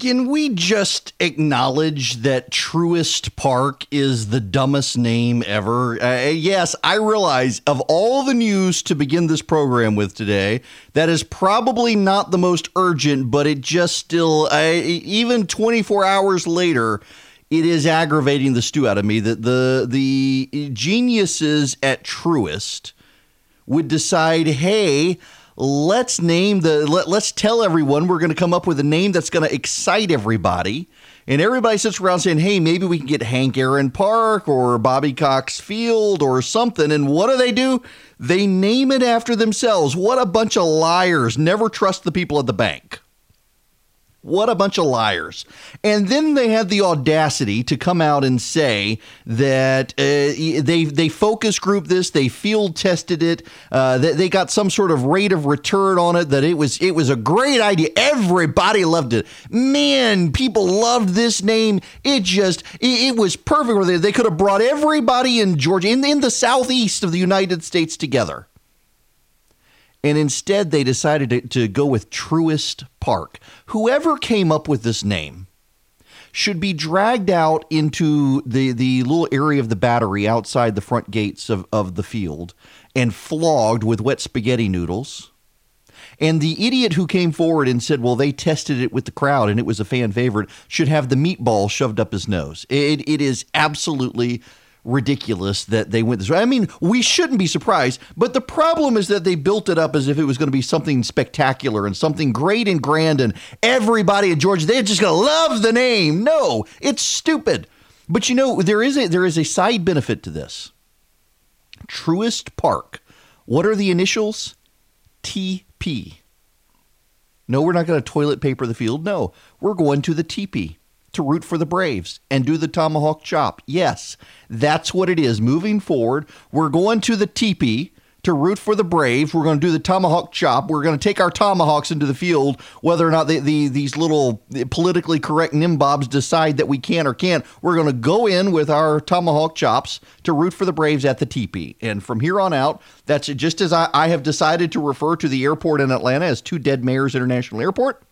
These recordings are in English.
Can we just acknowledge that Truist Park is the dumbest name ever? Uh, yes, I realize of all the news to begin this program with today, that is probably not the most urgent, but it just still, uh, even 24 hours later, it is aggravating the stew out of me that the the geniuses at Truist would decide, hey, let's name the let, let's tell everyone we're going to come up with a name that's going to excite everybody. And everybody sits around saying hey maybe we can get hank aaron park or bobby cox field or something. And what do they do? They name it after themselves. What a bunch of liars. Never trust the people at the bank what a bunch of liars. And then they had the audacity to come out and say that uh, they they focus group this, they field tested it, uh, they, they got some sort of rate of return on it that it was it was a great idea. Everybody loved it. Man, people loved this name. It just it, it was perfect. They, could have brought everybody in Georgia in in the southeast of the United States together. And instead, they decided to, to go with Truist Park. Whoever came up with this name should be dragged out into the, the little area of the battery outside the front gates of, of the field and flogged with wet spaghetti noodles. And the idiot who came forward and said, well, they tested it with the crowd and it was a fan favorite, should have the meatball shoved up his nose. It, it is absolutely ridiculous that they went this way. I mean, we shouldn't be surprised, but the problem is that they built it up as if it was going to be something spectacular and something great and grand, and everybody in Georgia they're just going to love the name. No, it's stupid. But you know, there is a there is a side benefit to this. Truist Park. What are the initials? TP. No, we're not going to toilet paper the field. No, we're going to the TP to root for the Braves and do the tomahawk chop. Yes, that's what it is. Moving forward, we're going to the teepee to root for the Braves. We're going to do the tomahawk chop. We're going to take our tomahawks into the field, whether or not the, the these little politically correct nimbobs decide that we can or can't. We're going to go in with our tomahawk chops to root for the Braves at the teepee. And from here on out, that's just as I, I have decided to refer to the airport in Atlanta as Two Dead Mayors International Airport.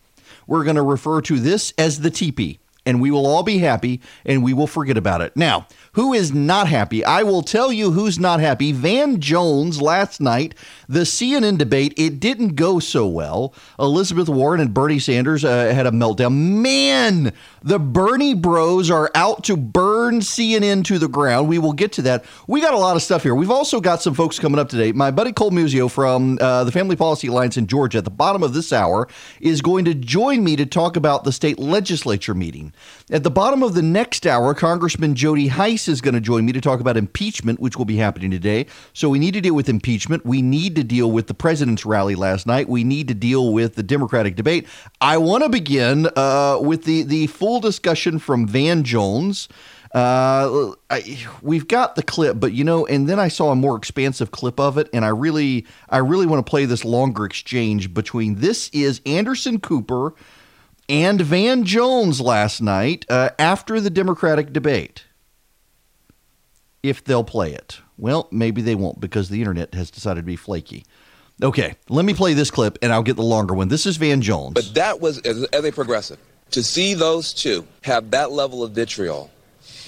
We're going to refer to this as the teepee and we will all be happy and we will forget about it. Now, who is not happy? I will tell you who's not happy. Van Jones last night, the CNN debate, it didn't go so well. Elizabeth Warren and Bernie Sanders uh, had a meltdown. Man, the Bernie bros are out to burn CNN to the ground. We will get to that. We got a lot of stuff here. We've also got some folks coming up today. My buddy Cole Muzio from uh, the Family Policy Alliance in Georgia at the bottom of this hour is going to join me to talk about the state legislature meeting. At the bottom of the next hour, Congressman Jody Is going to join me to talk about impeachment, which will be happening today. So we need to deal with impeachment. We need to deal with the president's rally last night. We need to deal with the Democratic debate. I want to begin uh, with the the full discussion from Van Jones. Uh, I, we've got the clip, but you know, and then I saw a more expansive clip of it, and I really, I really want to play this longer exchange between. This is Anderson Cooper and Van Jones last night uh, after the Democratic debate. If they'll play it. Well, maybe they won't because the internet has decided to be flaky. Okay, let me play this clip and I'll get the longer one. This is Van Jones. But that was, as, as a progressive, to see those two have that level of vitriol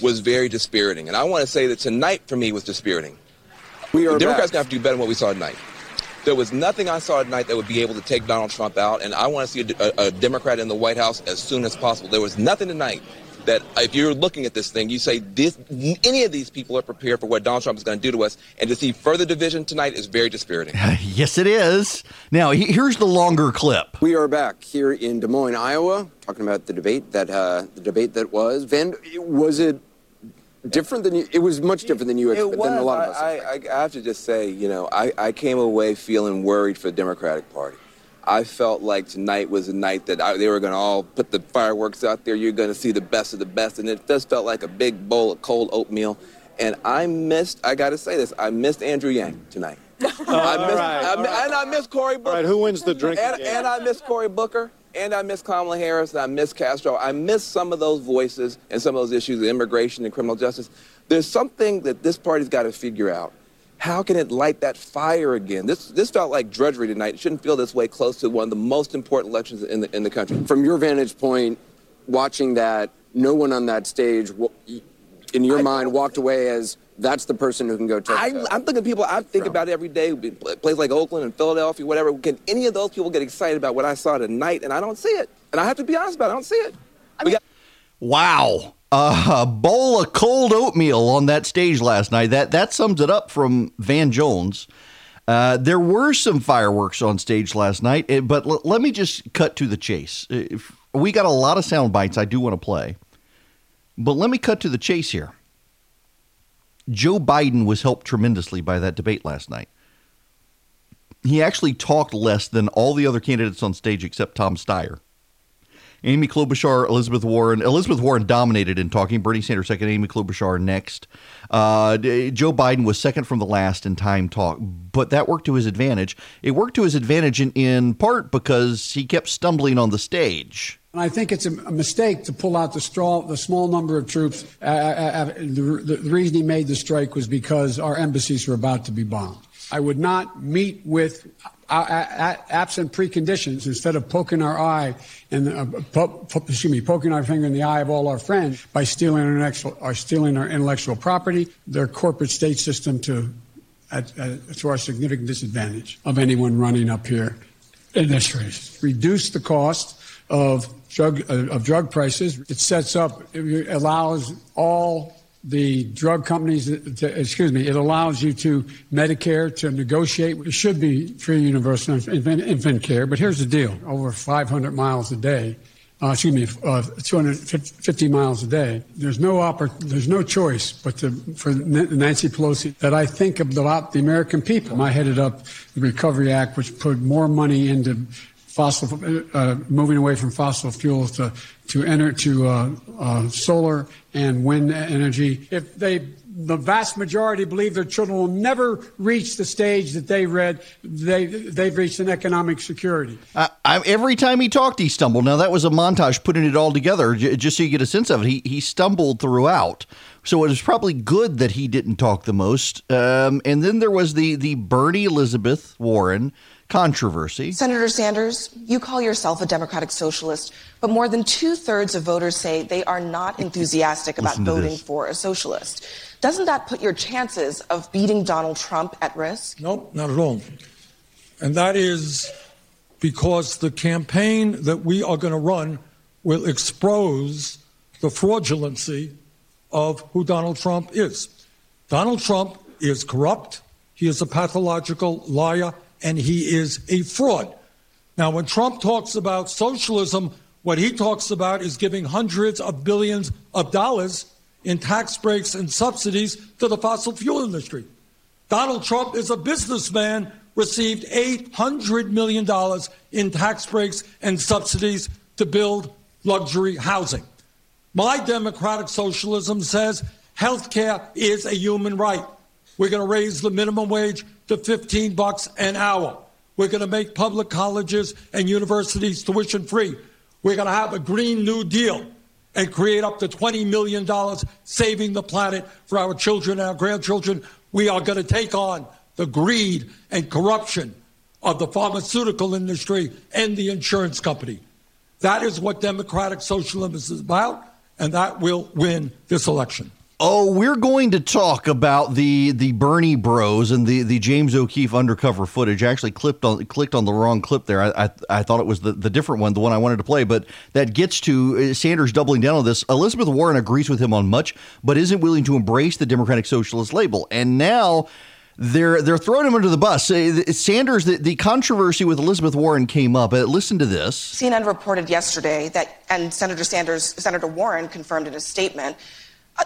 was very dispiriting. And I want to say that tonight for me was dispiriting. We are the Democrats going to have to do better than what we saw tonight. There was nothing I saw tonight that would be able to take Donald Trump out, and I want to see a, a, a Democrat in the White House as soon as possible. There was nothing tonight that if you're looking at this thing, you say this, any of these people are prepared for what Donald Trump is going to do to us, and to see further division tonight is very dispiriting. yes, it is. Now, here's the longer clip. We are back here in Des Moines, Iowa, talking about the debate that uh, the debate that was. Van, was it different than you? It was much different than you expected. Than a lot of us. I, I, I have to just say, you know, I, I came away feeling worried for the Democratic Party. I felt like tonight was a night that I, they were going to all put the fireworks out there. You're going to see the best of the best, and it just felt like a big bowl of cold oatmeal. And I missed. I got to say this. I missed Andrew Yang tonight. I missed, right, I, right. and I missed Cory Booker. All right, who wins the drink? And, and I missed Cory Booker. And I miss Kamala Harris, and I miss Castro. I miss some of those voices and some of those issues, of immigration and criminal justice. There's something that this party's got to figure out. How can it light that fire again? This this felt like drudgery tonight. It shouldn't feel this way close to one of the most important elections in the in the country. From your vantage point, watching that, no one on that stage, in your I, mind, walked away as that's the person who can go take. I, am thinking people. I think Trump. about it every day. Places like Oakland and Philadelphia, whatever. Can any of those people get excited about what I saw tonight? And I don't see it. And I have to be honest about it. I don't see it. I mean, got- wow. A bowl of cold oatmeal on that stage last night. That that sums it up from Van Jones. Uh, there were some fireworks on stage last night, eh, but l- let me just cut to the chase. If we got a lot of sound bites I do want to play, but let me cut to the chase here. Joe Biden was helped tremendously by that debate last night. He actually talked less than all the other candidates on stage except Tom Steyer. Amy Klobuchar, Elizabeth Warren. Elizabeth Warren dominated in talking. Bernie Sanders second. Amy Klobuchar next. Uh, Joe Biden was second from the last in time talk, but that worked to his advantage. It worked to his advantage in, in part because he kept stumbling on the stage. I think it's a, mistake to pull out the, straw, the small number of troops. Uh, uh, uh the, the reason he made the strike was because our embassies were about to be bombed. I would not meet with absent preconditions instead of poking our eye and uh, po- excuse me, poking our finger in the eye of all our friends by stealing our intellectual, or stealing our intellectual property, their corporate state system to at, at, to our significant disadvantage of anyone running up here in this race. Reduce the cost of drug uh, of drug prices. It sets up, it allows all the drug companies, to, excuse me, it allows you to Medicare to negotiate. It should be free universal infant, infant care, but here's the deal: over 500 miles a day. Uh, excuse me, uh, 250 miles a day. There's no oppor- there's no choice but to, for Nancy Pelosi that I think about the American people. I headed up the Recovery Act, which put more money into fossil, uh, moving away from fossil fuels to to enter to uh, uh, solar and wind energy. If they, the vast majority believe their children will never reach the stage that they read, they they've reached an economic security. I, every time he talked, he stumbled. Now that was a montage putting it all together, j- just so you get a sense of it. He he stumbled throughout. So it was probably good that he didn't talk the most. Um, and then there was the the Bernie Elizabeth Warren controversy. Senator Sanders, you call yourself a Democratic socialist, but more than two thirds of voters say they are not enthusiastic about voting this. for a socialist. Doesn't that put your chances of beating Donald Trump at risk? Nope, not at all. And that is because the campaign that we are going to run will expose the fraudulency of who Donald Trump is. Donald Trump is corrupt. He is a pathological liar and he is a fraud. Now, when Trump talks about socialism, what he talks about is giving hundreds of billions of dollars in tax breaks and subsidies to the fossil fuel industry. Donald Trump is a businessman, received $800 million in tax breaks and subsidies to build luxury housing. My democratic socialism says health care is a human right. We're going to raise the minimum wage to 15 bucks an hour. We're going to make public colleges and universities tuition free. We're going to have a Green New Deal and create up to $20 million saving the planet for our children and our grandchildren. We are going to take on the greed and corruption of the pharmaceutical industry and the insurance company. That is what democratic socialism is about, and that will win this election. Oh, we're going to talk about the the Bernie Bros and the, the James O'Keefe undercover footage. I actually clipped on clicked on the wrong clip there. I I, I thought it was the, the different one, the one I wanted to play. But that gets to uh, Sanders doubling down on this. Elizabeth Warren agrees with him on much, but isn't willing to embrace the Democratic Socialist label. And now they're they're throwing him under the bus. Sanders, the, the controversy with Elizabeth Warren came up. Uh, listen to this. CNN reported yesterday that, and Senator Sanders, Senator Warren confirmed in a statement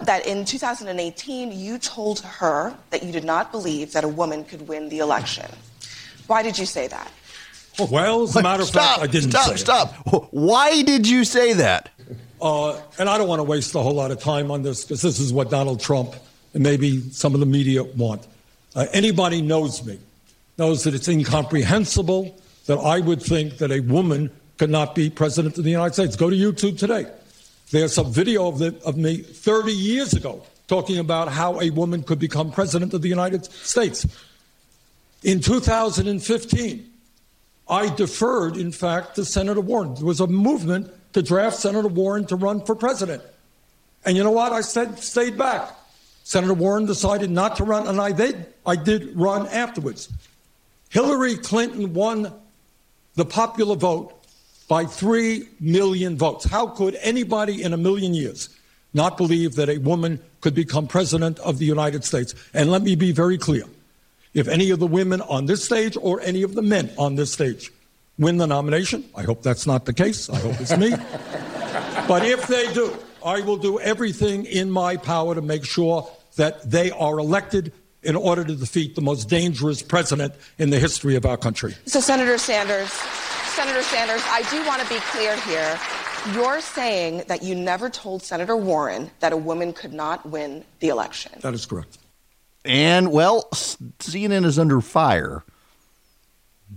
that in 2018 you told her that you did not believe that a woman could win the election. Why did you say that? Well, as a matter of stop, fact, I didn't stop, say stop. Why did you say that? Uh, and I don't want to waste a whole lot of time on this because this is what Donald Trump and maybe some of the media want. Uh, anybody knows me knows that it's incomprehensible that I would think that a woman could not be president of the United States. Go to YouTube today. There's some video of, the, of me 30 years ago talking about how a woman could become president of the United States. In 2015, I deferred, in fact, to Senator Warren. There was a movement to draft Senator Warren to run for president. And you know what? I said, stayed back. Senator Warren decided not to run, and I did. I did run afterwards. Hillary Clinton won the popular vote by 3 million votes. How could anybody in a million years not believe that a woman could become president of the United States? And let me be very clear. If any of the women on this stage or any of the men on this stage win the nomination, I hope that's not the case. I hope it's me. but if they do, I will do everything in my power to make sure that they are elected in order to defeat the most dangerous president in the history of our country. So, Senator Sanders, Senator Sanders, I do want to be clear here. You're saying that you never told Senator Warren that a woman could not win the election. That is correct. And, well, CNN is under fire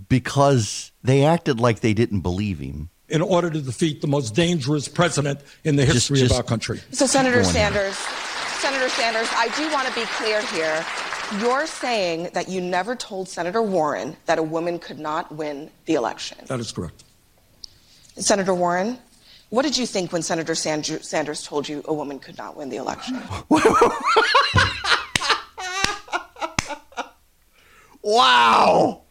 because they acted like they didn't believe him. In order to defeat the most dangerous president in the history just, of our country. So, Senator Sanders, Senator Sanders, I do want to be clear here. You're saying that you never told Senator Warren that a woman could not win the election. That is correct. Senator Warren, what did you think when Senator Sanders told you a woman could not win the election? wow.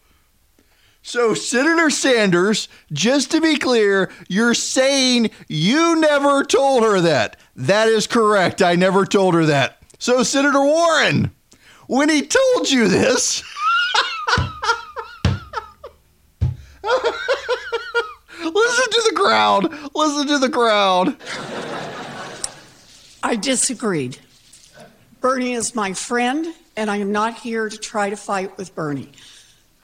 So, Senator Sanders, just to be clear, you're saying you never told her that. That is correct. I never told her that. So, Senator Warren, when he told you this, listen to the crowd. Listen to the crowd. I disagreed. Bernie is my friend, and I am not here to try to fight with Bernie.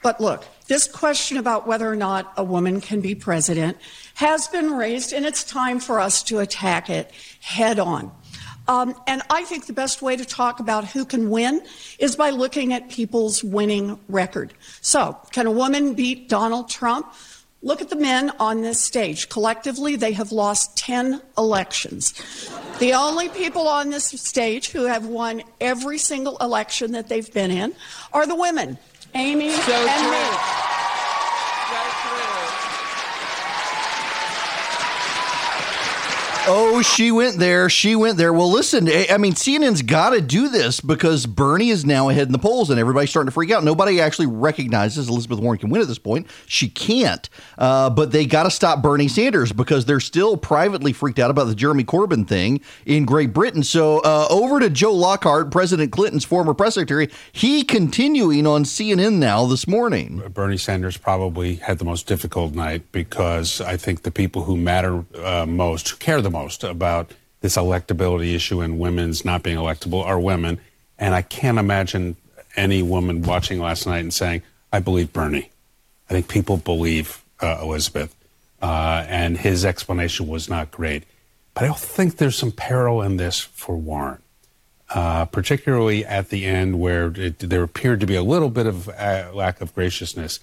But look, this question about whether or not a woman can be president has been raised, and it's time for us to attack it head on. Um, and I think the best way to talk about who can win is by looking at people's winning record. So, can a woman beat Donald Trump? Look at the men on this stage. Collectively, they have lost 10 elections. The only people on this stage who have won every single election that they've been in are the women, Amy so and true. me. Oh, she went there. She went there. Well, listen, I mean, CNN's got to do this because Bernie is now ahead in the polls and everybody's starting to freak out. Nobody actually recognizes Elizabeth Warren can win at this point. She can't. Uh, but they got to stop Bernie Sanders because they're still privately freaked out about the Jeremy Corbyn thing in Great Britain. So uh, over to Joe Lockhart, President Clinton's former press secretary. He continuing on CNN now this morning. Bernie Sanders probably had the most difficult night because I think the people who matter uh, most, care the most about this electability issue and women's not being electable are women. And I can't imagine any woman watching last night and saying, I believe Bernie. I think people believe uh, Elizabeth. Uh, and his explanation was not great. But I think there's some peril in this for Warren, uh, particularly at the end where it, there appeared to be a little bit of uh, lack of graciousness.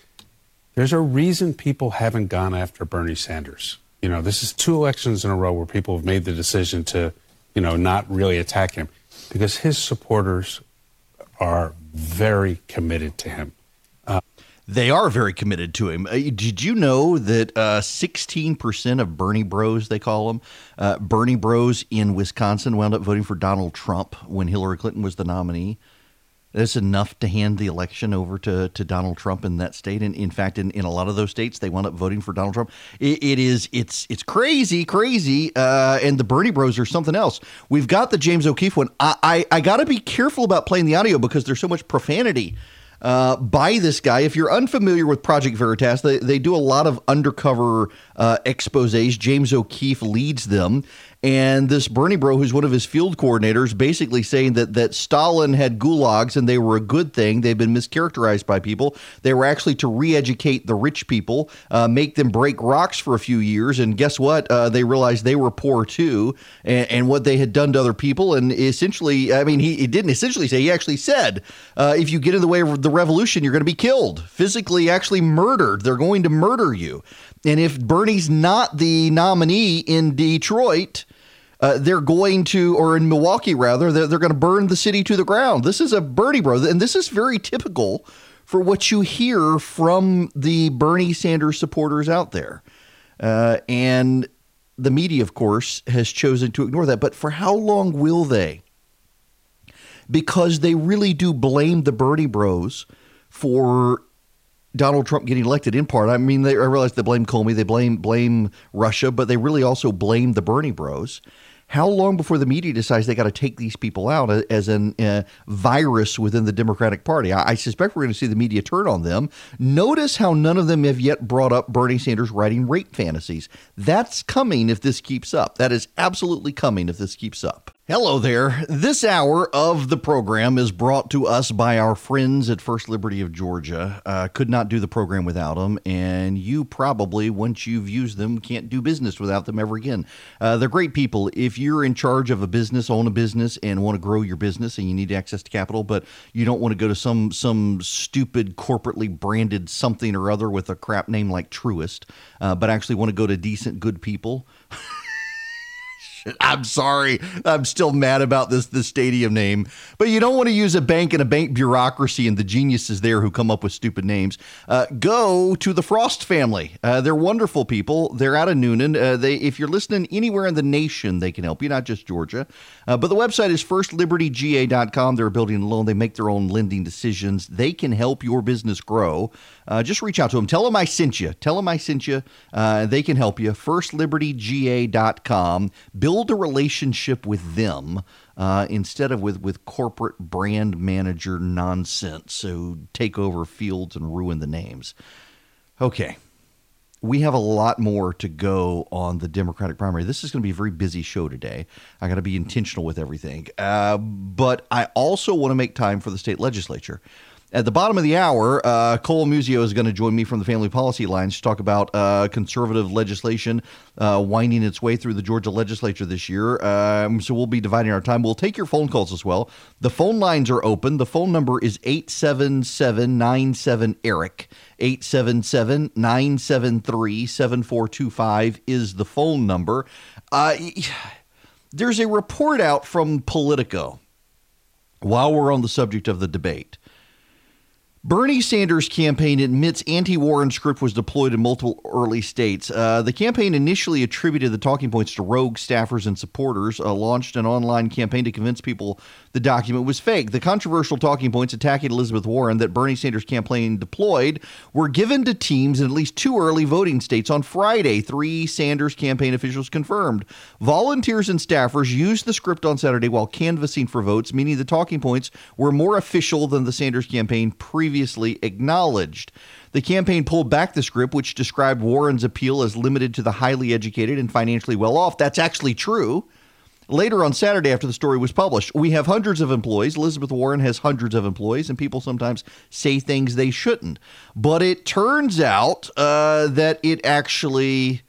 There's a reason people haven't gone after Bernie Sanders. You know, this is two elections in a row where people have made the decision to, you know, not really attack him because his supporters are very committed to him. Uh, They are very committed to him. Uh, did you know that uh, 16% of Bernie Bros, they call them, uh, Bernie Bros in Wisconsin wound up voting for Donald Trump when Hillary Clinton was the nominee? That's enough to hand the election over to, to Donald Trump in that state. And in fact, in, in a lot of those states, they wound up voting for Donald Trump. it, it is it's it's crazy, crazy. Uh, and the Bernie Bros are something else. We've got the James O'Keefe one. I I, I got to be careful about playing the audio because there's so much profanity uh, by this guy. If you're unfamiliar with Project Veritas, they, they do a lot of undercover uh, exposes. James O'Keefe leads them. And this Bernie bro, who's one of his field coordinators, basically saying that that Stalin had gulags and they were a good thing. They've been mischaracterized by people. They were actually to re-educate the rich people, uh, make them break rocks for a few years. And guess what? Uh, they realized they were poor too, and, and, what they had done to other people. And essentially, I mean, he, he didn't essentially say. He actually said, uh, if you get in the way of the revolution, you're going to be killed, physically, actually murdered. They're going to murder you. And if Bernie's not the nominee in Detroit, uh, they're going to, or in Milwaukee rather, they're, they're going to burn the city to the ground. This is a Bernie bro, and this is very typical for what you hear from the Bernie Sanders supporters out there. Uh, and the media, of course, has chosen to ignore that. But for how long will they? Because they really do blame the Bernie bros for Donald Trump getting elected in part. I mean, they, I realize they blame Comey, they blame blame Russia, but they really also blame the Bernie Bros. How long before the media decides they got to take these people out as a uh, virus within the Democratic Party? I, I suspect we're going to see the media turn on them. Notice how none of them have yet brought up Bernie Sanders writing rape fantasies. That's coming if this keeps up. That is absolutely coming if this keeps up. Hello there. This hour of the program is brought to us by our friends at First Liberty of Georgia. Uh, could not do the program without them, and you probably, once you've used them, can't do business without them ever again. Uh, they're great people. If you're in charge of a business, own a business, and want to grow your business, and you need access to capital, but you don't want to go to some some stupid corporately branded something or other with a crap name like Truist, uh, but actually want to go to decent, good people. I'm sorry. I'm still mad about this this stadium name. But you don't want to use a bank and a bank bureaucracy and the geniuses there who come up with stupid names. Uh, go to the Frost family. Uh, they're wonderful people. They're out of Newnan. Uh, they, if you're listening anywhere in the nation, they can help you, not just Georgia. Uh, but the website is firstlibertyga.com. They're a building loan. They make their own lending decisions. They can help your business grow. Uh, just reach out to them. Tell them I sent you. Tell them I sent you. Uh, they can help you. Firstlibertyga.com. Build a relationship with them uh, instead of with, with corporate brand manager nonsense who take over fields and ruin the names. Okay. We have a lot more to go on the Democratic primary. This is going to be a very busy show today. I got to be intentional with everything. Uh, but I also want to make time for the state legislature. At the bottom of the hour, uh, Cole Muzio is going to join me from the Family Policy Alliance to talk about uh, conservative legislation uh, winding its way through the Georgia legislature this year. Um, so we'll be dividing our time. We'll take your phone calls as well. The phone lines are open. The phone number is 877 97 Eric. 877 973 7425 is the phone number. Uh, there's a report out from Politico while we're on the subject of the debate Bernie Sanders' campaign admits anti Warren script was deployed in multiple early states. Uh, the campaign initially attributed the talking points to rogue staffers and supporters, uh, launched an online campaign to convince people the document was fake. The controversial talking points attacking Elizabeth Warren that Bernie Sanders' campaign deployed were given to teams in at least two early voting states on Friday, three Sanders campaign officials confirmed. Volunteers and staffers used the script on Saturday while canvassing for votes, meaning the talking points were more official than the Sanders campaign previously acknowledged. The campaign pulled back the script, which described Warren's appeal as limited to the highly educated and financially well off. That's actually true. Later on Saturday, after the story was published, we have hundreds of employees. Elizabeth Warren has hundreds of employees, and people sometimes say things they shouldn't. But it turns out uh, that it actually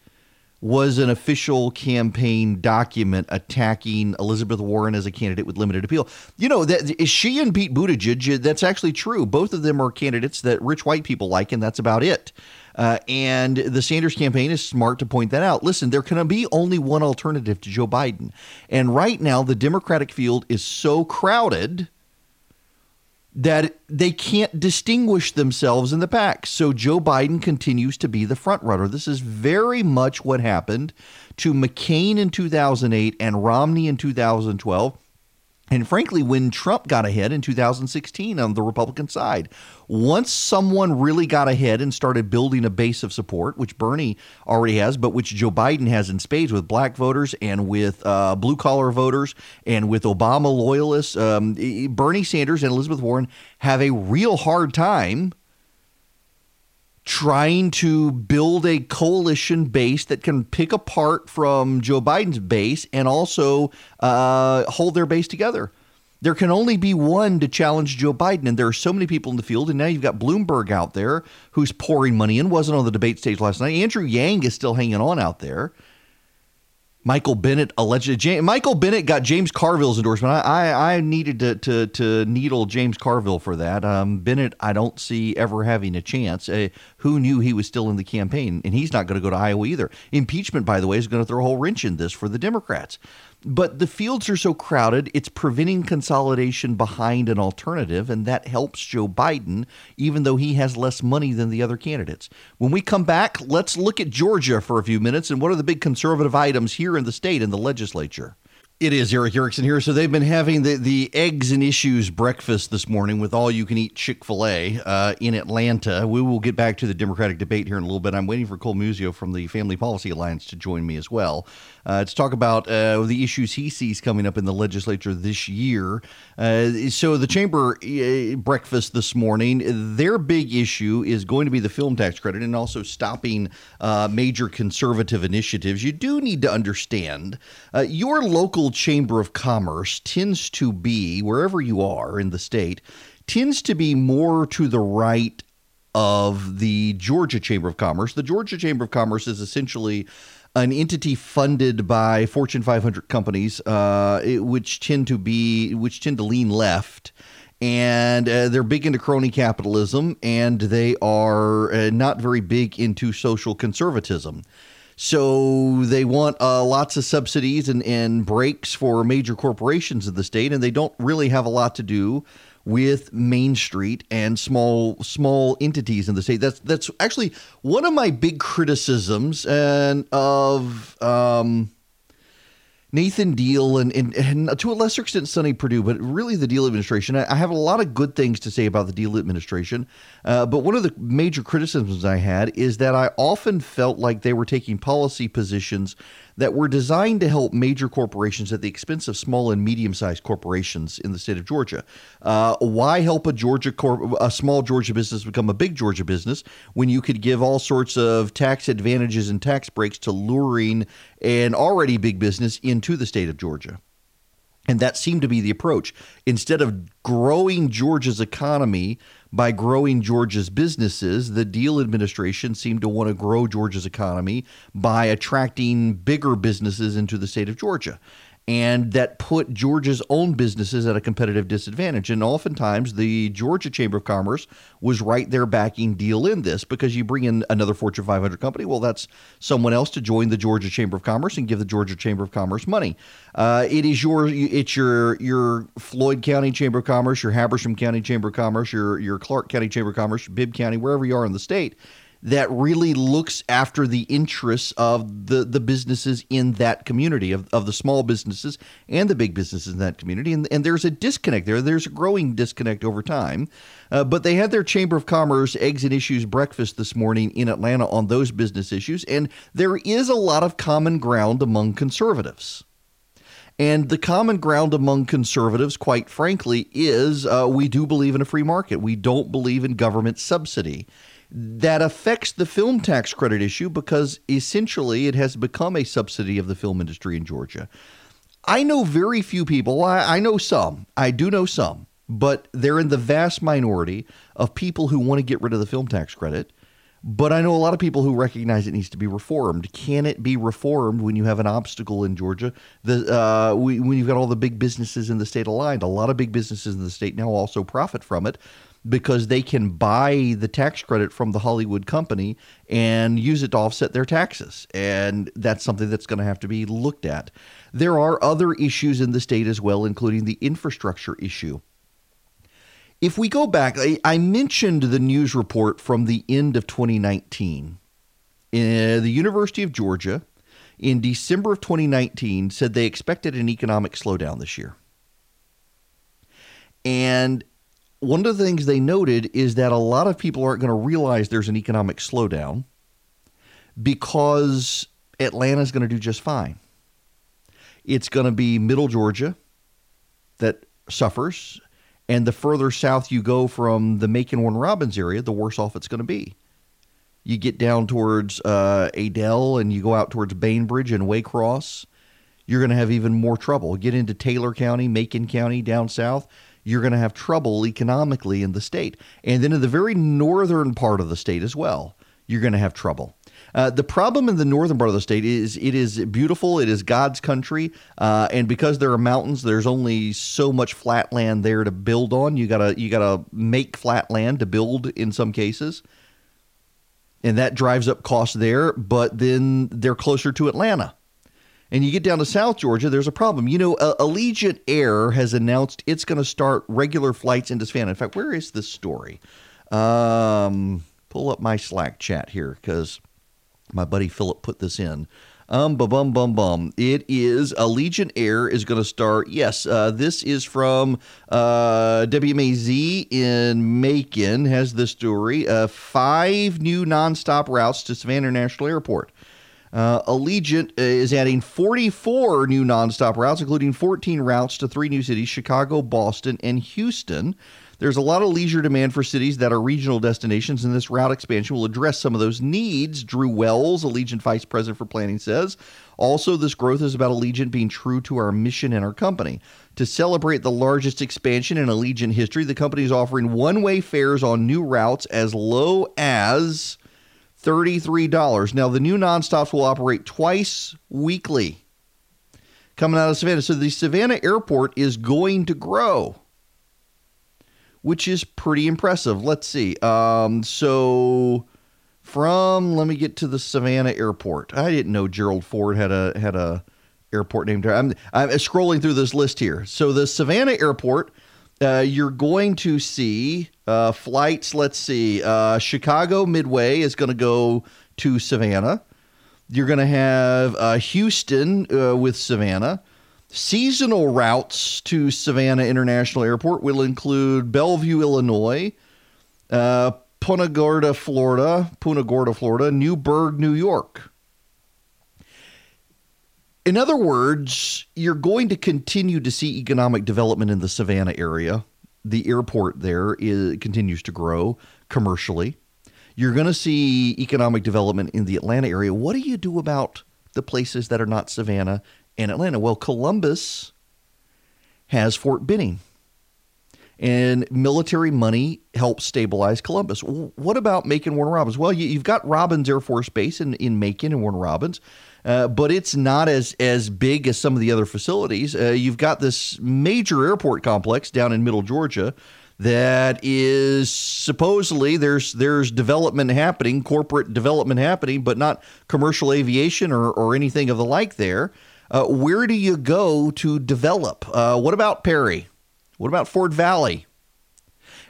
was an official campaign document attacking Elizabeth Warren as a candidate with limited appeal. You know, that is she and Pete Buttigieg. That's actually true. Both of them are candidates that rich white people like, and that's about it. Uh, and the Sanders campaign is smart to point that out. Listen, there can be only one alternative to Joe Biden. And right now, the Democratic field is so crowded that they can't distinguish themselves in the pack. So Joe Biden continues to be the front runner. This is very much what happened to McCain in 2008 and Romney in 2012. And frankly, when Trump got ahead in 2016 on the Republican side, once someone really got ahead and started building a base of support, which Bernie already has, but which Joe Biden has in spades with black voters and with uh, blue collar voters and with Obama loyalists, um, Bernie Sanders and Elizabeth Warren have a real hard time trying to build a coalition base that can pick apart from Joe Biden's base and also uh, hold their base together. There can only be one to challenge Joe Biden, and there are so many people in the field. And now you've got Bloomberg out there who's pouring money in. wasn't on the debate stage last night. Andrew Yang is still hanging on out there. Michael Bennet allegedly. Michael Bennet got James Carville's endorsement. I, I, I needed to, to, to needle James Carville for that. Um, Bennet, I don't see ever having a chance. Uh, who knew he was still in the campaign? And he's not going to go to Iowa either. Impeachment, by the way, is going to throw a whole wrench in this for the Democrats. But the fields are so crowded, it's preventing consolidation behind an alternative, and that helps Joe Biden, even though he has less money than the other candidates. When we come back, let's look at Georgia for a few minutes and what are the big conservative items here in the state in the legislature. It is Erick Erickson here. So they've been having the, the eggs and issues breakfast this morning with all you can eat Chick fil A uh, in Atlanta. We will get back to the Democratic debate here in a little bit. I'm waiting for Cole Muzio from the Family Policy Alliance to join me as well uh, to talk about uh, the issues he sees coming up in the legislature this year. Uh, so, the chamber uh, breakfast this morning, their big issue is going to be the film tax credit and also stopping uh, major conservative initiatives. You do need to understand your local chamber of commerce tends to be, wherever you are in the state, tends to be more to the right of the Georgia Chamber of Commerce. The Georgia Chamber of Commerce is essentially an entity funded by Fortune 500 companies, uh, which tend to be which tend to lean left. And uh, they're big into crony capitalism, and they are uh, not very big into social conservatism. So they want uh, lots of subsidies and, and breaks for major corporations in the state, and they don't really have a lot to do with Main Street and small small entities in the state. That's that's actually one of my big criticisms and of um, Nathan Deal and, and, and, to a lesser extent Sonny Perdue, but really the Deal administration. I, I have a lot of good things to say about the Deal administration, uh, but one of the major criticisms I had is that I often felt like they were taking policy positions that were designed to help major corporations at the expense of small and medium-sized corporations in the state of Georgia. Uh, why help a Georgia cor- a small Georgia business become a big Georgia business when you could give all sorts of tax advantages and tax breaks to luring an already big business into the state of Georgia? And that seemed to be the approach. Instead of growing Georgia's economy by growing Georgia's businesses, the Deal administration seemed to want to grow Georgia's economy by attracting bigger businesses into the state of Georgia and that put Georgia's own businesses at a competitive disadvantage. And oftentimes, the Georgia Chamber of Commerce was right there backing deal in this because you bring in another Fortune 500 company. Well, that's someone else to join the Georgia Chamber of Commerce and give the Georgia Chamber of Commerce money. Uh, it is your it's your your Floyd County Chamber of Commerce, your Habersham County Chamber of Commerce, your your Clarke County Chamber of Commerce, Bibb County, wherever you are in the state that really looks after the interests of the, the businesses in that community, of, of the small businesses and the big businesses in that community. And, and there's a disconnect there. There's a growing disconnect over time. Uh, but they had their Chamber of Commerce Eggs and Issues breakfast this morning in Atlanta on those business issues. And there is a lot of common ground among conservatives. And the common ground among conservatives, quite frankly, is uh, we do believe in a free market. We don't believe in government subsidy that affects the film tax credit issue because essentially it has become a subsidy of the film industry in Georgia. I know very few people, I, I, know some, I do know some, but they're in the vast minority of people who want to get rid of the film tax credit. But I know a lot of people who recognize it needs to be reformed. Can it be reformed when you have an obstacle in Georgia? The uh, when you've got all the big businesses in the state aligned, a lot of big businesses in the state now also profit from it because they can buy the tax credit from the Hollywood company and use it to offset their taxes. And that's something that's going to have to be looked at. There are other issues in the state as well, including the infrastructure issue. if we go back, I, I mentioned the news report from the end of 2019. Uh, the University of Georgia in December of 2019 said they expected an economic slowdown this year. And one of the things they noted is that a lot of people aren't going to realize there's an economic slowdown because Atlanta's going to do just fine. It's going to be middle Georgia that suffers. And the further south you go from the Macon Warner Robins area, the worse off it's going to be. You get down towards uh, Adel and you go out towards Bainbridge and Waycross, you're going to have even more trouble. Get into Taylor County, Macon County down south, you're going to have trouble economically in the state. And then in the very northern part of the state as well, you're going to have trouble. Uh, the problem in the northern part of the state is it is beautiful. It is God's country, uh, and because there are mountains, there's only so much flat land there to build on. You gotta you gotta make flat land to build in some cases, and that drives up costs there. But then they're closer to Atlanta. And you get down to South Georgia, there's a problem. You know, uh, Allegiant Air has announced it's going to start regular flights into Savannah. In fact, where is this story? Um, pull up my Slack chat here because my buddy Philip put this in. Um, bum, bum, bum, bum. It is Allegiant Air is going to start. Yes, uh, this is from uh, WMAZ in Macon. Has the story. Uh, five new nonstop routes to Savannah International Airport. Uh, Allegiant is adding 44 new nonstop routes, including 14 routes to three new cities Chicago, Boston, and Houston. There's a lot of leisure demand for cities that are regional destinations, and this route expansion will address some of those needs. Drew Wells, Allegiant Vice President for Planning, says. Also, this growth is about Allegiant being true to our mission and our company. To celebrate the largest expansion in Allegiant history, the company is offering one way fares on new routes as low as $33. Now, the new nonstops will operate twice weekly coming out of Savannah. So, the Savannah airport is going to grow which is pretty impressive. Let's see. Um, so from let me get to the Savannah Airport. I didn't know Gerald Ford had a had a airport named. I'm I'm scrolling through this list here. So the Savannah Airport. Uh, you're going to see uh, flights. Let's see. Uh, Chicago Midway is going to go to Savannah. You're going to have uh, Houston uh, with Savannah. Seasonal routes to Savannah International Airport will include Bellevue, Illinois, uh, Punta Gorda, Florida, Punta Gorda, Florida, Newburgh, New York. In other words, you're going to continue to see economic development in the Savannah area. The airport there is, continues to grow commercially. You're going to see economic development in the Atlanta area. What do you do about the places that are not Savannah and Atlanta. Well, Columbus has Fort Benning. And military money helps stabilize Columbus. What about Macon Warner Robins? Well, you, have got Robins Air Force Base in, in Macon and Warner Robins, uh, but it's not as as big as some of the other facilities. Uh, you've got this major airport complex down in Middle Georgia that is supposedly there's there's development happening, corporate development happening, but not commercial aviation or, or anything of the like there. Uh, where do you go to develop? Uh, what about Perry? What about Fort Valley?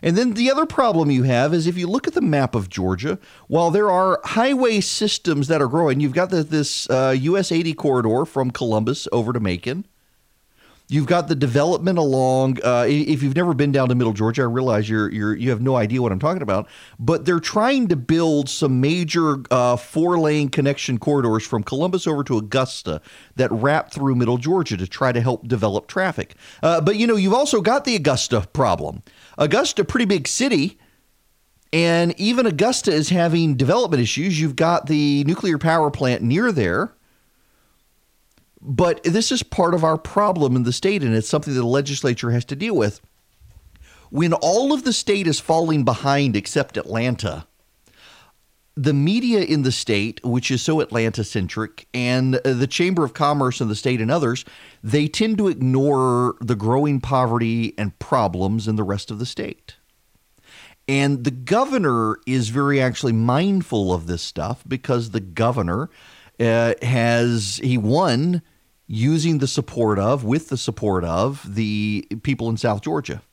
And then the other problem you have is if you look at the map of Georgia, while there are highway systems that are growing, you've got the, this uh, US 80 corridor from Columbus over to Macon. You've got the development along. Uh, if you've never been down to Middle Georgia, I realize you're you're you have no idea what I'm talking about. But they're trying to build some major uh, four lane connection corridors from Columbus over to Augusta that wrap through Middle Georgia to try to help develop traffic. Uh, but you know, you've also got the Augusta problem. Augusta, pretty big city. And even Augusta is having development issues. You've got the nuclear power plant near there but this is part of our problem in the state, and it's something that the legislature has to deal with. When all of the state is falling behind except Atlanta, the media in the state, which is so Atlanta centric, and the Chamber of Commerce in the state and others, they tend to ignore the growing poverty and problems in the rest of the state. And the governor is very actually mindful of this stuff because the governor uh, has, he won using the support of, with the support of, the people in South Georgia.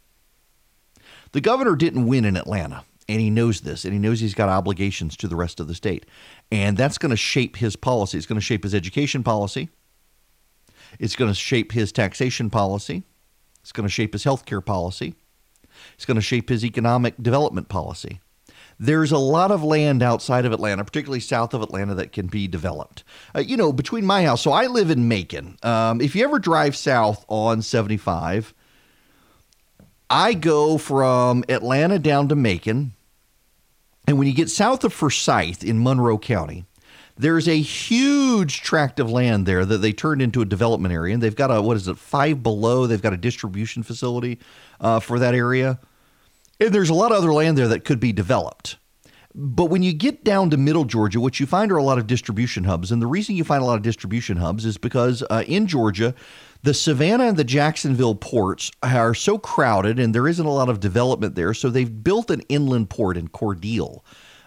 The governor didn't win in Atlanta, and he knows this, and he knows he's got obligations to the rest of the state. And that's going to shape his policy. It's going to shape his education policy. It's going to shape his taxation policy. It's going to shape his health care policy. It's going to shape his economic development policy. There's a lot of land outside of Atlanta, particularly south of Atlanta, that can be developed. Uh, you know, between my house, so I live in Macon. Um, if you ever drive south on 75, I go from Atlanta down to Macon. And when you get south of Forsyth in Monroe County, there's a huge tract of land there that they turned into a development area. And they've got a, what is it, five below? They've got a distribution facility uh, for that area. And there's a lot of other land there that could be developed. But when you get down to middle Georgia, what you find are a lot of distribution hubs. And the reason you find a lot of distribution hubs is because uh, in Georgia, the Savannah and the Jacksonville ports are so crowded and there isn't a lot of development there. So they've built an inland port in Cordele,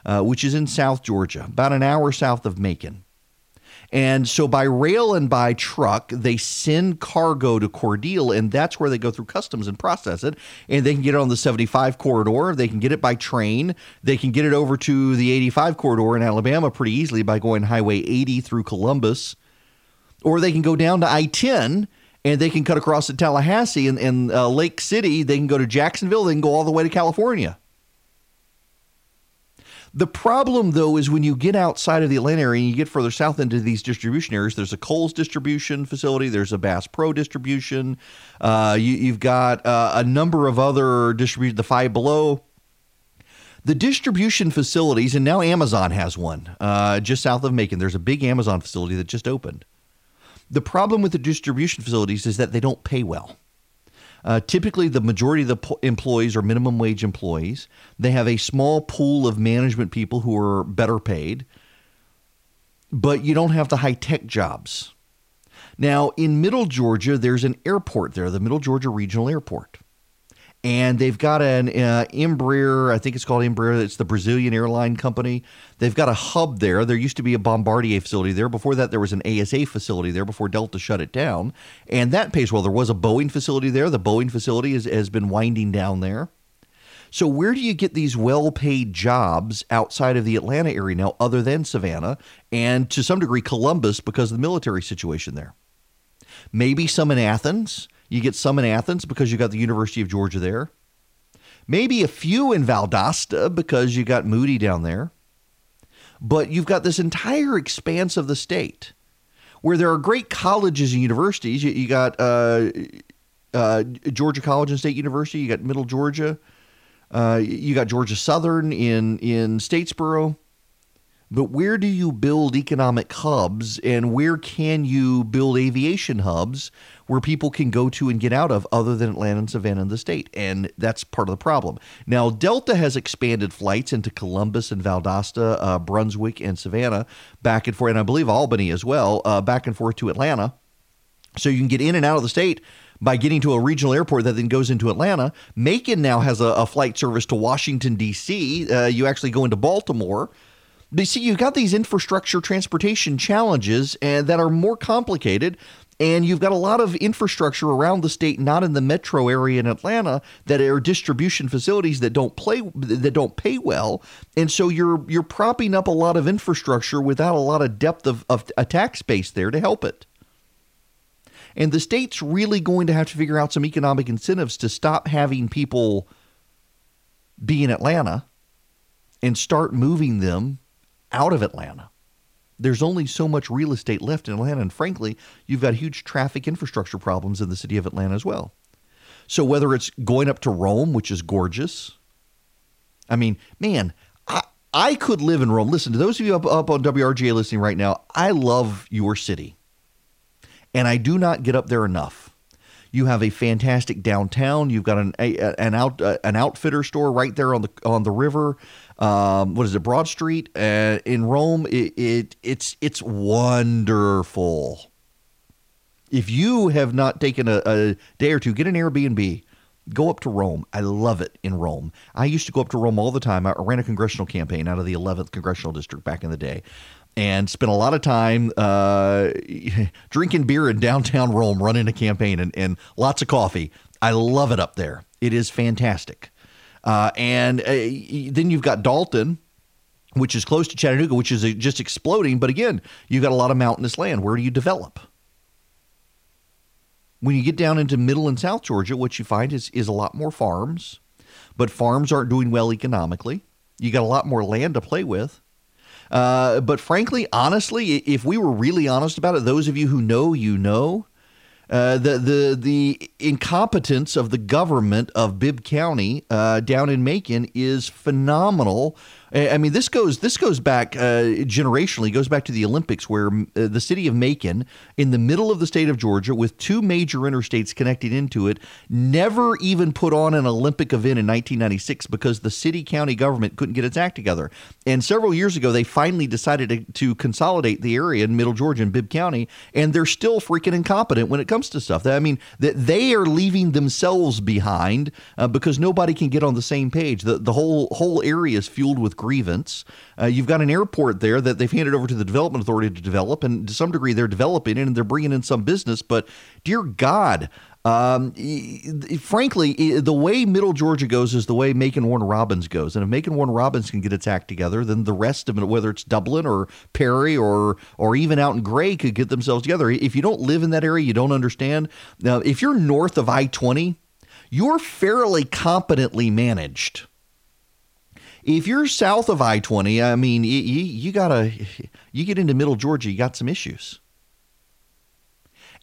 uh, which is in South Georgia, about an hour south of Macon. And so by rail and by truck, they send cargo to Cordele, and that's where they go through customs and process it. And they can get it on the 75 corridor. They can get it by train. They can get it over to the 85 corridor in Alabama pretty easily by going Highway 80 through Columbus. Or they can go down to I 10 and they can cut across to Tallahassee and, and uh, Lake City. They can go to Jacksonville. They can go all the way to California. The problem, though, is when you get outside of the Atlanta area and you get further south into these distribution areas, there's a Kohl's distribution facility, there's a Bass Pro distribution, uh, you, have got uh, a number of other distribution, the Five Below. The distribution facilities, and now Amazon has one uh, just south of Macon. There's a big Amazon facility that just opened. The problem with the distribution facilities is that they don't pay well. Uh, typically, the majority of the po- employees are minimum wage employees. They have a small pool of management people who are better paid, but you don't have the high tech jobs. Now, in Middle Georgia, there's an airport there, the Middle Georgia Regional Airport and they've got an uh, Embraer. I think it's called Embraer. It's the Brazilian airline company. They've got a hub there. There used to be a Bombardier facility there. Before that, there was an ASA facility there. Before Delta shut it down, and that pays well. There was a Boeing facility there. The Boeing facility is, has been winding down there. So where do you get these well-paid jobs outside of the Atlanta area now, other than Savannah and to some degree Columbus because of the military situation there? Maybe some in Athens. You get some in Athens because you got the University of Georgia there. Maybe a few in Valdosta because you got Moody down there. But you've got this entire expanse of the state where there are great colleges and universities. You, you got uh, uh, Georgia College and State University. You got Middle Georgia. Uh, you got Georgia Southern in in Statesboro. But where do you build economic hubs and where can you build aviation hubs where people can go to and get out of other than Atlanta and Savannah and the state? And that's part of the problem. Now, Delta has expanded flights into Columbus and Valdosta, uh, Brunswick, and Savannah back and forth, and I believe Albany as well, uh, back and forth to Atlanta. So you can get in and out of the state by getting to a regional airport that then goes into Atlanta. Macon now has a, a flight service to Washington, D.C. Uh, you actually go into Baltimore. But see, you've got these infrastructure transportation challenges and that are more complicated. And you've got a lot of infrastructure around the state, not in the metro area in Atlanta, that are distribution facilities that don't play that don't pay well. And so you're you're propping up a lot of infrastructure without a lot of depth of, of a tax base there to help it. And the state's really going to have to figure out some economic incentives to stop having people be in Atlanta and start moving them out of Atlanta. There's only so much real estate left in Atlanta, and frankly, you've got huge traffic infrastructure problems in the city of Atlanta as well. So whether it's going up to Rome, which is gorgeous, I mean, man, I, I could live in Rome. Listen, to those of you up, up on WRGA listening right now, I love your city, and I do not get up there enough. You have a fantastic downtown. You've got an a, an out uh, an outfitter store right there on the on the river um, what is it, Broad Street uh, in Rome. It, it it's it's wonderful. If you have not taken a, a day or two, get an Airbnb. Go up to Rome. I love it in Rome. I used to go up to Rome all the time. I ran a congressional campaign out of the 11th congressional district back in the day and spent a lot of time uh, drinking beer in downtown Rome, running a campaign, and, and lots of coffee. I love it up there. It is fantastic. Uh, and uh, then you've got Dalton, which is close to Chattanooga, which is uh, just exploding. But again, you've got a lot of mountainous land. Where do you develop? When you get down into middle and south Georgia, what you find is, is a lot more farms, but farms aren't doing well economically. You got a lot more land to play with. Uh, but frankly, honestly, if we were really honest about it, those of you who know, you know, uh, the the the incompetence of the government of Bibb County uh, down in Macon is phenomenal I mean, this goes this goes back uh, generationally. Goes back to the Olympics, where uh, the city of Macon, in the middle of the state of Georgia, with two major interstates connecting into it, never even put on an Olympic event in 1996 because the city county government couldn't get its act together. And several years ago, they finally decided to, to consolidate the area in Middle Georgia and Bibb County, and they're still freaking incompetent when it comes to stuff. I mean, that they are leaving themselves behind uh, because nobody can get on the same page. The the whole whole area is fueled with grievance. Uh, you've got an airport there that they've handed over to the development authority to develop, and to some degree they're developing it and they're bringing in some business. But dear God, um, frankly, the way Middle Georgia goes is the way Macon Warner Robins goes, and if Macon Warner Robins can get its act together, then the rest of it, whether it's Dublin or Perry or or even out in Gray, could get themselves together. If you don't live in that area, you don't understand. Now, if you're north of I twenty, you're fairly competently managed if you're south of I 20, I mean, you, you got to, you get into middle Georgia, you got some issues.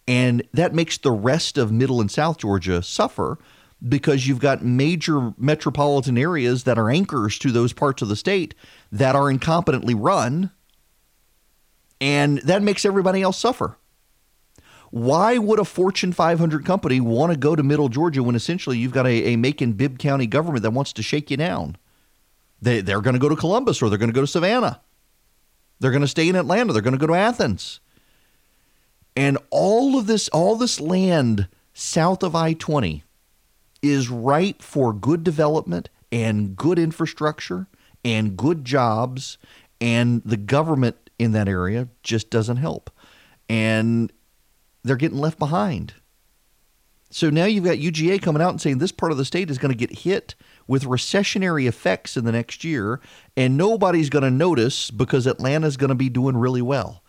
And that makes the rest of middle and south Georgia suffer because you've got major metropolitan areas that are anchors to those parts of the state that are incompetently run. And that makes everybody else suffer. Why would a Fortune 500 company want to go to middle Georgia when essentially you've got a, a Macon Bibb County government that wants to shake you down? They, they're going to go to Columbus or they're going to go to Savannah. They're going to stay in Atlanta. They're going to go to Athens. And all of this, all this land south of I 20 is ripe for good development and good infrastructure and good jobs. And the government in that area just doesn't help. And they're getting left behind. So now you've got UGA coming out and saying this part of the state is going to get hit with recessionary effects in the next year, and nobody's going to notice because Atlanta's going to be doing really well.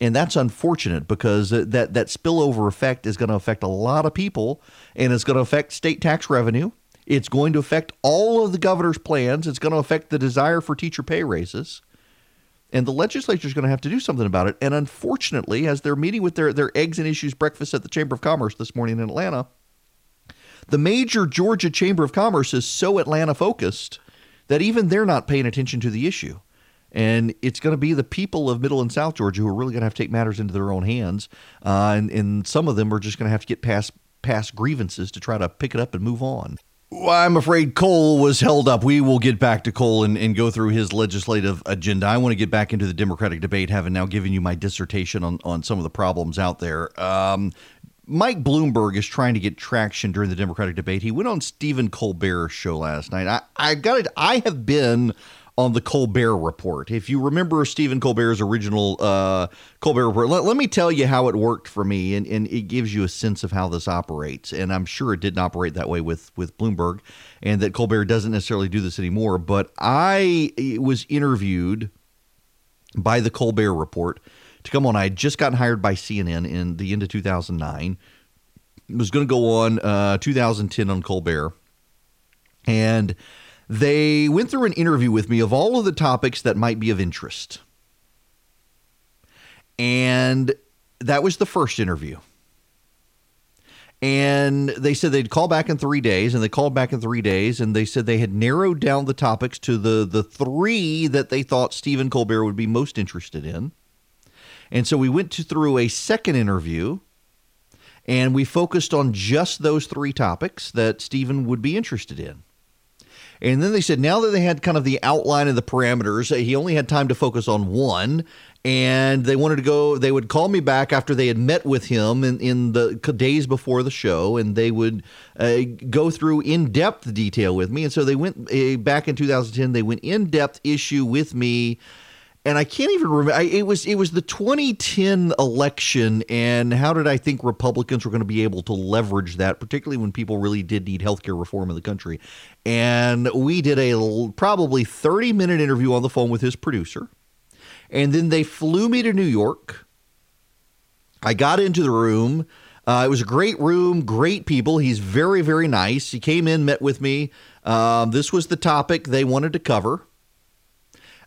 And that's unfortunate because that, that spillover effect is going to affect a lot of people and it's going to affect state tax revenue. It's going to affect all of the governor's plans. It's going to affect the desire for teacher pay raises. And the legislature is going to have to do something about it. And unfortunately, as they're meeting with their, their eggs and issues breakfast at the Chamber of Commerce this morning in Atlanta, the major Georgia Chamber of Commerce is so Atlanta focused that even they're not paying attention to the issue. And it's going to be the people of Middle and South Georgia who are really going to have to take matters into their own hands. Uh, and, and some of them are just going to have to get past past grievances to try to pick it up and move on. Well, I'm afraid Cole was held up. We will get back to Cole and, and go through his legislative agenda. I want to get back into the Democratic debate, having now given you my dissertation on, on some of the problems out there. Um, Mike Bloomberg is trying to get traction during the Democratic debate. He went on Stephen Colbert's show last night. I, I got it. I have been on the Colbert Report. If you remember Stephen Colbert's original uh, Colbert Report, let, let, me tell you how it worked for me, and, and it gives you a sense of how this operates. And I'm sure it didn't operate that way with with Bloomberg, and that Colbert doesn't necessarily do this anymore. But I was interviewed by the Colbert Report to come on. I had just gotten hired by CNN in the end of 2009. It was going to go on uh, 2010 on Colbert. And they went through an interview with me of all of the topics that might be of interest. And that was the first interview. And they said they'd call back in three days, and they called back in three days, and they said they had narrowed down the topics to the the three that they thought Stephen Colbert would be most interested in. And so we went to, through a second interview and we focused on just those three topics that Stephen would be interested in. And then they said now that they had kind of the outline of the parameters, he only had time to focus on one. And they wanted to go, they would call me back after they had met with him in, in the days before the show, and they would uh, go through in depth detail with me. And so they went uh, back in 2010, they went in depth issue with me and I can't even remember. It was it was the 2010 election, and how did I think Republicans were going to be able to leverage that, particularly when people really did need healthcare reform in the country. And we did a probably 30 minute interview on the phone with his producer, and then they flew me to New York. I got into the room. Uh, it was a great room, great people. He's very, very nice. He came in, met with me. Um, this was the topic they wanted to cover.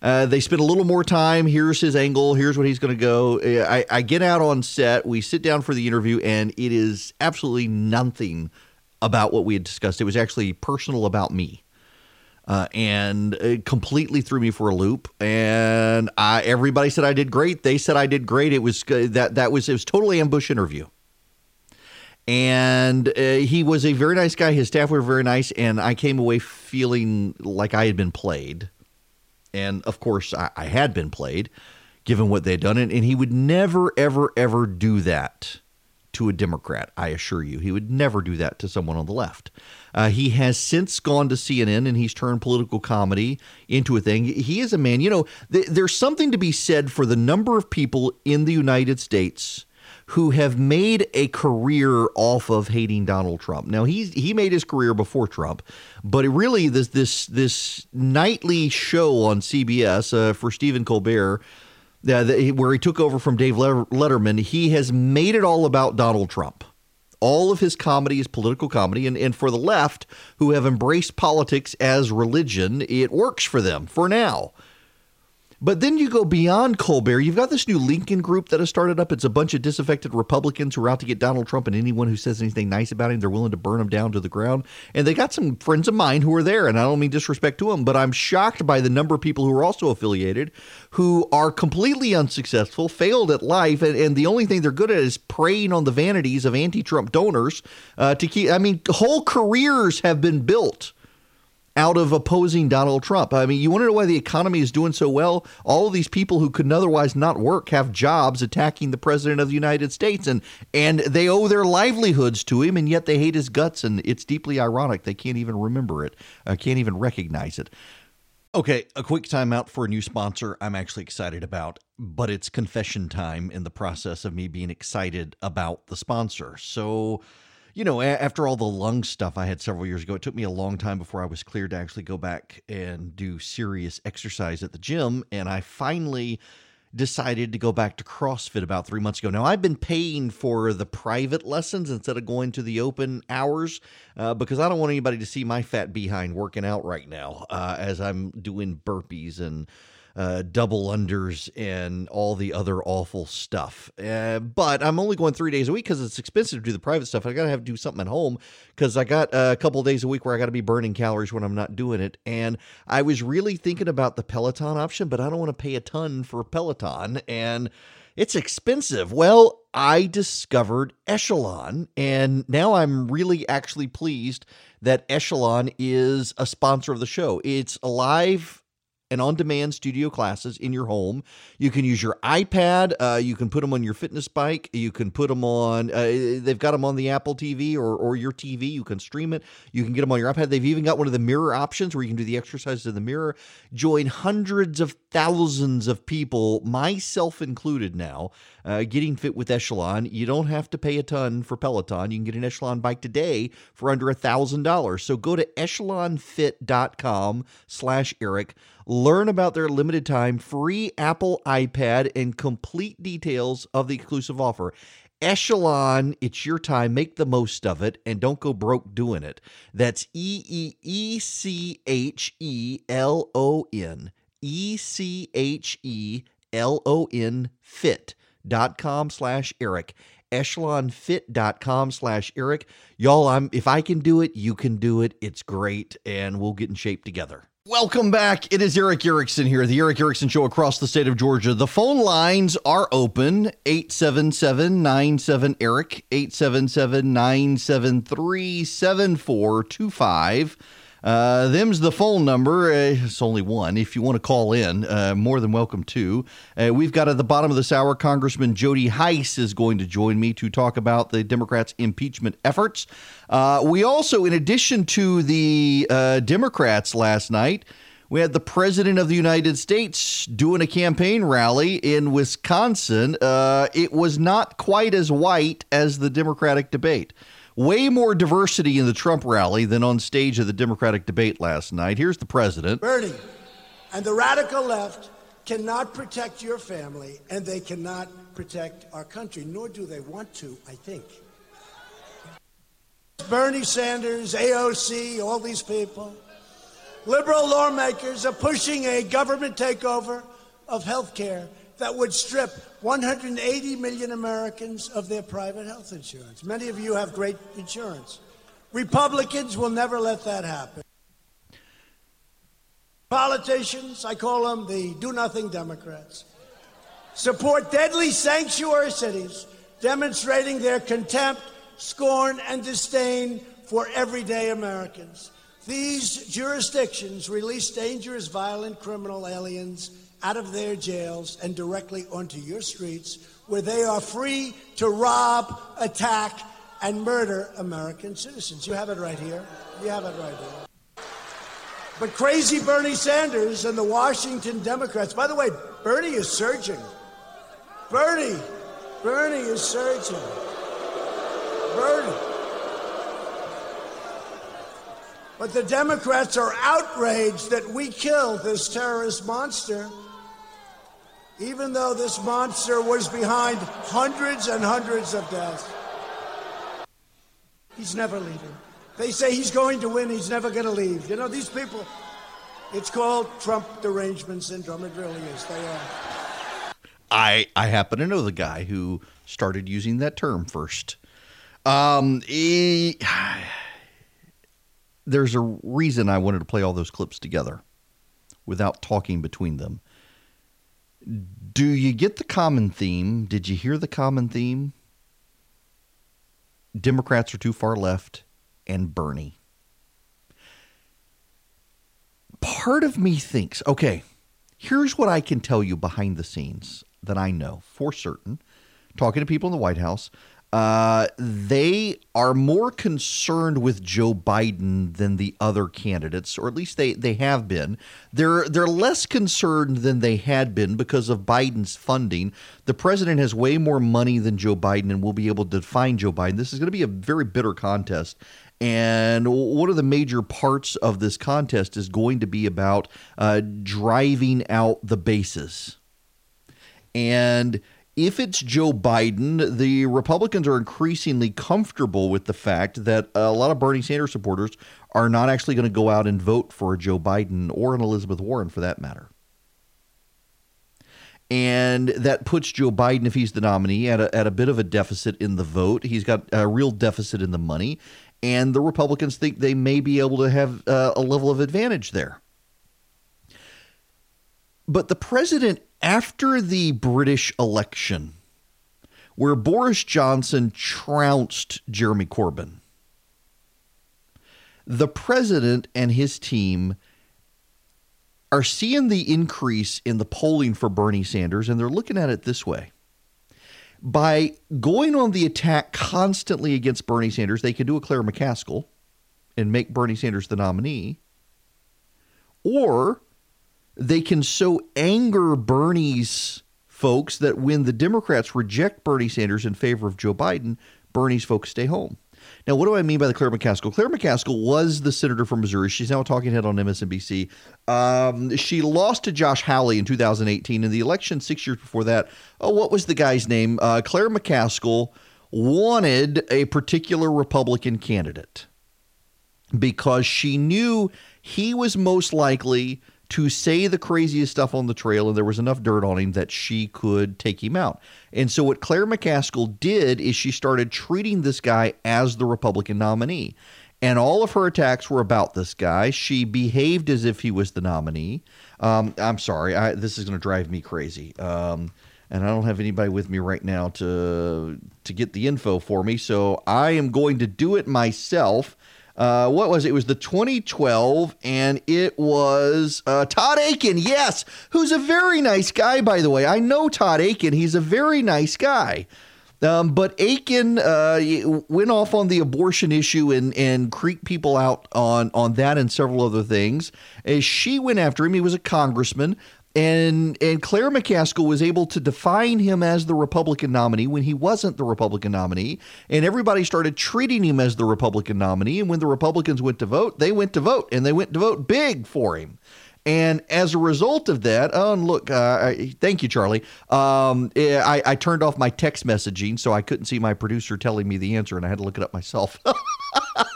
Uh, they spend a little more time. Here's his angle. Here's what he's going to go. Uh, I, I get out on set. We sit down for the interview, and it is absolutely nothing about what we had discussed. It was actually personal about me. Uh, and it completely threw me for a loop. And I, everybody said I did great. They said I did great. It was that that was it was totally ambush interview. And uh, he was a very nice guy. His staff were very nice, and I came away feeling like I had been played. And of course, I, I had been played, given what they'd done. And, and he would never, ever, ever do that to a Democrat, I assure you. He would never do that to someone on the left. Uh, he has since gone to CNN and he's turned political comedy into a thing. He is a man, you know, th- there's something to be said for the number of people in the United States who have made a career off of hating Donald Trump. Now he's he made his career before Trump, but really this this this nightly show on CBS uh, for Stephen Colbert. Uh, where he took over from Dave Letterman, he has made it all about Donald Trump. All of his comedy is political comedy, and, and for the left, who have embraced politics as religion, it works for them for now. But then you go beyond Colbert. You've got this new Lincoln group that has started up. It's a bunch of disaffected Republicans who are out to get Donald Trump, and anyone who says anything nice about him, they're willing to burn him down to the ground. And they got some friends of mine who are there, and I don't mean disrespect to them, but I'm shocked by the number of people who are also affiliated who are completely unsuccessful, failed at life, and, and the only thing they're good at is preying on the vanities of anti-Trump donors uh, to keep. I mean, whole careers have been built out of opposing Donald Trump. I mean, you want to know why the economy is doing so well? All of these people who could otherwise not work have jobs attacking the president of the United States and and they owe their livelihoods to him and yet they hate his guts and it's deeply ironic they can't even remember it. Uh, can't even recognize it. Okay, a quick timeout for a new sponsor I'm actually excited about, but it's confession time in the process of me being excited about the sponsor. So you know, after all the lung stuff I had several years ago, it took me a long time before I was cleared to actually go back and do serious exercise at the gym. And I finally decided to go back to CrossFit about three months ago. Now, I've been paying for the private lessons instead of going to the open hours uh, because I don't want anybody to see my fat behind working out right now uh, as I'm doing burpees and uh, double unders and all the other awful stuff. Uh, but I'm only going three days a week because it's expensive to do the private stuff. I got to have to do something at home because I got a couple days a week where I got to be burning calories when I'm not doing it. And I was really thinking about the Peloton option, but I don't want to pay a ton for Peloton. And it's expensive. Well, I discovered Echelon, and now I'm really actually pleased that Echelon is a sponsor of the show. It's a live and on demand studio classes in your home. You can use your iPad. Uh, you can put them on your fitness bike. You can put them on, uh, they've got them on the Apple TV or, or your TV. You can stream it. You can get them on your iPad. They've even got one of the mirror options where you can do the exercises in the mirror. Join hundreds of thousands of people, myself included now, uh, getting fit with Echelon. You don't have to pay a ton for Peloton. You can get an Echelon bike today for under a $1,000. So go to echelonfit.com slash Eric. Learn about their limited time free Apple iPad and complete details of the exclusive offer. Echelon, it's your time. Make the most of it and don't go broke doing it. That's E E E C H E L O N. E C H E L O N Eric. Echelonfit.com slash Eric. Y'all, I'm if I can do it, you can do it. It's great, and we'll get in shape together. Welcome back. It is Erick Erickson here, the Erick Erickson Show across the state of Georgia. The phone lines are open 877 97 Eric, 877 973 7425. Uh, them's the phone number. Uh, it's only one. If you want to call in, uh, more than welcome to. Uh, we've got at the bottom of this hour, Congressman Jody Hice is going to join me to talk about the Democrats' impeachment efforts. Uh, we also, in addition to the Democrats last night, We had the president of the United States doing a campaign rally in Wisconsin. It was not quite as white as the Democratic debate. Way more diversity in the Trump rally than on stage of the Democratic debate last night. Here's the president. Bernie and the radical left cannot protect your family, and they cannot protect our country, nor do they want to, I think. Bernie Sanders, AOC, all these people liberal lawmakers are pushing a government takeover of health care that would strip 180 million Americans of their private health insurance. Many of you have great insurance. Republicans will never let that happen. Politicians, I call them the do nothing Democrats, support deadly sanctuary cities, demonstrating their contempt, scorn, and disdain for everyday Americans. These jurisdictions release dangerous, violent criminal aliens out of their jails and directly onto your streets where they are free to rob, attack, and murder American citizens. You have it right here. You have it right here. But crazy Bernie Sanders and the Washington Democrats, by the way, Bernie is surging. Bernie, Bernie is surging. Bernie. But the Democrats are outraged that we killed this terrorist monster, even though this monster was behind hundreds and hundreds of deaths. He's never leaving. They say he's going to win, he's never going to leave. You know, these people, it's called Trump derangement syndrome. It really is. They are. I I happen to know the guy who started using that term first. Um, he, there's a reason I wanted to play all those clips together without talking between them. Do you get the common theme? Did you hear the common theme? Democrats are too far left and Bernie. Part of me thinks, okay, here's what I can tell you behind the scenes that I know for certain, talking to people in the White House. Uh, they are more concerned with Joe Biden than the other candidates, or at least they, they have been. They're they're less concerned than they had been because of Biden's funding. The president has way more money than Joe Biden and will be able to find Joe Biden. This is going to be a very bitter contest. And one of the major parts of this contest is going to be about uh, driving out the bases. And if it's Joe Biden, the Republicans are increasingly comfortable with the fact that a lot of Bernie Sanders supporters are not actually going to go out and vote for a Joe Biden or an Elizabeth Warren for that matter. And that puts Joe Biden, if he's the nominee, at a, at a bit of a deficit in the vote. He's got a real deficit in the money. And the Republicans think they may be able to have uh, a level of advantage there. But the president after the British election, where Boris Johnson trounced Jeremy Corbyn, the president and his team are seeing the increase in the polling for Bernie Sanders, and they're looking at it this way. By going on the attack constantly against Bernie Sanders, they can do a Claire McCaskill and make Bernie Sanders the nominee. Or they can so anger Bernie's folks that when the Democrats reject Bernie Sanders in favor of Joe Biden, Bernie's folks stay home. Now, what do I mean by the Claire McCaskill? Claire McCaskill was the senator from Missouri. She's now a talking head on MSNBC. Um, she lost to Josh Hawley in 2018. In the election six years before that, oh, what was the guy's name? Uh, Claire McCaskill wanted a particular Republican candidate because she knew he was most likely to say the craziest stuff on the trail, and there was enough dirt on him that she could take him out. And so, what Claire McCaskill did is she started treating this guy as the Republican nominee. And all of her attacks were about this guy. She behaved as if he was the nominee. Um, I'm sorry, I, this is going to drive me crazy. Um, and I don't have anybody with me right now to to get the info for me, so I am going to do it myself. Uh, what was it? It was the 2012, and it was uh, Todd Akin, yes, who's a very nice guy, by the way. I know Todd Akin. He's a very nice guy. Um, but Akin uh, went off on the abortion issue and and creeped people out on on that and several other things. As she went after him, he was a congressman. And and Claire McCaskill was able to define him as the Republican nominee when he wasn't the Republican nominee, and everybody started treating him as the Republican nominee. And when the Republicans went to vote, they went to vote, and they went to vote big for him. And as a result of that, oh, and look, uh, thank you, Charlie. Um, eh, I, I turned off my text messaging, so I couldn't see my producer telling me the answer, and I had to look it up myself.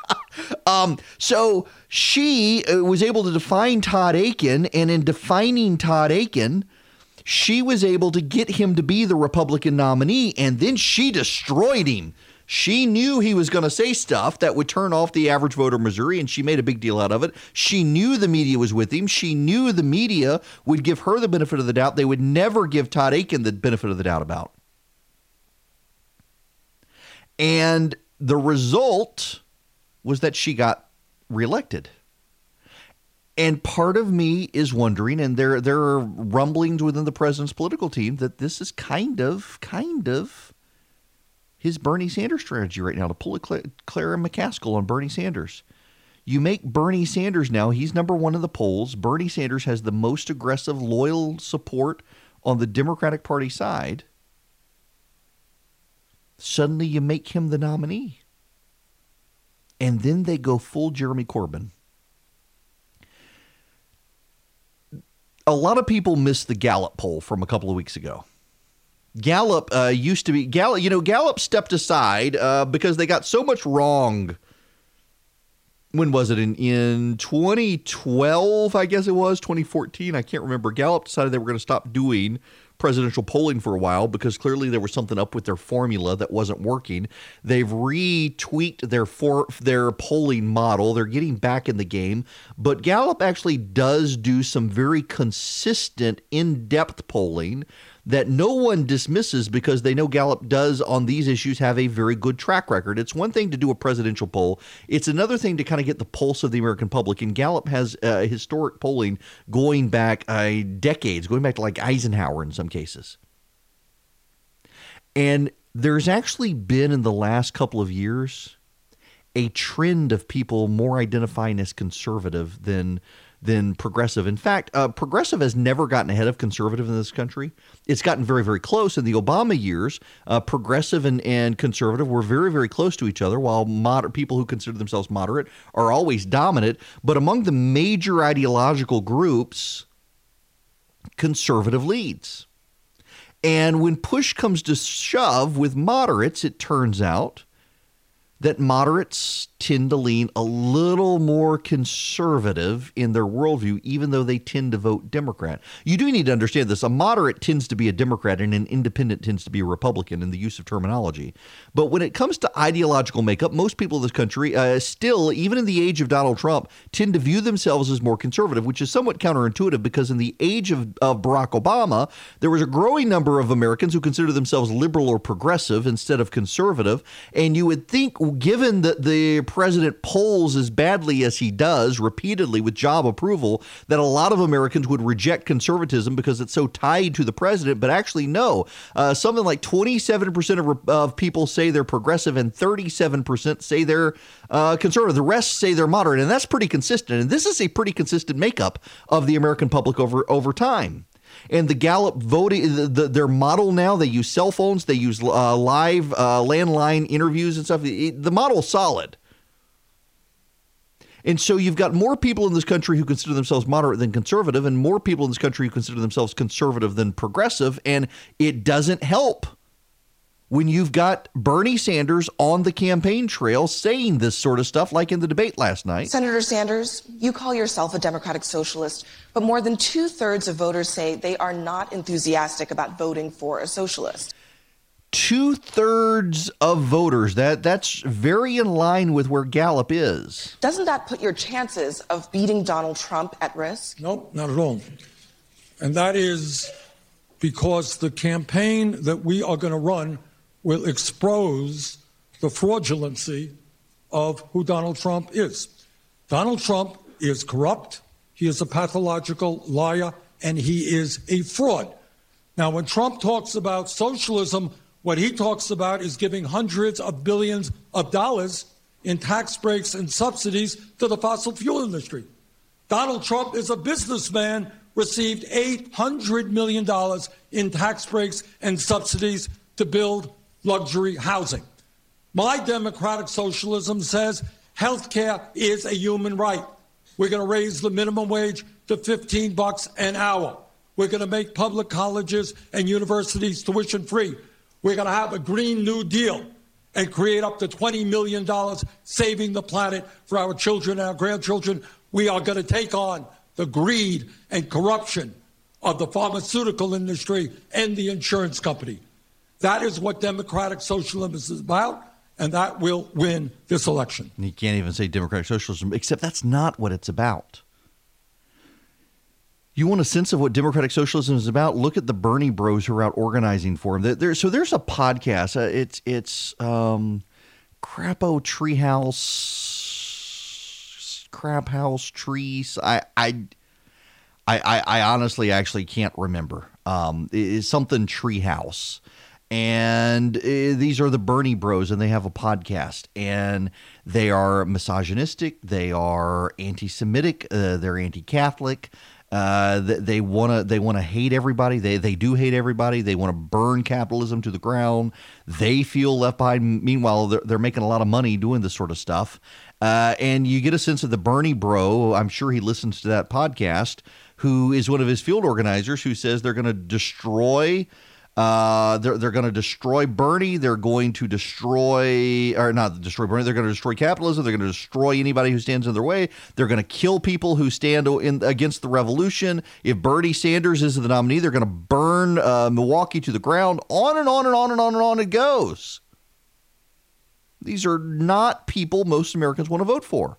um, so she uh, was able to define Todd Akin, and in defining Todd Akin, she was able to get him to be the Republican nominee, and then she destroyed him. She knew he was going to say stuff that would turn off the average voter in Missouri, and she made a big deal out of it. She knew the media was with him. She knew the media would give her the benefit of the doubt. They would never give Todd Akin the benefit of the doubt about. And the result was that she got reelected. And part of me is wondering, and there there are rumblings within the president's political team that this is kind of, kind of his Bernie Sanders strategy right now to pull a Claire McCaskill on Bernie Sanders. You make Bernie Sanders now, he's number one in the polls. Bernie Sanders has the most aggressive, loyal support on the Democratic Party side. Suddenly you make him the nominee. And then they go full Jeremy Corbyn. A lot of people missed the Gallup poll from a couple of weeks ago. Gallup uh, used to be Gallup. You know, Gallup stepped aside uh, because they got so much wrong. When was it in in 2012? I guess it was 2014. I can't remember. Gallup decided they were going to stop doing presidential polling for a while because clearly there was something up with their formula that wasn't working. They've retweaked their for, their polling model. They're getting back in the game, but Gallup actually does do some very consistent in-depth polling that no one dismisses because they know Gallup does on these issues have a very good track record. It's one thing to do a presidential poll, it's another thing to kind of get the pulse of the American public. And Gallup has uh, historic polling going back uh, decades, going back to like Eisenhower in some cases. And there's actually been in the last couple of years a trend of people more identifying as conservative than than progressive. In fact, uh, progressive has never gotten ahead of conservative in this country. It's gotten very, very close. In the Obama years, uh, progressive and, and conservative were very, very close to each other, while moder- people who consider themselves moderate are always dominant. But among the major ideological groups, conservative leads. And when push comes to shove with moderates, it turns out that moderates tend to lean a little more conservative in their worldview, even though they tend to vote Democrat. You do need to understand this. A moderate tends to be a Democrat, and an independent tends to be a Republican in the use of terminology. But when it comes to ideological makeup, most people in this country uh, still, even in the age of Donald Trump, tend to view themselves as more conservative, which is somewhat counterintuitive because in the age of, of Barack Obama, there was a growing number of Americans who consider themselves liberal or progressive instead of conservative. And you would think, given that the president polls as badly as he does repeatedly with job approval that a lot of Americans would reject conservatism because it's so tied to the president. But actually, no. Uh, something like 27% of, of people say they're progressive and 37% say they're uh, conservative. The rest say they're moderate. And that's pretty consistent. And this is a pretty consistent makeup of the American public over, over time and the Gallup voting, the, the, their model now, they use cell phones, they use uh, live uh, landline interviews and stuff. The model's solid. And so you've got more people in this country who consider themselves moderate than conservative, and more people in this country who consider themselves conservative than progressive. And it doesn't help when you've got Bernie Sanders on the campaign trail saying this sort of stuff, like in the debate last night. Senator Sanders, you call yourself a democratic socialist, but more than two thirds of voters say they are not enthusiastic about voting for a socialist two thirds of voters. That that's very in line with where Gallup is. Doesn't that put your chances of beating Donald Trump at risk? Nope, not at all. And that is because the campaign that we are going to run will expose the fraudulency of who Donald Trump is. Donald Trump is corrupt, he is a pathological liar, and he is a fraud. Now, when Trump talks about socialism, What he talks about is giving hundreds of billions of dollars in tax breaks and subsidies to the fossil fuel industry. Donald Trump is a businessman, received $800 million in tax breaks and subsidies to build luxury housing. My democratic socialism says health care is a human right. We're going to raise the minimum wage to 15 bucks an hour. We're going to make public colleges and universities tuition free. We're going to have a Green New Deal and create up to $20 million saving the planet for our children and our grandchildren. We are going to take on the greed and corruption of the pharmaceutical industry and the insurance company. That is what democratic socialism is about, and that will win this election. You can't even say democratic socialism, except that's not what it's about. You want a sense of what democratic socialism is about? Look at the Bernie Bros who are out organizing for him. There, so there's a podcast. Uh, it's it's um, Crapo Treehouse, Crap House Trees. I I I I honestly actually can't remember. Um, it's something Treehouse and uh, these are the Bernie Bros, and they have a podcast, and they are misogynistic, they are anti-Semitic, uh, they're anti-Catholic, uh, they want to they want to hate everybody. They they do hate everybody. They want to burn capitalism to the ground. They feel left behind. Meanwhile, they're, they're making a lot of money doing this sort of stuff. Uh, and you get a sense of the Bernie bro. I'm sure he listens to that podcast. Who is one of his field organizers? Who says they're going to destroy uh, they're they're going to destroy Bernie. They're going to destroy, or not destroy Bernie. They're going to destroy capitalism. They're going to destroy anybody who stands in their way. They're going to kill people who stand in, against the revolution. If Bernie Sanders is the nominee, they're going to burn uh, Milwaukee to the ground. On and on and on and on and on it goes. These are not people most Americans want to vote for.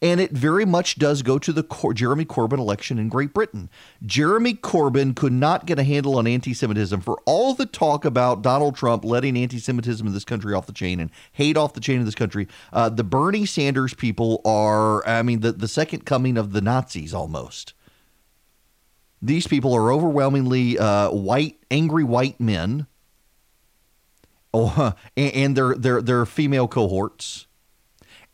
And it very much does go to the Cor- Jeremy Corbyn election in Great Britain. Jeremy Corbyn could not get a handle on anti Semitism for all the talk about Donald Trump letting anti Semitism in this country off the chain and hate off the chain in this country. Uh, the Bernie Sanders people are, I mean, the, the second coming of the Nazis almost. These people are overwhelmingly uh, white, angry white men. Oh, and, and their their their female cohorts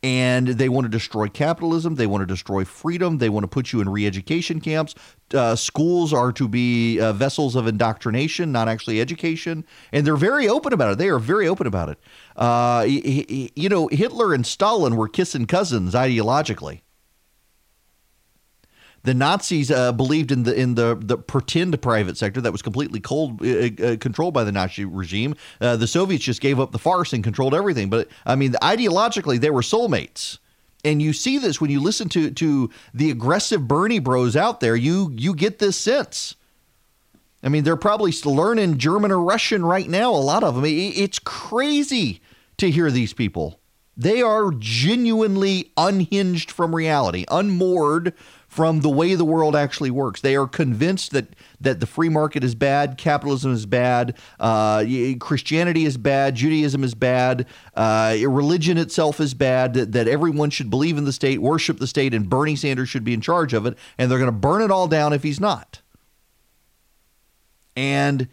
and they want to destroy capitalism. They want to destroy freedom. They want to put you in re-education camps. Uh, schools are to be uh, vessels of indoctrination, not actually education, and they're very open about it. They are very open about it. Uh, you know, Hitler and Stalin were kissing cousins ideologically the Nazis uh, believed in the in the the pretend private sector that was completely cold, uh, uh, controlled by the Nazi regime. Uh, the Soviets just gave up the farce and controlled everything. But I mean, ideologically, they were soulmates. And you see this when you listen to to the aggressive Bernie Bros out there. You you get this sense. I mean, they're probably learning German or Russian right now. A lot of them. It's crazy to hear these people. They are genuinely unhinged from reality, unmoored from the way the world actually works. They are convinced that that the free market is bad, capitalism is bad, uh, Christianity is bad, Judaism is bad, uh, religion itself is bad. That, that everyone should believe in the state, worship the state, and Bernie Sanders should be in charge of it, and they're going to burn it all down if he's not. And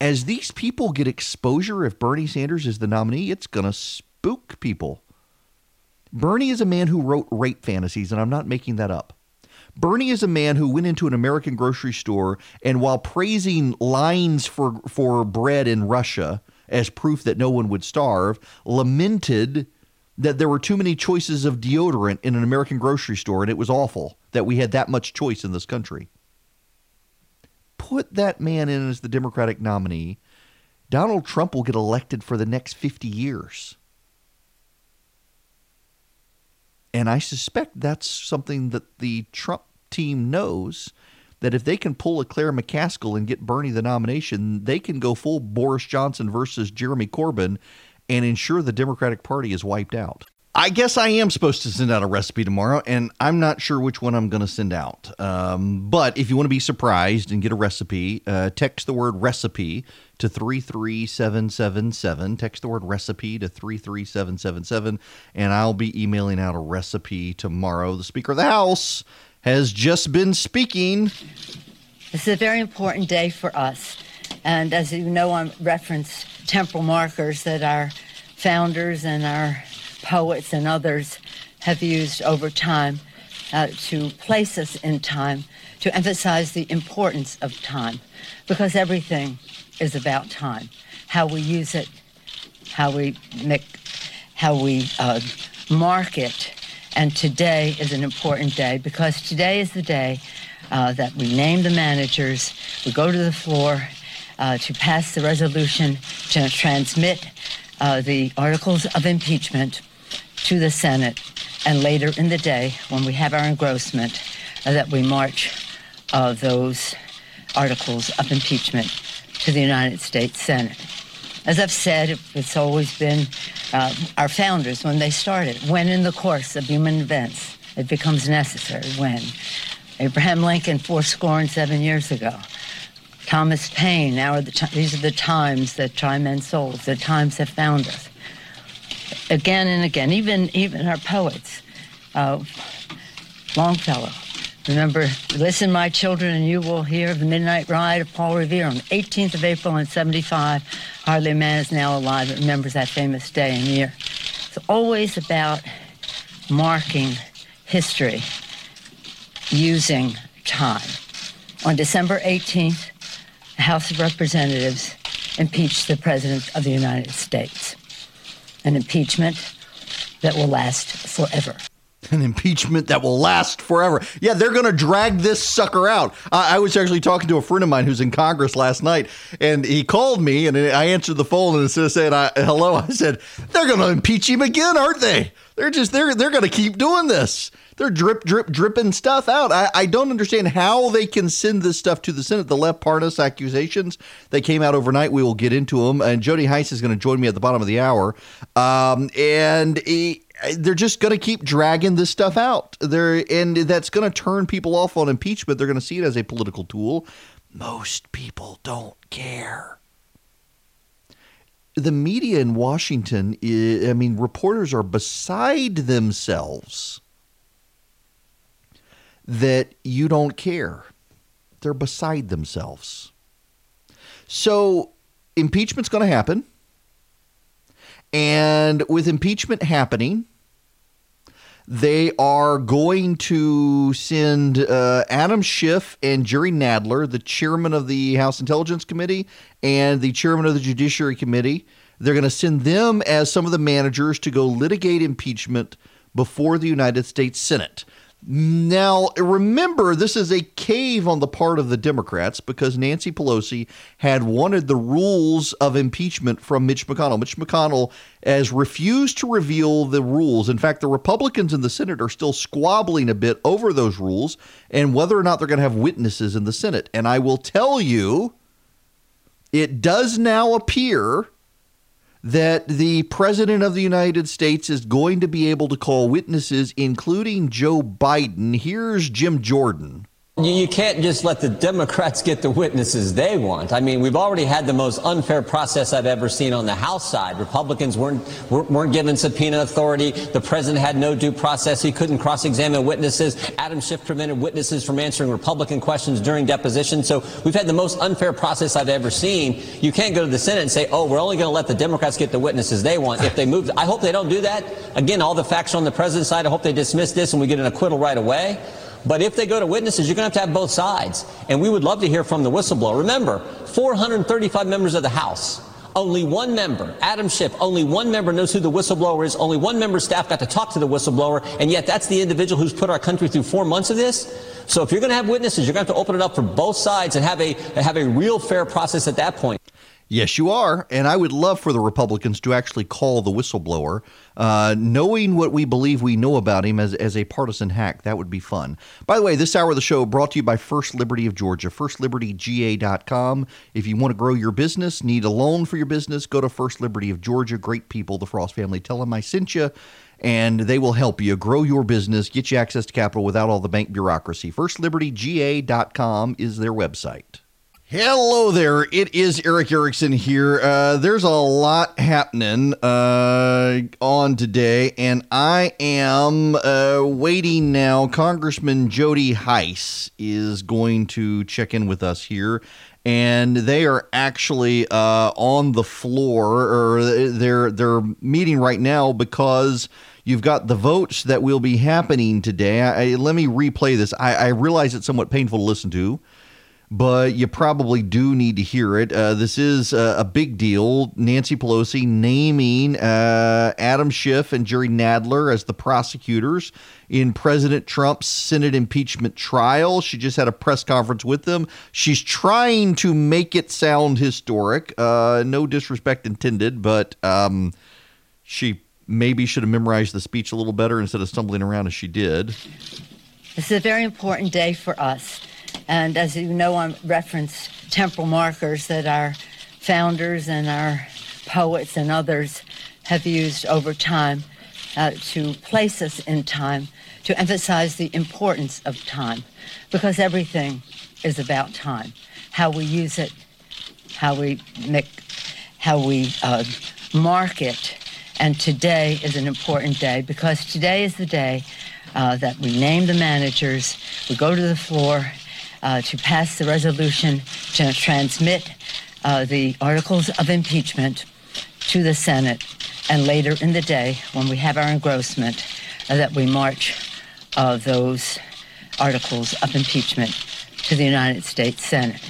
as these people get exposure, if Bernie Sanders is the nominee, it's going to spook people. Bernie is a man who wrote rape fantasies, and I'm not making that up. Bernie is a man who went into an American grocery store and while praising lines for, for bread in Russia as proof that no one would starve, lamented that there were too many choices of deodorant in an American grocery store and it was awful that we had that much choice in this country. Put that man in as the Democratic nominee. Donald Trump will get elected for the next 50 years. And I suspect that's something that the Trump team knows that if they can pull a Claire McCaskill and get Bernie the nomination, they can go full Boris Johnson versus Jeremy Corbyn and ensure the Democratic Party is wiped out. I guess I am supposed to send out a recipe tomorrow, and I'm not sure which one I'm going to send out. Um, but if you want to be surprised and get a recipe, uh, text the word recipe to 33777. Text the word recipe to 33777, and I'll be emailing out a recipe tomorrow. The Speaker of the House has just been speaking. This is a very important day for us. And as you know, on reference temporal markers that our founders and our poets and others have used over time uh, to place us in time, to emphasize the importance of time, because everything is about time. How we use it, how we make, how we uh, mark it, and today is an important day because today is the day uh, that we name the managers, we go to the floor uh, to pass the resolution to transmit uh, the articles of impeachment to the Senate, and later in the day, when we have our engrossment, uh, that we march uh, those articles of impeachment to the United States Senate. As I've said, it's always been uh, our founders when they started, when in the course of human events it becomes necessary, when. Abraham Lincoln, four score and seven years ago. Thomas Paine, now are the t- these are the times that try men's souls, the times that found us. Again and again, even even our poets, uh, Longfellow. Remember, listen, my children, and you will hear the midnight ride of Paul Revere on the 18th of April in 75. Hardly a man is now alive that remembers that famous day and year. It's always about marking history using time. On December 18th, the House of Representatives impeached the President of the United States. An impeachment that will last forever. An impeachment that will last forever. Yeah, they're going to drag this sucker out. I, I, was actually talking to a friend of mine who's in Congress last night, and he called me, and I answered the phone, and instead of saying hello, I said, "They're going to impeach him again, aren't they? They're just they're they're going to keep doing this." they're drip, drip, dripping stuff out. I, I don't understand how they can send this stuff to the Senate. The Lev Parnas accusations they came out overnight. We will get into them. And Jody Hice is going to join me at the bottom of the hour. Um, and he, Uh, they're just going to keep dragging this stuff out. There, and that's going to turn people off on impeachment. They're going to see it as a political tool. Most people don't care the media in Washington, I mean, reporters are beside themselves that you don't care. They're beside themselves. So, impeachment's going to happen. And with impeachment happening, they are going to send uh, Adam Schiff and Jerry Nadler, the chairman of the House Intelligence Committee and the chairman of the Judiciary Committee. They're going to send them as some of the managers to go litigate impeachment before the United States Senate. Now, remember, this is a cave on the part of the Democrats because Nancy Pelosi had wanted the rules of impeachment from Mitch McConnell. Mitch McConnell has refused to reveal the rules. In fact, the Republicans in the Senate are still squabbling a bit over those rules and whether or not they're going to have witnesses in the Senate. And I will tell you, it does now appear that the President of the United States is going to be able to call witnesses, including Joe Biden. Here's Jim Jordan. You can't just let the Democrats get the witnesses they want. I mean, we've already had the most unfair process I've ever seen on the House side. Republicans weren't weren't given subpoena authority. The president had no due process. He couldn't cross-examine witnesses. Adam Schiff prevented witnesses from answering Republican questions during deposition. So we've had the most unfair process I've ever seen. You can't go to the Senate and say, "Oh, we're only going to let the Democrats get the witnesses they want." If they move, I hope they don't do that. Again, all the facts are on the president's side. I hope they dismiss this and we get an acquittal right away. But if they go to witnesses, you're going to have to have both sides. And we would love to hear from the whistleblower. Remember, 435 members of the House. Only one member, Adam Schiff, only one member knows who the whistleblower is. Only one member staff got to talk to the whistleblower. And yet that's the individual who's put our country through four months of this. So if you're going to have witnesses, you're going to have to open it up for both sides and have a, have a real fair process at that point. Yes, you are. And I would love for the Republicans to actually call the whistleblower, uh, knowing what we believe we know about him as, as a partisan hack. That would be fun. By the way, this hour of the show brought to you by First Liberty of Georgia, firstlibertyga.com. If you want to grow your business, need a loan for your business, go to First Liberty of Georgia. Great people, the Frost family. Tell them I sent you and they will help you grow your business, get you access to capital without all the bank bureaucracy. FirstLibertyGA.com is their website. Hello there. It is Erick Erickson here. Uh, there's a lot happening uh, on today, and I am uh, waiting now. Congressman Jody Hice is going to check in with us here and they are actually uh, on the floor, or they're they're meeting right now because you've got the votes that will be happening today. I, let me replay this. I, I realize it's somewhat painful to listen to but you probably do need to hear it. Uh, this is a, a, big deal. Nancy Pelosi naming uh, Adam Schiff and Jerry Nadler as the prosecutors in President Trump's Senate impeachment trial. She just had a press conference with them. She's trying to make it sound historic. Uh, no disrespect intended, but um, she maybe should have memorized the speech a little better instead of stumbling around as she did. This is a very important day for us and as you know, I reference temporal markers that our founders and our poets and others have used over time uh, to place us in time, to emphasize the importance of time, because everything is about time. How we use it, how we make, how we uh, mark it. And today is an important day because today is the day uh, that we name the managers, we go to the floor, uh, to pass the resolution to transmit uh, the articles of impeachment to the Senate, and later in the day, when we have our engrossment, uh, that we march uh, those articles of impeachment to the United States Senate.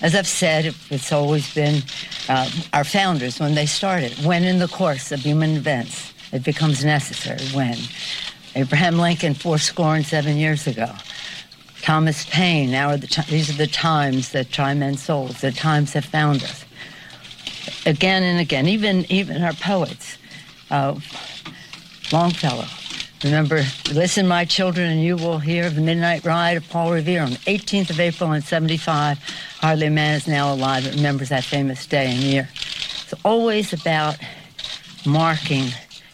As I've said, it's always been uh, our founders when they started, when in the course of human events it becomes necessary, when. Abraham Lincoln, four score and seven years ago, Thomas Paine. Now are the t- these are the times that try men's souls. The times have found us. Again and again, even even our poets. Uh, Longfellow. Remember, listen, my children, and you will hear the midnight ride of Paul Revere on the 18th of April in 75. Hardly a man is now alive that remembers that famous day and year. It's always about marking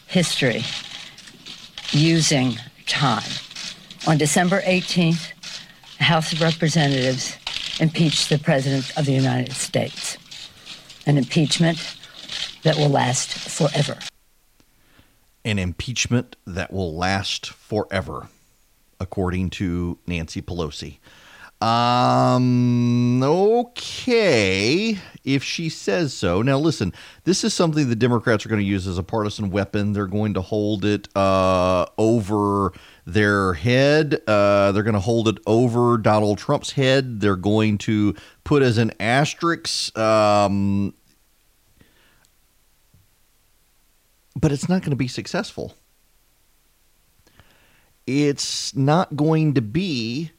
history using time. On December 18th, the House of Representatives impeach the President of the United States. An impeachment that will last forever. An impeachment that will last forever, according to Nancy Pelosi. Um, okay, if she says so. Now, listen, this is something the Democrats are going to use as a partisan weapon. They're going to hold it uh, over their head. Uh, they're going to hold it over Donald Trump's head. They're going to put as an asterisk. Um, but it's not going to be successful. It's not going to be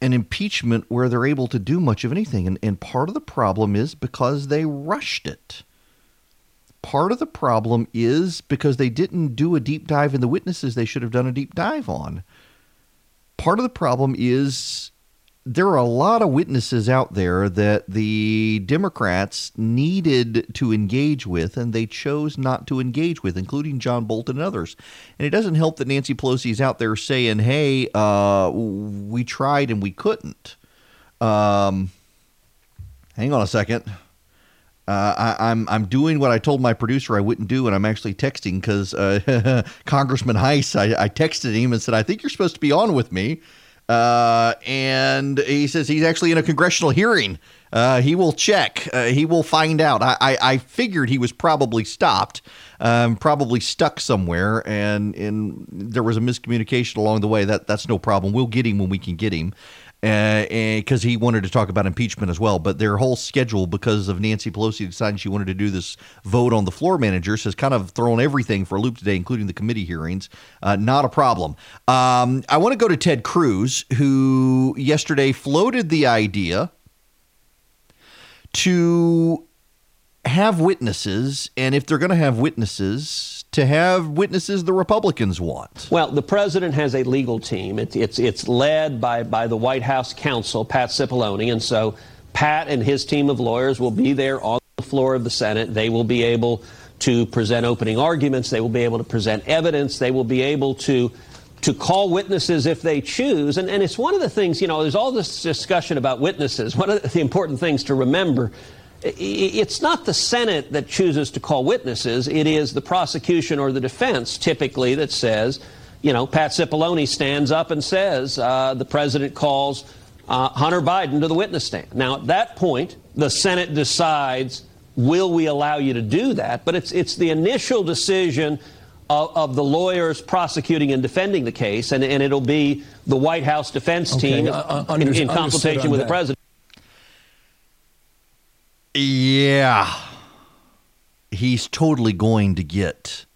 an impeachment where they're able to do much of anything. And, and part of the problem is because they rushed it part of the problem is because they didn't do a deep dive in the witnesses they should have done a deep dive on. Part of the problem is there are a lot of witnesses out there that the Democrats needed to engage with, and they chose not to engage with, including John Bolton and others. And it doesn't help that Nancy Pelosi is out there saying, hey, uh, we tried and we couldn't. Um, hang on a second. Uh, I, am I'm, I'm doing what I told my producer I wouldn't do, and I'm actually texting because uh, Congressman Hice, I, I, texted him and said, "I think you're supposed to be on with me," uh, and he says he's actually in a congressional hearing. Uh, he will check. Uh, he will find out. I, I, I, figured he was probably stopped, um, probably stuck somewhere, and and there was a miscommunication along the way. That that's no problem. We'll get him when we can get him because uh, he wanted to talk about impeachment as well. But their whole schedule, because of Nancy Pelosi deciding she wanted to do this vote on the floor managers, has kind of thrown everything for a loop today, including the committee hearings. Uh, not a problem. Um, I want to go to Ted Cruz, who yesterday floated the idea to have witnesses, and if they're going to have witnesses, to have witnesses the Republicans want. Well, the president has a legal team. It's it's, it's led by, by the White House counsel, Pat Cipollone. And so Pat and his team of lawyers will be there on the floor of the Senate. They will be able to present opening arguments. They will be able to present evidence. They will be able to to call witnesses if they choose. And, and it's one of the things, you know, there's all this discussion about witnesses. One of the important things to remember it's not the Senate that chooses to call witnesses. It is the prosecution or the defense typically that says, you know, Pat Cipollone stands up and says uh, the president calls uh, Hunter Biden to the witness stand. Now, at that point, the Senate decides, will we allow you to do that? But it's, it's the initial decision of, of the lawyers prosecuting and defending the case, and, and it'll be the White House defense Okay, team uh, uh, in, in consultation on with the president. Yeah. He's totally going to get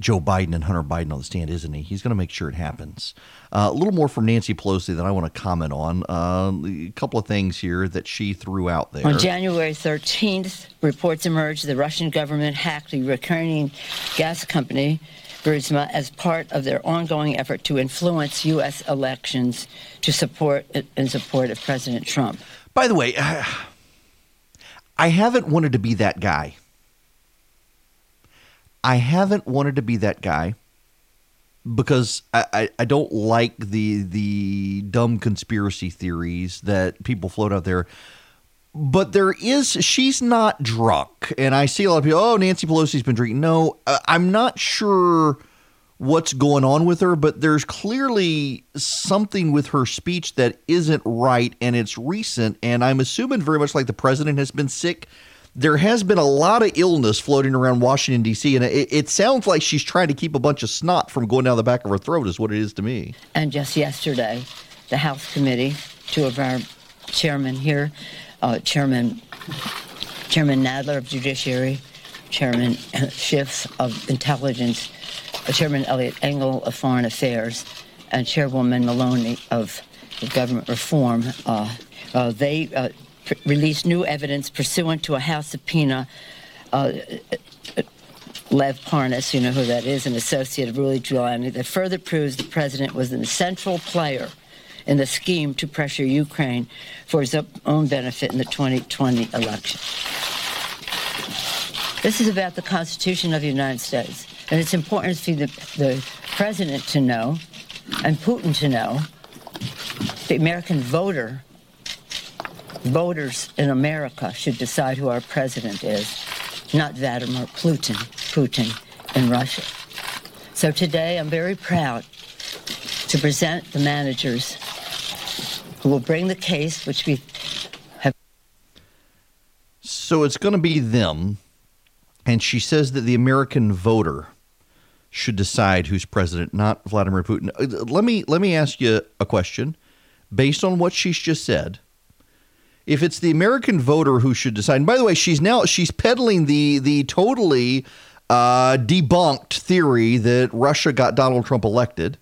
Joe Biden and Hunter Biden on the stand, isn't he? He's going to make sure it happens. Uh, a little more from Nancy Pelosi that I want to comment on. Uh, a couple of things here that she threw out there. On January 13th, reports emerged the Russian government hacked the Ukrainian gas company Burisma as part of their ongoing effort to influence U.S. elections to support in support of President Trump. By the way, I haven't wanted to be that guy. I haven't wanted to be that guy because I, I, I don't like the the dumb conspiracy theories that people float out there. But there is she's not drunk, and I see a lot of people. Oh, Nancy Pelosi's been drinking. No, uh, I'm not sure what's going on with her, but there's clearly something with her speech that isn't right, and it's recent. And I'm assuming very much like the president has been sick. There has been a lot of illness floating around Washington D.C., and it, it sounds like she's trying to keep a bunch of snot from going down the back of her throat. Is what it is to me. And just yesterday, the House committee, two of our chairmen here, uh, Chairman Chairman Nadler of Judiciary, Chairman Schiff of Intelligence, Chairman Eliot Engel of Foreign Affairs, and Chairwoman Maloney of Government Reform. Uh, uh, they uh, released new evidence pursuant to a House subpoena. Uh, Lev Parnas, you know who that is, an associate of Rudy Giuliani, that further proves the president was a central player in the scheme to pressure Ukraine for his own benefit in the 2020 election. This is about the Constitution of the United States, and it's important for the, the president to know and Putin to know, the American voter, voters in America should decide who our president is, not Vladimir Putin, Putin in Russia. So today I'm very proud to present the managers who will bring the case, which we have. So it's going to be them. And she says that the American voter should decide who's president, not Vladimir Putin. Uh, Let me let me ask you a question based on what she's just said. If it's the American voter who should decide, and by the way, she's now she's peddling the the totally uh, debunked theory that Russia got Donald Trump elected.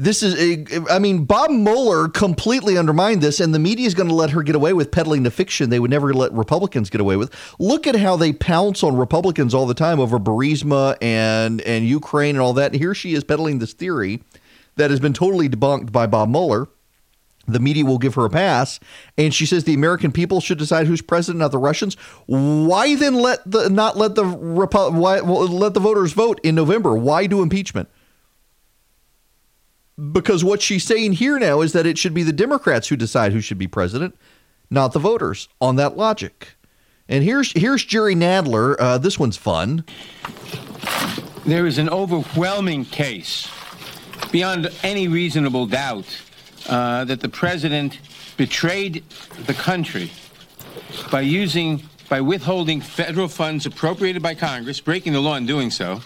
This is, a, I mean, Bob Mueller completely undermined this, and the media is going to let her get away with peddling the fiction they would never let Republicans get away with. Look at how they pounce on Republicans all the time over Burisma and and Ukraine and all that. Here she is peddling this theory that has been totally debunked by Bob Mueller. The media will give her a pass, and she says the American people should decide who's president, not the Russians. Why then let the not let the Repu- why well, let the voters vote in November? Why do impeachment? Because what she's saying here now is that it should be the Democrats who decide who should be president, not the voters. On that logic, and here's here's Jerry Nadler. Uh, this one's fun. There is an overwhelming case, beyond any reasonable doubt, uh, that the president betrayed the country by using, by withholding federal funds appropriated by Congress, breaking the law in doing so,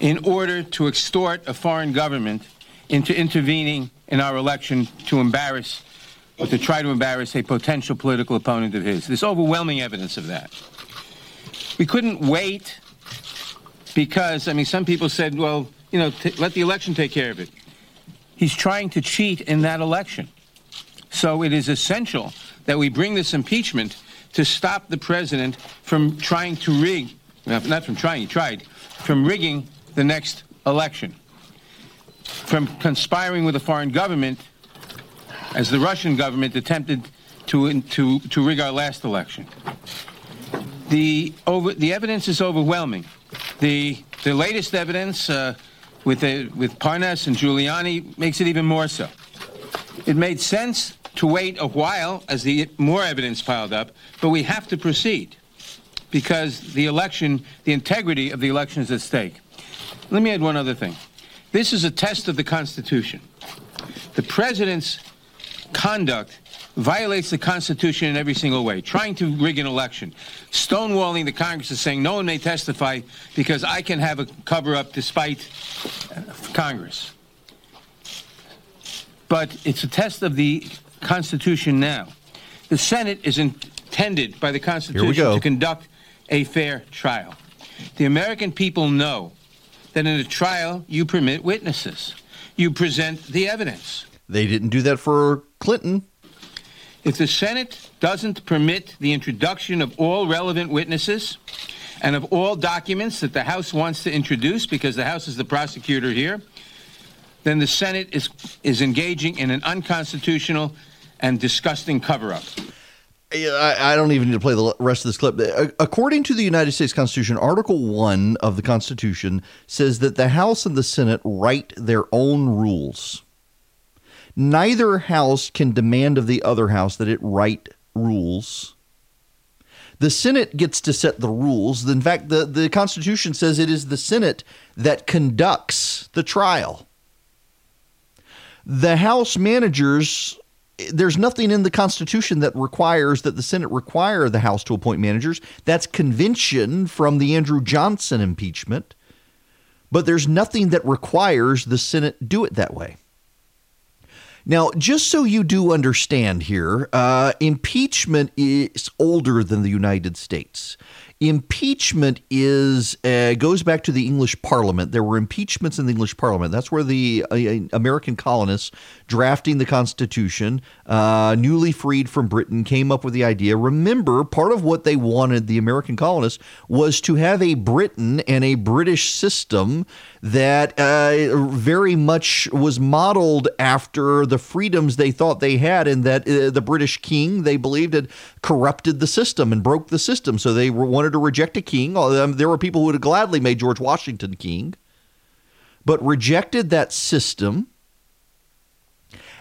in order to extort a foreign government into intervening in our election to embarrass or to try to embarrass a potential political opponent of his. There's overwhelming evidence of that. We couldn't wait because, I mean, some people said, well, you know, t- let the election take care of it. He's trying to cheat in that election. So it is essential that we bring this impeachment to stop the president from trying to rig, not from trying, he tried, from rigging the next election, from conspiring with a foreign government, as the Russian government attempted to, to, to rig our last election. The, over, the evidence is overwhelming. The, the latest evidence uh, with, the, with Parnas and Giuliani makes it even more so. It made sense to wait a while as the more evidence piled up, but we have to proceed because the election, the integrity of the election is at stake. Let me add one other thing. This is a test of the Constitution. The president's conduct violates the Constitution in every single way. Trying to rig an election, stonewalling the Congress is saying no one may testify because I can have a cover up despite uh, Congress. But it's a test of the Constitution now. The Senate is intended by the Constitution to conduct a fair trial. The American people know that in a trial you permit witnesses, you present the evidence. They didn't do that for Clinton. If the Senate doesn't permit the introduction of all relevant witnesses and of all documents that the House wants to introduce, because the House is the prosecutor here, then the Senate is, is engaging in an unconstitutional and disgusting cover up. I, I don't even need to play the rest of this clip. Uh, According to the United States Constitution, Article 1 of the Constitution says that the House and the Senate write their own rules. Neither house can demand of the other house that it write rules. The Senate gets to set the rules. In fact, the, the Constitution says it is the Senate that conducts the trial. The House managers there's nothing in the Constitution that requires that the Senate require the House to appoint managers. That's convention from the Andrew Johnson impeachment. But there's nothing that requires the Senate do it that way. Now, just so you do understand here, uh, impeachment is older than the United States. Impeachment is uh, goes back to the English Parliament. There were impeachments in the English Parliament. That's where the uh, American colonists drafting the Constitution, uh, newly freed from Britain, came up with the idea. Remember, part of what they wanted, the American colonists, was to have a Britain and a British system that uh, very much was modeled after the freedoms they thought they had, and that uh, the British king they believed had corrupted the system and broke the system. So they wanted to reject a king. Um, there were people who would have gladly made George Washington king, but rejected that system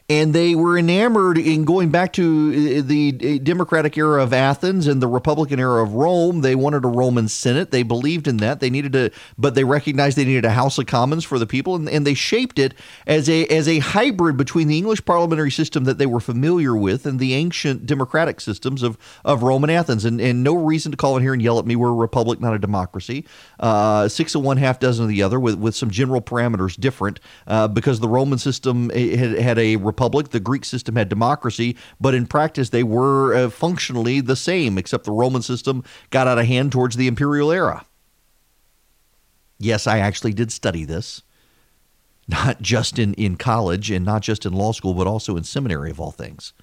and they were enamored in going back to uh, the democratic era of Athens and the republican era of Rome. They wanted a Roman Senate. They believed in that. They needed to, but they recognized they needed a House of Commons for the people, and, and they shaped it as a as a hybrid between the English parliamentary system that they were familiar with and the ancient democratic systems of of Rome and Athens. And and no reason to call in here and yell at me. We're a republic, not a democracy. Uh, six of one, half dozen of the other, with with some general parameters different, uh, because the Roman system eh, had, had a republic. The Greek system had democracy, but in practice they were uh, functionally the same, except the Roman system got out of hand towards the imperial era. Yes, I actually did study this, not just in, in college and not just in law school, but also in seminary, of all things.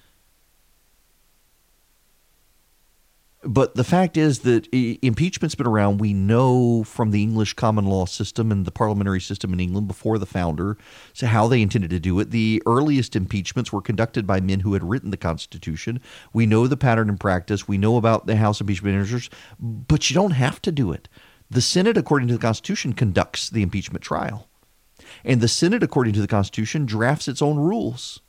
But the fact is that impeachment's been around. We know from the English common law system and the parliamentary system in England before the founder so how they intended to do it. The earliest impeachments were conducted by men who had written the Constitution. We know the pattern and practice. We know about the House impeachment managers, but you don't have to do it. The Senate, according to the Constitution, conducts the impeachment trial. And the Senate, according to the Constitution, drafts its own rules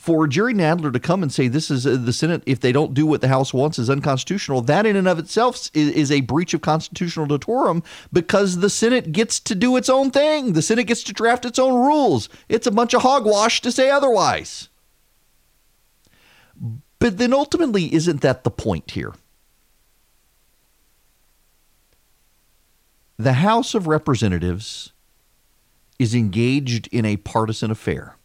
for Jerry Nadler to come and say this is uh, the Senate, if they don't do what the House wants, is unconstitutional, that in and of itself is, is a breach of constitutional decorum because the Senate gets to do its own thing. The Senate gets to draft its own rules. It's a bunch of hogwash to say otherwise. But then ultimately, isn't that the point here? The House of Representatives is engaged in a partisan affair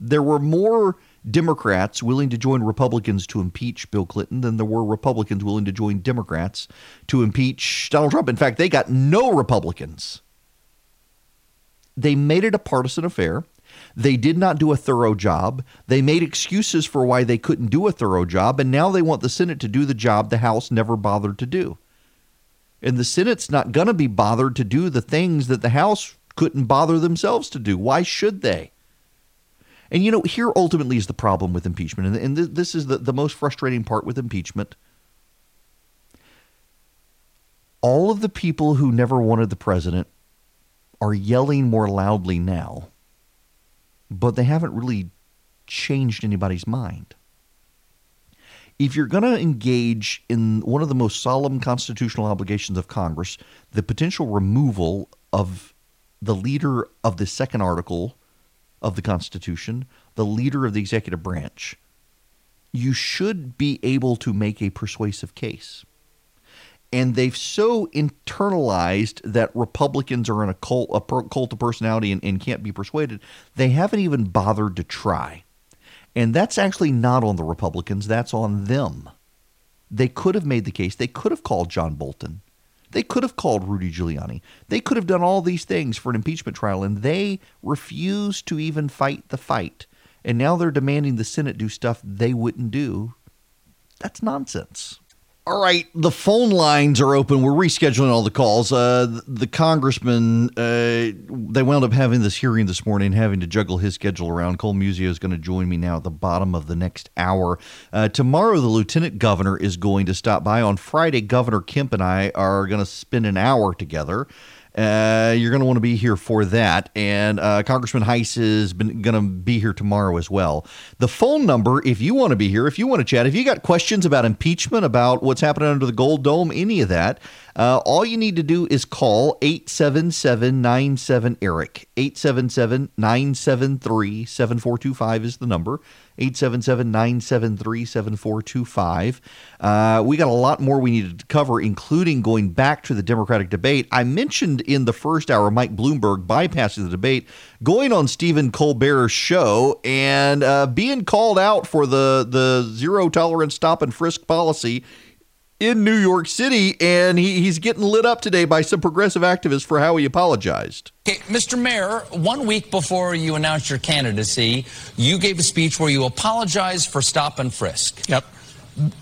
there were more Democrats willing to join Republicans to impeach Bill Clinton than there were Republicans willing to join Democrats to impeach Donald Trump. In fact, they got no Republicans. They made it a partisan affair. They did not do a thorough job. They made excuses for why they couldn't do a thorough job, and now they want the Senate to do the job the House never bothered to do. And the Senate's not going to be bothered to do the things that the House couldn't bother themselves to do. Why should they? And you know, here ultimately is the problem with impeachment, and, and th- this is the, the most frustrating part with impeachment. All of the people who never wanted the president are yelling more loudly now, but they haven't really changed anybody's mind. If you're going to engage in one of the most solemn constitutional obligations of Congress, the potential removal of the leader of the second article of the Constitution, the leader of the executive branch, you should be able to make a persuasive case. And they've so internalized that Republicans are in a cult, a cult of personality and, and can't be persuaded, they haven't even bothered to try. And that's actually not on the Republicans, that's on them. They could have made the case. They could have called John Bolton. They could have called Rudy Giuliani. They could have done all these things for an impeachment trial, and they refused to even fight the fight. And now they're demanding the Senate do stuff they wouldn't do. That's nonsense. All right, the phone lines are open. We're rescheduling all the calls. Uh, the congressman, uh, they wound up having this hearing this morning, having to juggle his schedule around. Cole Muzio is going to join me now at the bottom of the next hour. Uh, tomorrow, the lieutenant governor is going to stop by. On Friday, Governor Kemp and I are going to spend an hour together. Uh, you're going to want to be here for that. And uh, Congressman Hice is going to be here tomorrow as well. The phone number, if you want to be here, if you want to chat, if you got questions about impeachment, about what's happening under the Gold Dome, any of that, uh, all you need to do is call 877 97 Eric. 877 973 7425 is the number. 877 973 7425. Uh, we got a lot more we needed to cover, including going back to the Democratic debate. I mentioned in the first hour Mike Bloomberg bypassing the debate, going on Stephen Colbert's show, and uh, being called out for the, the zero tolerance stop and frisk policy in New York City, and he, he's getting lit up today by some progressive activists for how he apologized. Okay, Mr. Mayor, one week before you announced your candidacy, you gave a speech where you apologized for stop and frisk. Yep.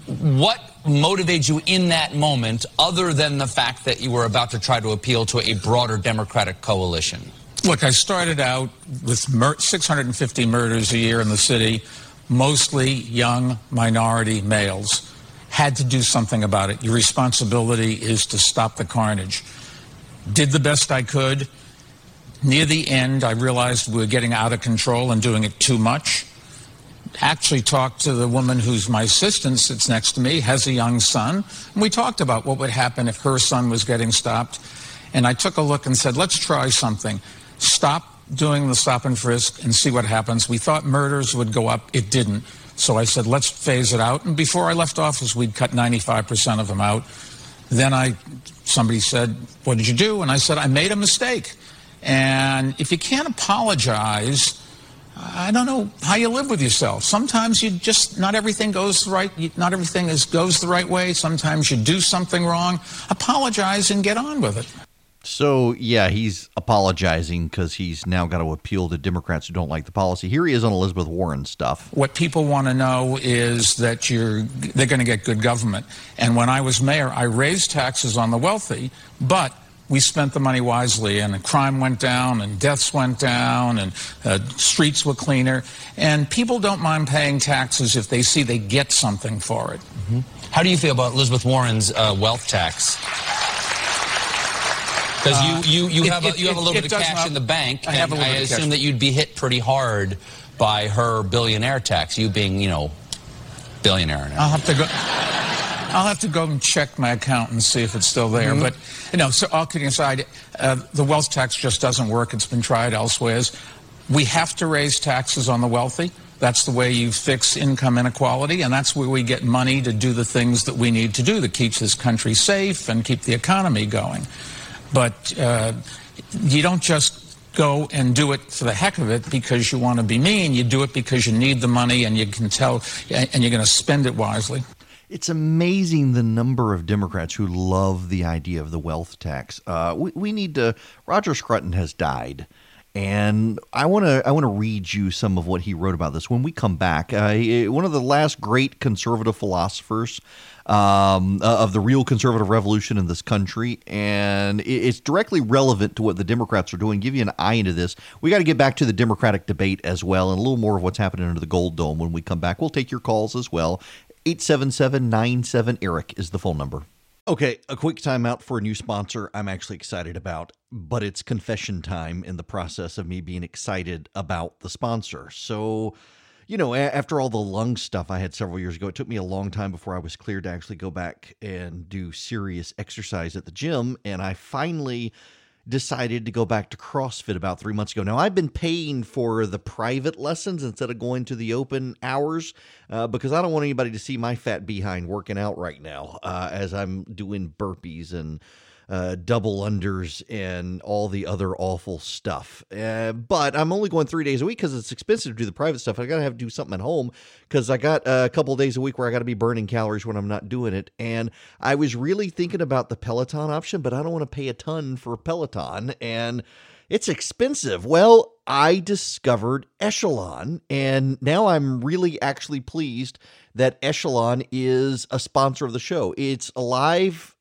What motivated you in that moment, other than the fact that you were about to try to appeal to a broader Democratic coalition? Look, I started out with mur- 650 murders a year in the city, mostly young minority males had to do something about it. Your responsibility is to stop the carnage. Did the best I could. Near the end, I realized we were getting out of control and doing it too much. Actually, talked to the woman who's my assistant, sits next to me, has a young son. And we talked about what would happen if her son was getting stopped. And I took a look and said, let's try something. Stop doing the stop and frisk and see what happens. We thought murders would go up. It didn't. So I said, let's phase it out. And before I left office, we'd cut 95% of them out. Then I, somebody said, what did you do? And I said, I made a mistake. And if you can't apologize, I don't know how you live with yourself. Sometimes you just, not everything goes right, not everything is, goes the right way. Sometimes you do something wrong. Apologize and get on with it. So, yeah, he's apologizing because he's now got to appeal to Democrats who don't like the policy. Here he is on Elizabeth Warren stuff. What people want to know is that you're they're going to get good government. And when I was mayor, I raised taxes on the wealthy, but we spent the money wisely, and crime went down, and deaths went down, and uh, streets were cleaner. And people don't mind paying taxes if they see they get something for it. Mm-hmm. How do you feel about Elizabeth Warren's uh, wealth tax? Because you, you, you, Uh, it- have a, you have a little it bit of cash in the bank, I have and I assume that you'd be hit pretty hard by her billionaire tax. You being, you know, billionaire now. I'll have to go. I'll have to go and check my account and see if it's still there. Mhm. But you know, so all kidding aside, uh, the wealth tax just doesn't work. It's been tried elsewhere. We have to raise taxes on the wealthy. That's the way you fix income inequality, and that's where we get money to do the things that we need to do that keeps this country safe and keep the economy going. But uh, you don't just go and do it for the heck of it because you want to be mean. You do it because you need the money and you can tell, and you're going to spend it wisely. It's amazing the number of Democrats who love the idea of the wealth tax. Uh, we, we need to. Roger Scruton has died. And I want to I want to read you some of what he wrote about this when we come back. Uh, he- one of the last great conservative philosophers um, uh, of the real conservative revolution in this country, and it- it's directly relevant to what the Democrats are doing. Give you an eye into this. We got to get back to the Democratic debate as well, and a little more of what's happening under the Gold Dome when we come back. We'll take your calls as well. 877 97 Eric is the phone number. Okay, a quick timeout for a new sponsor I'm actually excited about, but it's confession time in the process of me being excited about the sponsor. So, you know, after all the lung stuff I had several years ago, it took me a long time before I was cleared to actually go back and do serious exercise at the gym. And I finally decided to go back to CrossFit about three months ago. Now, I've been paying for the private lessons instead of going to the open hours uh, because I don't want anybody to see my fat behind working out right now uh, as I'm doing burpees and uh, double unders and all the other awful stuff. Uh, but I'm only going three days a week because it's expensive to do the private stuff. I got to have to do something at home because I got a couple days a week where I got to be burning calories when I'm not doing it. And I was really thinking about the Peloton option, but I don't want to pay a ton for Peloton. And it's expensive. Well, I discovered Echelon, and now I'm really actually pleased that Echelon is a sponsor of the show. It's a live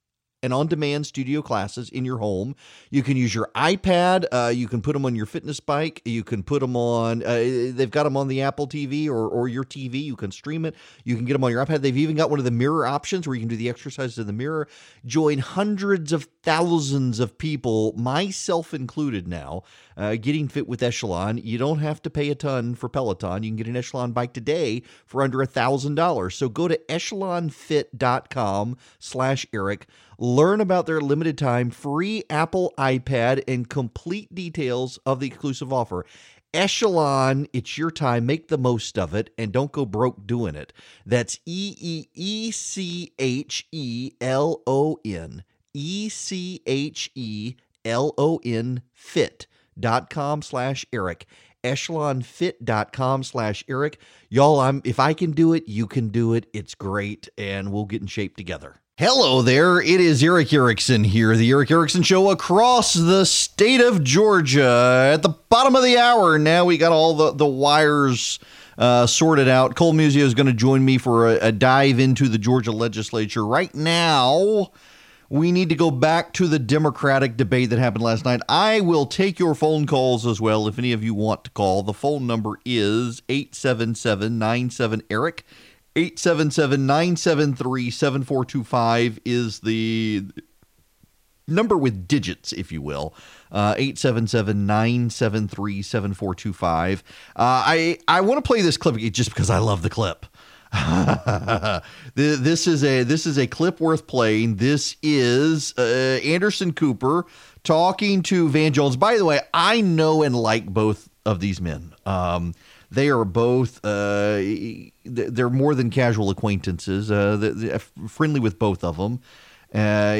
and on demand studio classes in your home. You can use your iPad. Uh, you can put them on your fitness bike. You can put them on, uh, they've got them on the Apple TV or, or your TV. You can stream it. You can get them on your iPad. They've even got one of the mirror options where you can do the exercises in the mirror. Join hundreds of thousands of people, myself included now, uh, getting fit with Echelon. You don't have to pay a ton for Peloton. You can get an Echelon bike today for under a $1,000. So go to echelonfit.com slash Eric. Learn about their limited time free Apple iPad and complete details of the exclusive offer. Echelon, it's your time. Make the most of it and don't go broke doing it. That's E E E C H E L O N. E C H E L O N fit.com slash Eric. Echelonfit.com slash Eric. Y'all, I'm if I can do it, you can do it. It's great, and we'll get in shape together. Hello there. It is Erick Erickson here, the Erick Erickson Show across the state of Georgia. At the bottom of the hour, now we got all the, the wires uh, sorted out. Cole Muzio is going to join me for a, a dive into the Georgia legislature. Right now, we need to go back to the Democratic debate that happened last night. I will take your phone calls as well if any of you want to call. The phone number is 877 97 Eric. 877-973-7425 is the number with digits, if you will. Uh, 877-973-7425. Uh, I, I want to play this clip just because I love the clip. this is a this is a clip worth playing. This is uh, Anderson Cooper talking to Van Jones. By the way, I know and like both of these men. Um, they are both uh, they're more than casual acquaintances. Uh, they're friendly with both of them. Uh,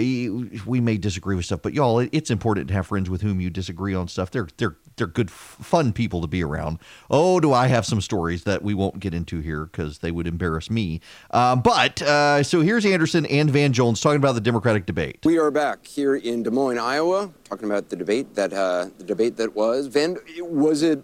we may disagree with stuff, but y'all, it's important to have friends with whom you disagree on stuff. They're they're they're good, fun people to be around. Oh, do I have some stories that we won't get into here because they would embarrass me. Um, but uh, so here's Anderson and Van Jones talking about the Democratic debate. We are back here in Des Moines, Iowa, talking about the debate that uh, the debate that was. Van, was it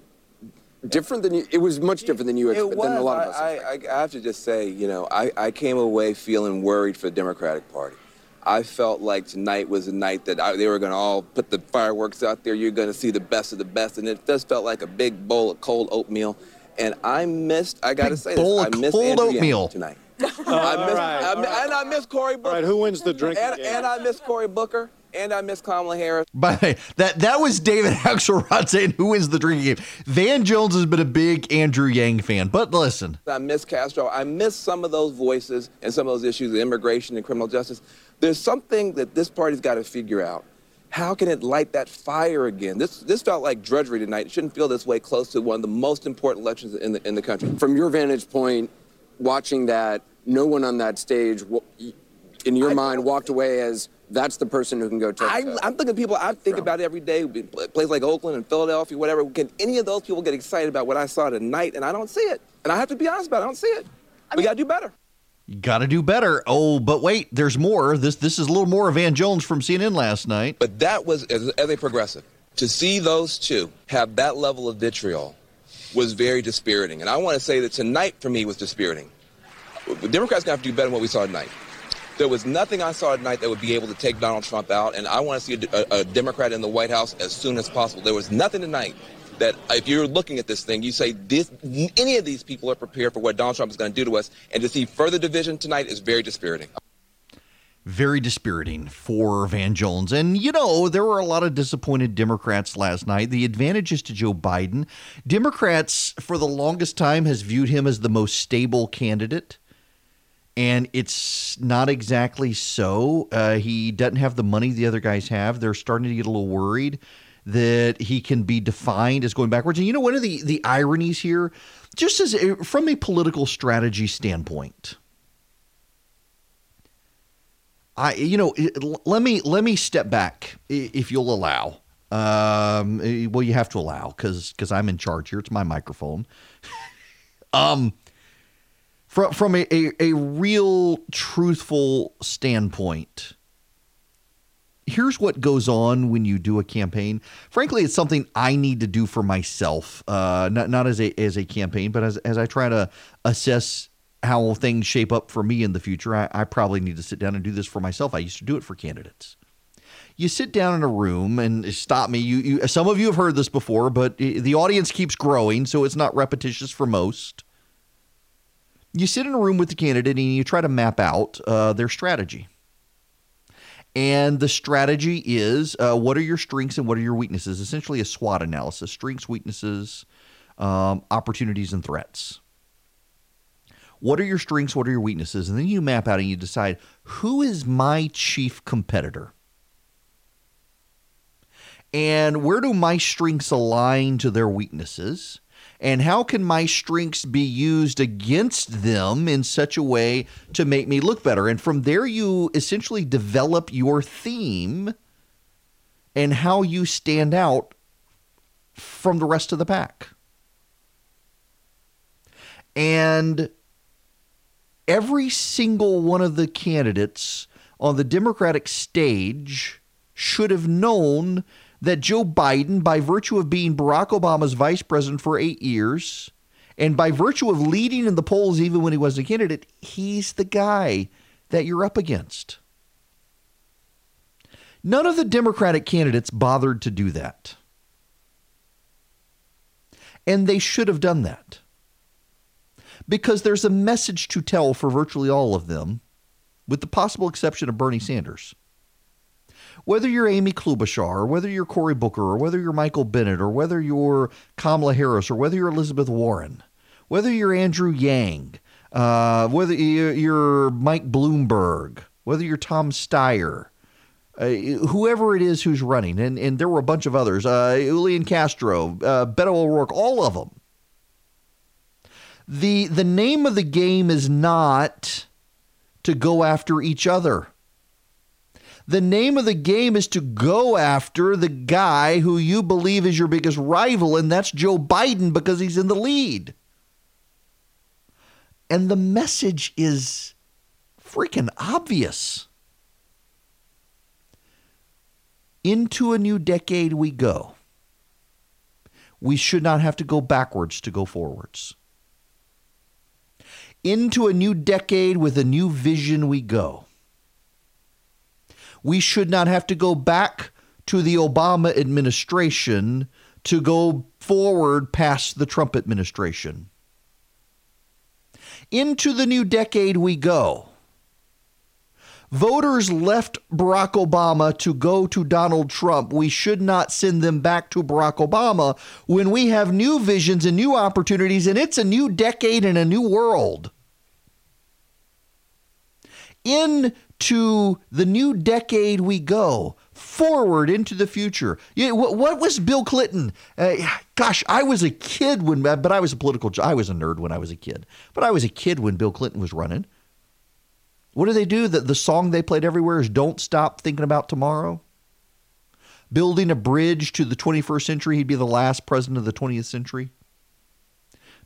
different than you? It was much different than you expected. Than a lot of us. I, I, I, have to just say, you know, I, I came away feeling worried for the Democratic Party. I felt like tonight was a night that I, they were going to all put the fireworks out there. You're going to see the best of the best, and it just felt like a big bowl of cold oatmeal. And I missed. I got to say bowl this. Of I missed cold Andrew oatmeal Yang tonight. I missed, I, and I miss Cory Booker. All right, who wins the drink? And, and I miss Cory Booker. And I miss Kamala Harris. But that that was David Axelrod saying who wins the drinking game. Van Jones has been a big Andrew Yang fan, but listen. I miss Castro. I miss some of those voices and some of those issues, of immigration and criminal justice. There's something that this party's got to figure out. How can it light that fire again? This this felt like drudgery tonight. It shouldn't feel this way close to one of the most important elections in the in the country. From your vantage point, watching that, no one on that stage, in your I, mind, walked away as that's the person who can go touch. I, am thinking people. I think Trump. about every day. Places like Oakland and Philadelphia, whatever. Can any of those people get excited about what I saw tonight? And I don't see it. And I have to be honest about it. I don't see it. I we got to do better. Got to do better. Oh, but wait, there's more. This this is a little more of Van Jones from CNN last night. But that was as, as a progressive to see those two have that level of vitriol was very dispiriting. And I want to say that tonight for me was dispiriting. Democrats gonna have to do better than what we saw tonight. There was nothing I saw tonight that would be able to take Donald Trump out, and I want to see a, a Democrat in the White House as soon as possible. There was nothing tonight that if you're looking at this thing, you say this, any of these people are prepared for what Donald Trump is going to do to us, and to see further division tonight is very dispiriting. Very dispiriting for Van Jones. And, you know, there were a lot of disappointed Democrats last night. The advantages to Joe Biden. Democrats, for the longest time, has viewed him as the most stable candidate And it's not exactly so. Uh, he doesn't have the money the other guys have. They're starting to get a little worried that he can be defined as going backwards. And you know, one of the, the ironies here, just as a, from a political strategy standpoint, I you know let me let me step back if you'll allow. Um, well, you have to allow because because I'm in charge here. It's my microphone. um, from from a, a, a real truthful standpoint, here's what goes on when you do a campaign. Frankly, it's something I need to do for myself, uh, not not as a as a campaign, but as as I try to assess how things shape up for me in the future. I, I probably need to sit down and do this for myself. I used to do it for candidates. You sit down in a room and stop me. You, you some of you have heard this before, but the audience keeps growing, so it's not repetitious for most. You sit in a room with the candidate and you try to map out uh, their strategy. And the strategy is uh, what are your strengths and what are your weaknesses? Essentially, a SWOT analysis strengths, weaknesses, um, opportunities, and threats. What are your strengths? What are your weaknesses? And then you map out and you decide who is my chief competitor? And where do my strengths align to their weaknesses? And how can my strengths be used against them in such a way to make me look better? And from there, you essentially develop your theme and how you stand out from the rest of the pack. And every single one of the candidates on the Democratic stage should have known that Joe Biden, by virtue of being Barack Obama's vice president for eight years, and by virtue of leading in the polls even when he wasn't a candidate, he's the guy that you're up against. None of the Democratic candidates bothered to do that. And they should have done that because there's a message to tell for virtually all of them, with the possible exception of Bernie Sanders. Whether you're Amy Klobuchar, or whether you're Cory Booker, or whether you're Michael Bennet, or whether you're Kamala Harris, or whether you're Elizabeth Warren, whether you're Andrew Yang, uh, whether you're Mike Bloomberg, whether you're Tom Steyer, uh, whoever it is who's running, and, and there were a bunch of others, uh, Julian Castro, uh, Beto O'Rourke, all of them the the name of the game is not to go after each other. The name of the game is to go after the guy who you believe is your biggest rival, and that's Joe Biden because he's in the lead. And the message is freaking obvious. Into a new decade we go. We should not have to go backwards to go forwards into a new decade with a new vision we go. We should not have to go back to the Obama administration to go forward past the Trump administration. Into the new decade we go. Voters left Barack Obama to go to Donald Trump. We should not send them back to Barack Obama when we have new visions and new opportunities, and it's a new decade and a new world. Into the new decade we go forward into the future. What, what was Bill Clinton? Uh, gosh, I was a kid when, but I was a political, I was a nerd when I was a kid, but I was a kid when Bill Clinton was running. What do they do? The, the song they played everywhere is Don't Stop Thinking About Tomorrow. Building a bridge to the 21st century, he'd be the last president of the 20th century.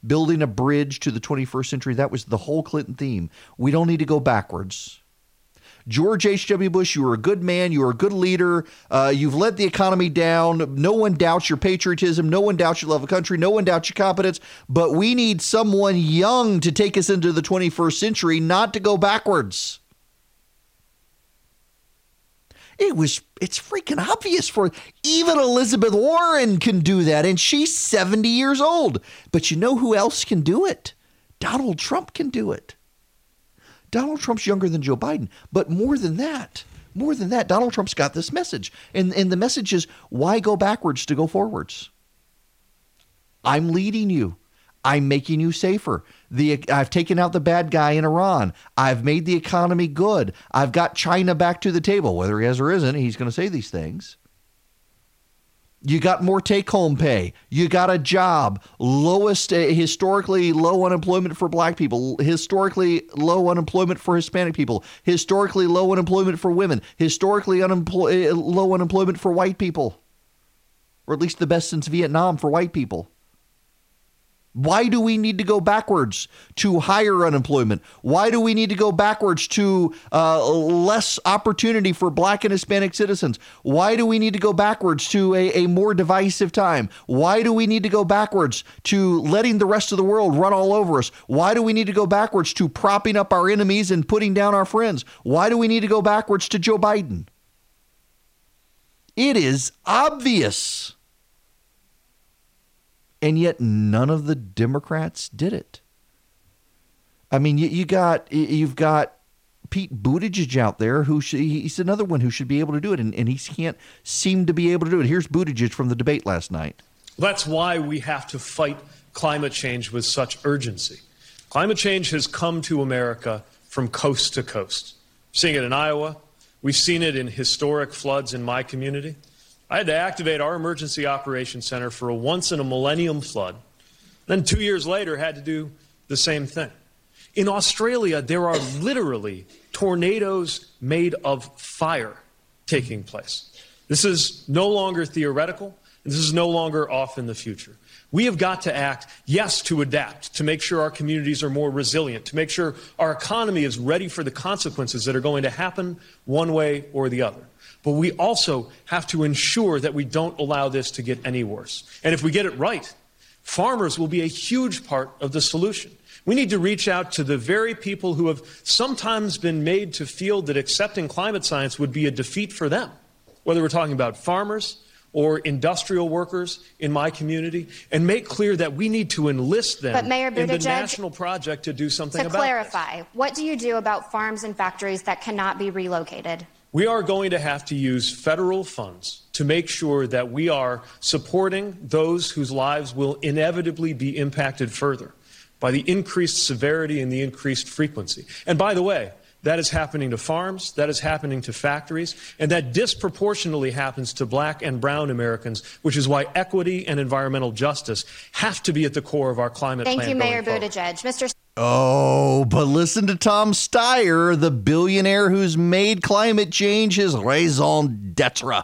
Building a bridge to the 21st century, that was the whole Clinton theme. We don't need to go backwards. George H.W. Bush, you were a good man. You were a good leader. Uh, you've led the economy down. No one doubts your patriotism. No one doubts your love of country. No one doubts your competence. But we need someone young to take us into the 21st century, not to go backwards. It was it's freaking obvious for even Elizabeth Warren can do that and she's 70 years old. But you know who else can do it? Donald Trump can do it. Donald Trump's younger than Joe Biden, but more than that, more than that, Donald Trump's got this message. And, and the message is why go backwards to go forwards? I'm leading you. I'm making you safer. The I've taken out the bad guy in Iran. I've made the economy good. I've got China back to the table. Whether he has or isn't, he's going to say these things. You got more take home pay. You got a job. Lowest, uh, historically low unemployment for black people. Historically low unemployment for Hispanic people. Historically low unemployment for women. Historically uh, low unemployment for white people. Or at least the best since Vietnam for white people. Why do we need to go backwards to higher unemployment? Why do we need to go backwards to uh, less opportunity for black and Hispanic citizens? Why do we need to go backwards to a, a more divisive time? Why do we need to go backwards to letting the rest of the world run all over us? Why do we need to go backwards to propping up our enemies and putting down our friends? Why do we need to go backwards to Joe Biden? It is obvious and yet none of the Democrats did it. I mean, you, you got you've got Pete Buttigieg out there who he's another one who should be able to do it, and, and he can't seem to be able to do it. Here's Buttigieg from the debate last night. That's why we have to fight climate change with such urgency. Climate change has come to America from coast to coast. We're seeing it in Iowa. We've seen it in historic floods in my community. I had to activate our emergency operations center for a once in a millennium flood. Then two years later, had to do the same thing. In Australia, there are literally tornadoes made of fire taking place. This is no longer theoretical, and this is no longer off in the future. We have got to act, yes, to adapt, to make sure our communities are more resilient, to make sure our economy is ready for the consequences that are going to happen one way or the other. But we also have to ensure that we don't allow this to get any worse. And if we get it right, farmers will be a huge part of the solution. We need to reach out to the very people who have sometimes been made to feel that accepting climate science would be a defeat for them, whether we're talking about farmers or industrial workers in my community, and make clear that we need to enlist them but Mayor in the national project to do something to about clarify, what do you do about farms and factories that cannot be relocated? We are going to have to use federal funds to make sure that we are supporting those whose lives will inevitably be impacted further by the increased severity and the increased frequency. And by the way, that is happening to farms, that is happening to factories, and that disproportionately happens to black and brown Americans, which is why equity and environmental justice have to be at the core of our climate Thank plan. you, going Mayor forward. Buttigieg. Mr. Oh, but listen to Tom Steyer, the billionaire who's made climate change his raison d'etre.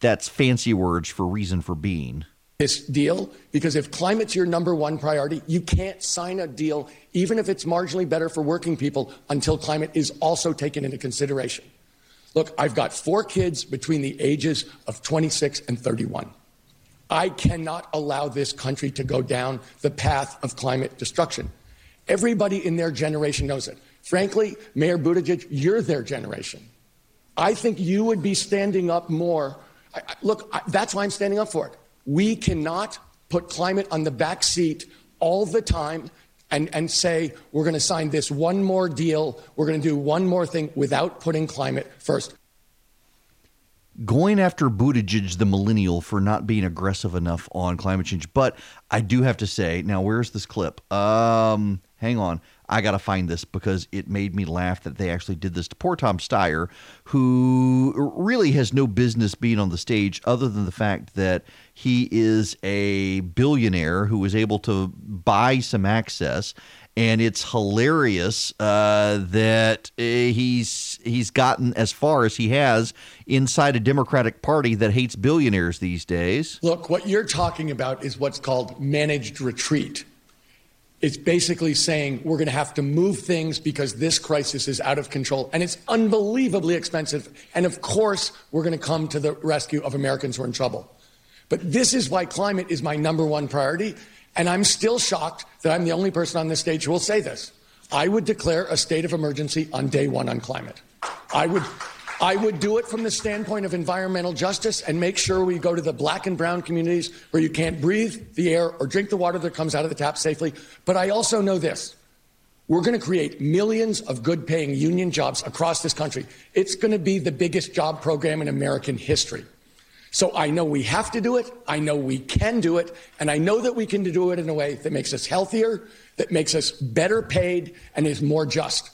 That's fancy words for reason for being. this deal because if climate's your number one priority, you can't sign a deal, even if it's marginally better for working people, until climate is also taken into consideration. Look, I've got four kids between the ages of 26 and 31. I cannot allow this country to go down the path of climate destruction. Everybody in their generation knows it. Frankly, Mayor Buttigieg, you're their generation. I think you would be standing up more. I, I, look, I, that's why I'm standing up for it. We cannot put climate on the back seat all the time and, and say we're going to sign this one more deal, we're going to do one more thing without putting climate first. going after Buttigieg, the millennial, for not being aggressive enough on climate change. But I do have to say, now where's this clip? Um, hang on, I gotta find this because it made me laugh that they actually did this to poor Tom Steyer, who really has no business being on the stage, other than the fact that he is a billionaire who was able to buy some access and it's hilarious uh, that uh, he's he's gotten as far as he has inside a Democratic Party that hates billionaires these days. Look, what you're talking about is what's called managed retreat. It's basically saying we're going to have to move things because this crisis is out of control and it's unbelievably expensive. And of course, we're going to come to the rescue of Americans who are in trouble. But this is why climate is my number one priority. And I'm still shocked that I'm the only person on this stage who will say this. I would declare a state of emergency on day one on climate. I would. I would do it from the standpoint of environmental justice and make sure we go to the black and brown communities where you can't breathe the air or drink the water that comes out of the tap safely. But I also know this we're going to create millions of good paying union jobs across this country. It's going to be the biggest job program in American history. So I know we have to do it. I know we can do it. And I know that we can do it in a way that makes us healthier, that makes us better paid, and is more just.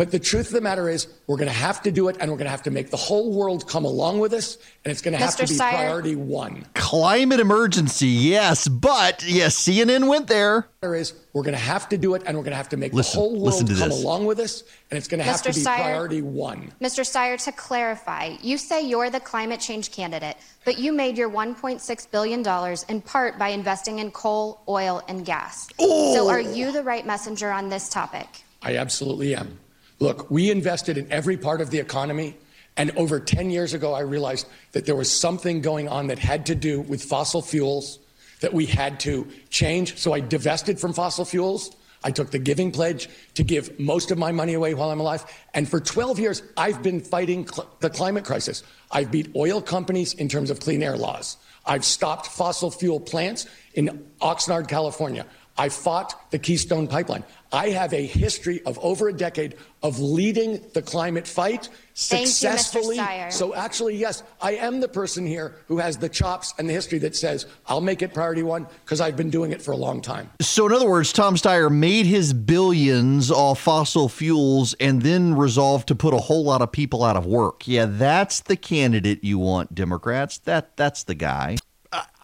But the truth of the matter is, we're going to have to do it, and we're going to have to make the whole world come along with us, and it's going to have Mr. to be Steyer? priority one. Climate emergency, yes, but yes, CNN went there. There is, we're going to have to do it, and we're going to have to make Listen- the whole world come this. along with us, and it's going to have to be Steyer? priority one. Mr. Steyer, to clarify, you say you're the climate change candidate, but you made your $1.6 billion in part by investing in coal, oil, and gas. So oh! are you the right messenger on this topic? I absolutely am. Look, we invested in every part of the economy. And over 10 years ago, I realized that there was something going on that had to do with fossil fuels that we had to change. So I divested from fossil fuels. I took the giving pledge to give most of my money away while I'm alive. And for 12 years, I've been fighting cl- the climate crisis. I've beat oil companies in terms of clean air laws. I've stopped fossil fuel plants in Oxnard, California. I fought the Keystone Pipeline. I have a history of over a decade of leading the climate fight Thank you, Mr. successfully. Steyer. So actually, yes, I am the person here who has the chops and the history that says I'll make it priority one because I've been doing it for a long time. So, in other words, Tom Steyer made his billions off fossil fuels and then resolved to put a whole lot of people out of work. Yeah, that's the candidate you want, Democrats. That that's the guy.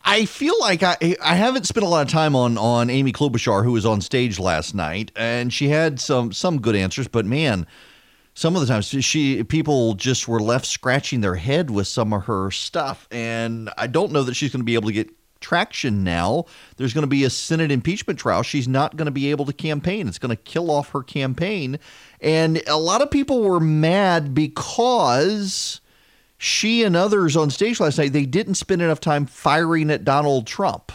I- feel like I I haven't spent a lot of time on on Amy Klobuchar, who was on stage last night, and she had some some good answers, but man. Some of the times she people just were left scratching their head with some of her stuff, and I don't know that she's going to be able to get traction now. There's going to be a Senate impeachment trial. She's not going to be able to campaign. It's going to kill off her campaign. And a lot of people were mad because she and others on stage last night, they didn't spend enough time firing at Donald Trump.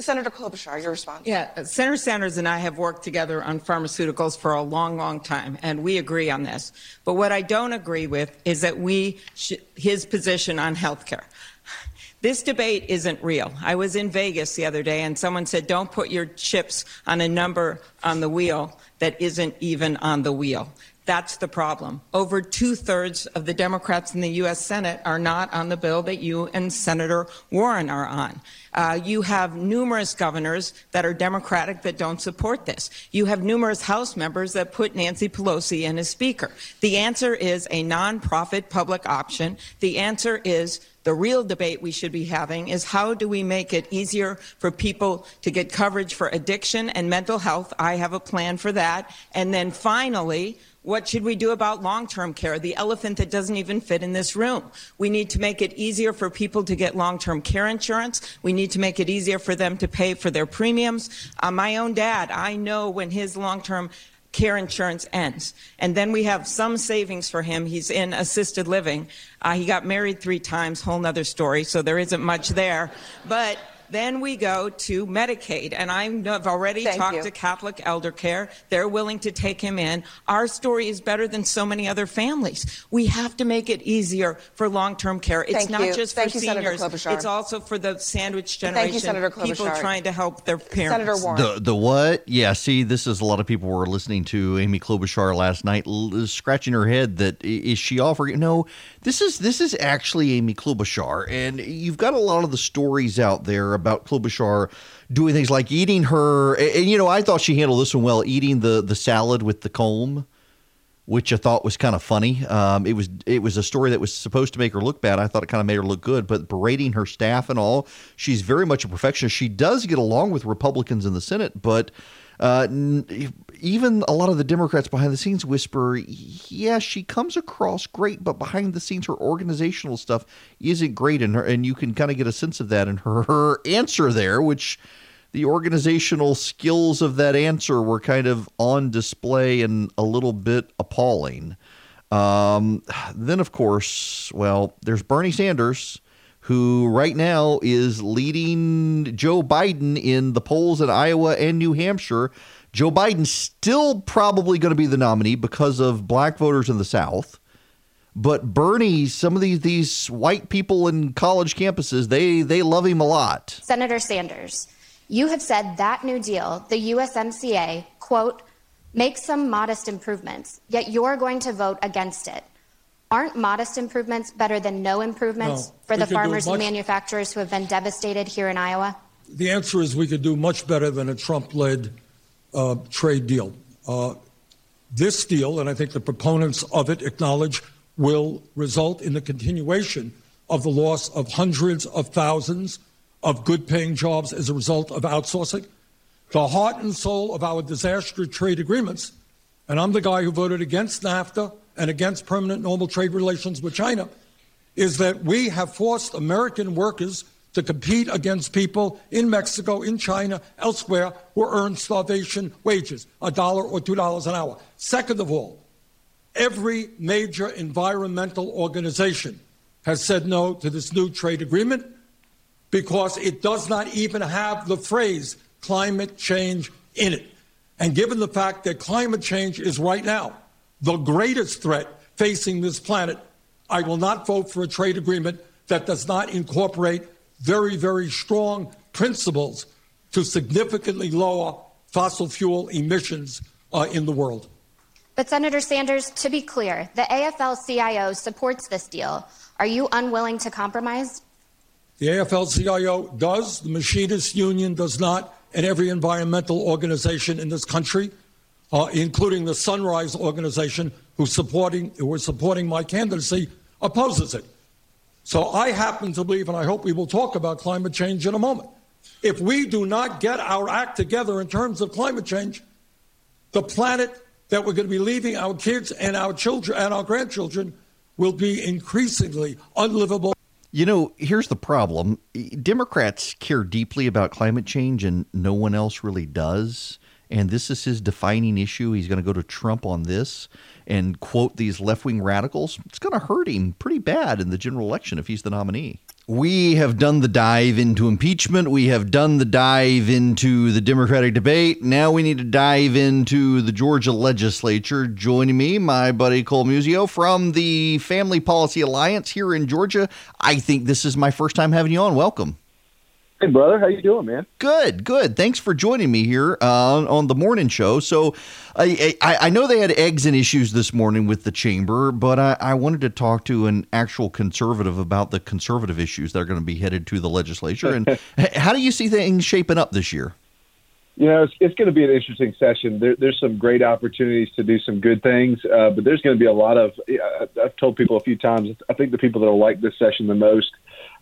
Senator Klobuchar, your response. Yeah, Senator Sanders and I have worked together on pharmaceuticals for a long, long time, and we agree on this. But what I don't agree with is that we, sh- his position on health care. This debate isn't real. I was in Vegas the other day, and someone said, don't put your chips on a number on the wheel that isn't even on the wheel. That's the problem. Over two thirds of the Democrats in the U.S. Senate are not on the bill that you and Senator Warren are on. Uh, you have numerous governors that are Democratic that don't support this. You have numerous House members that put Nancy Pelosi in as Speaker. The answer is a nonprofit public option. The answer is the real debate we should be having is how do we make it easier for people to get coverage for addiction and mental health? I have a plan for that. And then finally, what should we do about long term care? The elephant that doesn't even fit in this room. We need to make it easier for people to get long term care insurance. We need to make it easier for them to pay for their premiums. Uh, my own dad, I know when his long term care insurance ends. And then we have some savings for him. He's in assisted living. Uh, he got married three times, whole nother story, so there isn't much there. But then we go to Medicaid, and I have already Thank talked you. to Catholic Elder Care. They're willing to take him in. Our story is better than so many other families. We have to make it easier for long-term care. It's Thank not you. just Thank for you, Senator seniors. Klobuchar. It's also for the sandwich Thank generation. you, Senator People trying to help their parents. Senator Warren. The the what? Yeah, see, this is a lot of people were listening to Amy Klobuchar last night, l- scratching her head that is i- is she offering? No, this is this is actually Amy Klobuchar, and you've got a lot of the stories out there about Klobuchar doing things like eating her. And, and, you know, I thought she handled this one well, eating the the salad with the comb. Which I thought was kind of funny. Um, it was it was a story that was supposed to make her look bad. I thought it kind of made her look good, but berating her staff and all, she's very much a perfectionist. She does get along with Republicans in the Senate, but uh, even a lot of the Democrats behind the scenes whisper, yeah, she comes across great, but behind the scenes, her organizational stuff isn't great, and her and you can kind of get a sense of that in her her answer there, which the organizational skills of that answer were kind of on display and a little bit appalling. Um, then, of course, well, there's Bernie Sanders, who right now is leading Joe Biden in the polls in Iowa and New Hampshire. Joe Biden's still probably going to be the nominee because of black voters in the South. But Bernie, some of these these white people in college campuses, they they love him a lot. Senator Sanders, you have said that New Deal, the USMCA, quote, makes some modest improvements, yet you're going to vote against it. Aren't modest improvements better than no improvements No, for the farmers and manufacturers who have been devastated here in Iowa? The answer is we could do much better than a Trump led uh, trade deal. Uh, this deal, and I think the proponents of it acknowledge, will result in the continuation of the loss of hundreds of thousands of good paying jobs as a result of outsourcing. The heart and soul of our disastrous trade agreements, and I'm the guy who voted against NAFTA and against permanent normal trade relations with China, is that we have forced American workers to compete against people in Mexico, in China, elsewhere who earn starvation wages, a dollar or two dollars an hour. Second of all, every major environmental organization has said no to this new trade agreement because it does not even have the phrase climate change in it. And given the fact that climate change is right now the greatest threat facing this planet, I will not vote for a trade agreement that does not incorporate very, very strong principles to significantly lower fossil fuel emissions uh, in the world. But Senator Sanders, to be clear, the AFL-CIO supports this deal. Are you unwilling to compromise? The AFL-CIO does, the Machinists Union does not, and every environmental organization in this country, uh, including the Sunrise Organization, who's supporting, who is supporting my candidacy, opposes it. So I happen to believe, and I hope we will talk about climate change in a moment. If we do not get our act together in terms of climate change, the planet that we're going to be leaving our kids and our children and our grandchildren will be increasingly unlivable. You know, here's the problem Democrats care deeply about climate change, and no one else really does. And this is his defining issue. He's going to go to Trump on this and quote these left wing radicals. It's going to hurt him pretty bad in the general election if he's the nominee. We have done the dive into impeachment. We have done the dive into the Democratic debate. Now we need to dive into the Georgia legislature. Joining me, my buddy Cole Muzio from the Family Policy Alliance here in Georgia. I think this is my first time having you on. Welcome. Hey, brother, how you doing, man? Good, good. Thanks for joining me here uh, on the morning show. So, I, I, I know they had eggs and issues this morning with the chamber, but I, I wanted to talk to an actual conservative about the conservative issues that are going to be headed to the legislature. And how do you see things shaping up this year? You know, it's, it's going to be an interesting session. There, there's some great opportunities to do some good things, uh, but there's going to be a lot of. I've told people a few times. I think the people that will like this session the most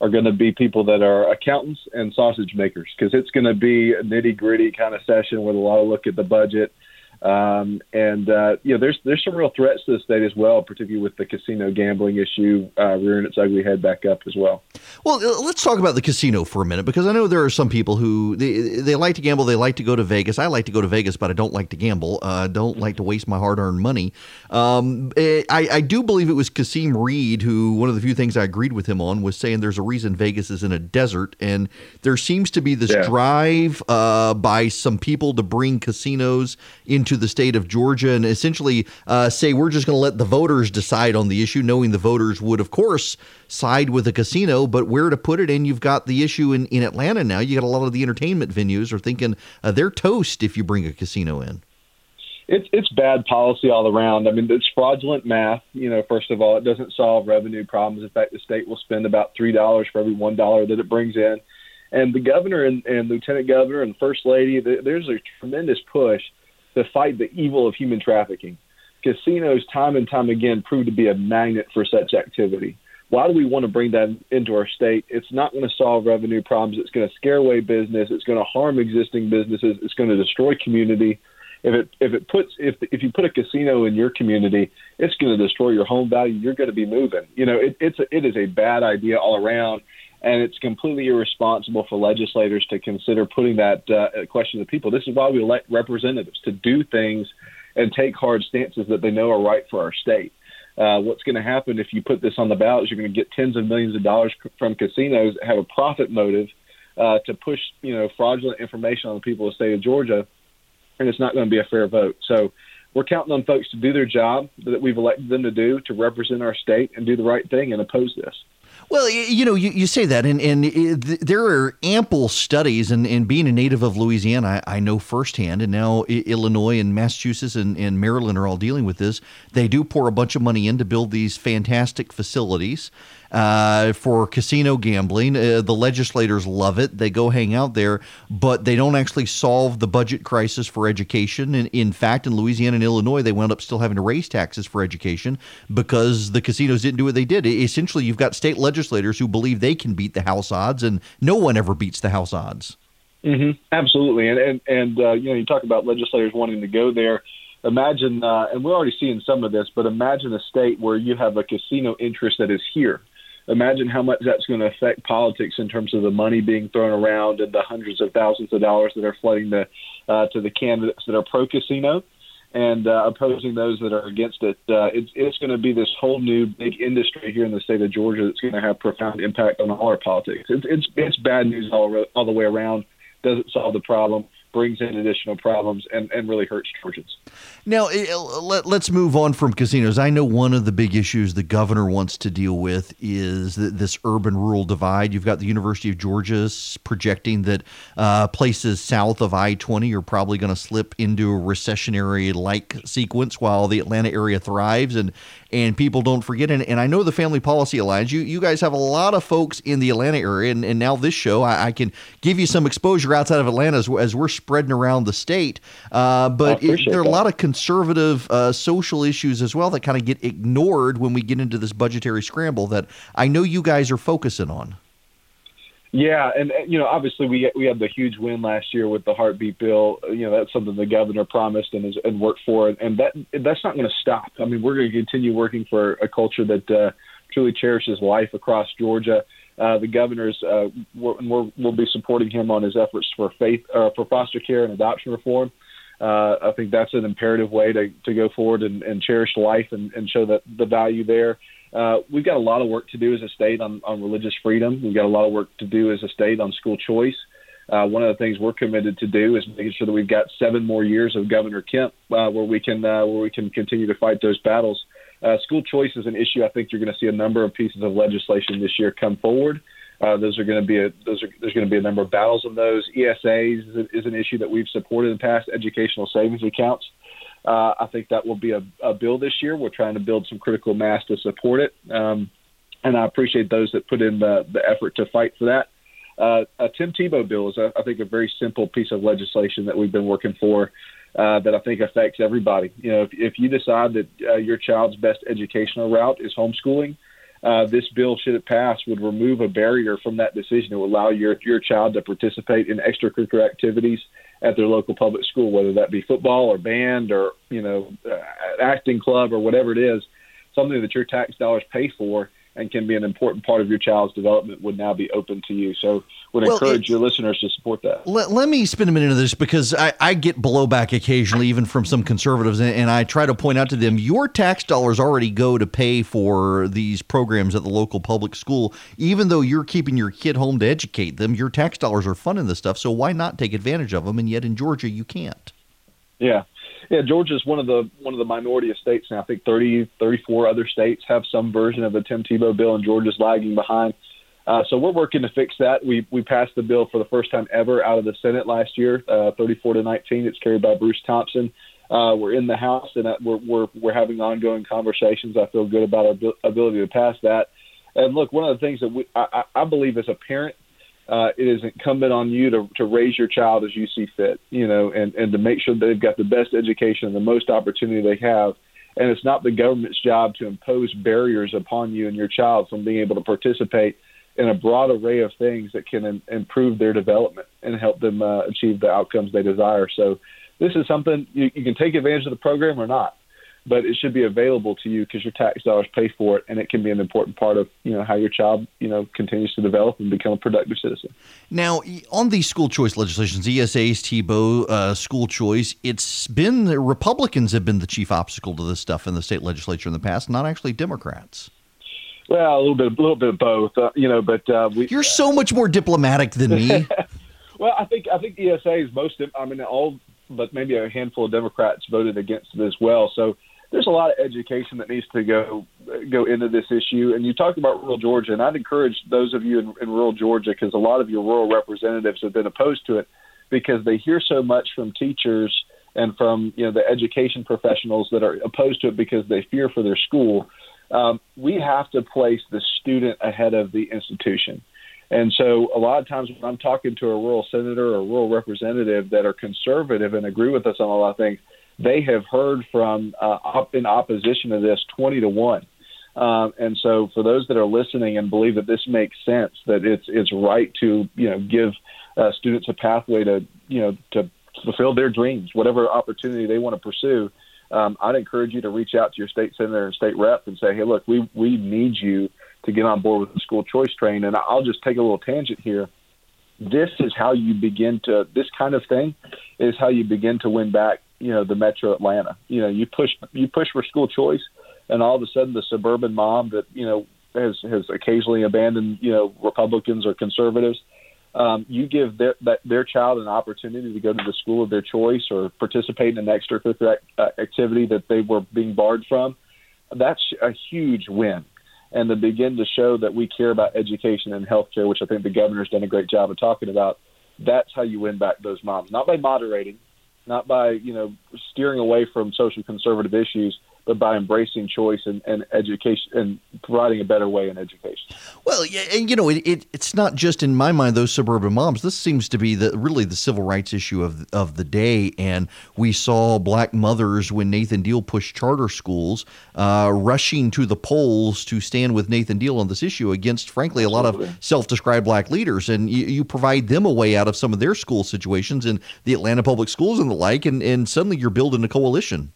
are going to be people that are accountants and sausage makers because it's going to be a nitty gritty kind of session with a lot of look at the budget. Um, and uh, you know, there's there's some real threats to the state as well, particularly with the casino gambling issue uh, rearing its ugly head back up as well. Well, uh, let's talk about the casino for a minute because I know there are some people who they, they like to gamble. They like to go to Vegas. I like to go to Vegas, but I don't like to gamble. I uh, don't like to waste my hard earned money. Um, I, I do believe it was Kasim Reed who one of the few things I agreed with him on was saying there's a reason Vegas is in a desert, and there seems to be this Yeah. drive uh, by some people to bring casinos into the state of Georgia and essentially uh, say we're just going to let the voters decide on the issue, knowing the voters would, of course, side with the casino, but where to put it. And you've got the issue in, in Atlanta now. You got a lot of the entertainment venues are thinking uh, they're toast if you bring a casino in. It's it's bad policy all around. I mean, it's fraudulent math. You know, first of all, it doesn't solve revenue problems. In fact, the state will spend about three dollars for every one dollar that it brings in. And the governor and, and lieutenant governor and first lady, there's a tremendous push to fight the evil of human trafficking. Casinos, time and time again, prove to be a magnet for such activity. Why do we want to bring that into our state? It's not going to solve revenue problems. It's going to scare away business. It's going to harm existing businesses. It's going to destroy community. If it if it puts if if you put a casino in your community, it's going to destroy your home value. You're going to be moving. You know, it, it's a, it is a bad idea all around, and it's completely irresponsible for legislators to consider putting that uh, question to people. This is why we elect representatives to do things and take hard stances that they know are right for our state. Uh, what's going to happen if you put this on the ballot is you're going to get tens of millions of dollars from casinos that have a profit motive uh, to push, you know, fraudulent information on the people of the state of Georgia, and it's not going to be a fair vote. So we're counting on folks to do their job that we've elected them to do to represent our state and do the right thing and oppose this. Well, you know, you, you say that, and, and it, there are ample studies, and, and being a native of Louisiana, I, I know firsthand, and now Illinois and Massachusetts and, and Maryland are all dealing with this. They do pour a bunch of money in to build these fantastic facilities uh, for casino gambling. Uh, the legislators love it. They go hang out there, but they don't actually solve the budget crisis for education. And in fact, in Louisiana and Illinois, they wound up still having to raise taxes for education because the casinos didn't do what they did. Essentially, you've got state legislators who believe they can beat the House odds, and no one ever beats the House odds. Mm-hmm. Absolutely, and and, and uh, you know, you talk about legislators wanting to go there imagine, uh, and we're already seeing some of this, but imagine a state where you have a casino interest that is here imagine how much that's going to affect politics in terms of the money being thrown around and the hundreds of thousands of dollars that are flooding the uh, to the candidates that are pro casino and uh, opposing those that are against it. Uh, it's it's going to be this whole new big industry here in the state of Georgia that's going to have profound impact on all our politics. It's it's, it's bad news all all the way around. Doesn't solve the problem brings in additional problems and, and really hurts Georgians. Now, eh, let, us move on from casinos. I know one of the big issues the governor wants to deal with is this urban rural divide. You've got the University of Georgia projecting that uh, places south of I 20 are probably going to slip into a recessionary like sequence while the Atlanta area thrives. And, and people don't forget. And, and I know the Family Policy Alliance, you, you guys have a lot of folks in the Atlanta area. And, and now this show, I, I can give you some exposure outside of Atlanta as, as we're spreading around the state. Uh, but it, there are a lot of conservative uh, social issues as well that kind of get ignored when we get into this budgetary scramble that I know you guys are focusing on. Yeah, and you know, obviously we we had the huge win last year with the heartbeat bill. You know, that's something the governor promised and is, and worked for, and that that's not going to stop. I mean, we're going to continue working for a culture that uh, truly cherishes life across Georgia. Uh, the governor's uh, we're, we'll be supporting him on his efforts for faith uh, for foster care and adoption reform. Uh, I think that's an imperative way to, to go forward and, and cherish life and, and show that the value there. Uh, we've got a lot of work to do as a state on, on religious freedom. We've got a lot of work to do as a state on school choice. Uh, one of the things we're committed to do is making sure that we've got seven more years of Governor Kemp uh, where we can uh, where we can continue to fight those battles. Uh, school choice is an issue. I think you're going to see a number of pieces of legislation this year come forward. Uh, those are going to be a those are there's going to be a number of battles on those. ESAs is, is an issue that we've supported in the past. Educational savings accounts. Uh, I think that will be a, a bill this year. We're trying to build some critical mass to support it, um, and I appreciate those that put in the, the effort to fight for that. Uh, a Tim Tebow bill is, I think, a very simple piece of legislation that we've been working for uh, that I think affects everybody. You know, if, if you decide that uh, your child's best educational route is homeschooling, uh, this bill, should it pass, would remove a barrier from that decision. It would allow your your child to participate in extracurricular activities at their local public school, whether that be football or band or you know uh, acting club or whatever it is, something that your tax dollars pay for and can be an important part of your child's development would now be open to you. So would well, encourage your listeners to support that. Let, let me spend a minute on this because I, I get blowback occasionally, even from some conservatives, and, and, I try to point out to them your tax dollars already go to pay for these programs at the local public school. Even though you're keeping your kid home to educate them, your tax dollars are funding this stuff. So why not take advantage of them? And yet in Georgia, you can't. Yeah, yeah, Georgia's one of the one of the minority of states now. I think 30, 34 other states have some version of the Tim Tebow bill, and Georgia's lagging behind. Uh, so we're working to fix that. We we passed the bill for the first time ever out of the Senate last year, uh, 34 to 19. It's carried by Bruce Thompson. Uh, we're in the House, and we're we're we're having ongoing conversations. I feel good about our ability to pass that. And look, one of the things that we I, I believe as a parent uh, it is incumbent on you to, to raise your child as you see fit, you know, and, and to make sure that they've got the best education and the most opportunity they have. And it's not the government's job to impose barriers upon you and your child from being able to participate in a broad array of things that can in, improve their development and help them uh, achieve the outcomes they desire. So this is something you, you can take advantage of the program or not but it should be available to you because your tax dollars pay for it, and it can be an important part of you know how your child you know continues to develop and become a productive citizen. Now, on these school choice legislations, ESAs, Tebow, uh, school choice, it's been Republicans have been the chief obstacle to this stuff in the state legislature in the past, not actually Democrats. Well, a little bit, a little bit of both, uh, you know. But uh, we, you're so much more diplomatic than me. well, I think I think ESA is most. I mean, all but maybe a handful of Democrats voted against it as well. So there's a lot of education that needs to go go into this issue. And you talked about rural Georgia, and I'd encourage those of you in, in rural Georgia because a lot of your rural representatives have been opposed to it because they hear so much from teachers and from you know the education professionals that are opposed to it because they fear for their school. Um, we have to place the student ahead of the institution. And so, a lot of times when I'm talking to a rural senator or a rural representative that are conservative and agree with us on a lot of things, they have heard from uh, op- in opposition to this 20 to 1. Um, and so, for those that are listening and believe that this makes sense, that it's it's right to you know give uh, students a pathway to you know to fulfill their dreams, whatever opportunity they want to pursue, um, I'd encourage you to reach out to your state senator and state rep and say, hey, look, we we need you to get on board with the school choice train. And I'll just take a little tangent here. This is how you begin to this kind of thing is how you begin to win back you know the metro atlanta. You know you push you push for school choice and all of a sudden the suburban mom that you know has has occasionally abandoned you know republicans or conservatives um, you give their that, their child an opportunity to go to the school of their choice or participate in an extracurricular uh, activity that they were being barred from that's a huge win. And to begin to show that we care about education and healthcare which i think the governor's done a great job of talking about that's how you win back those moms. Not by moderating not by you know steering away from social conservative issues, but by embracing choice and, and education and providing a better way in education. Well, yeah, and you know, it, it, it's not just in my mind those suburban moms. This seems to be the really the civil rights issue of of the day, and we saw black mothers when Nathan Deal pushed charter schools, uh, rushing to the polls to stand with Nathan Deal on this issue against, frankly, a lot of self-described black leaders, and you, you provide them a way out of some of their school situations in the Atlanta public schools and the like, and, and suddenly you're building a coalition.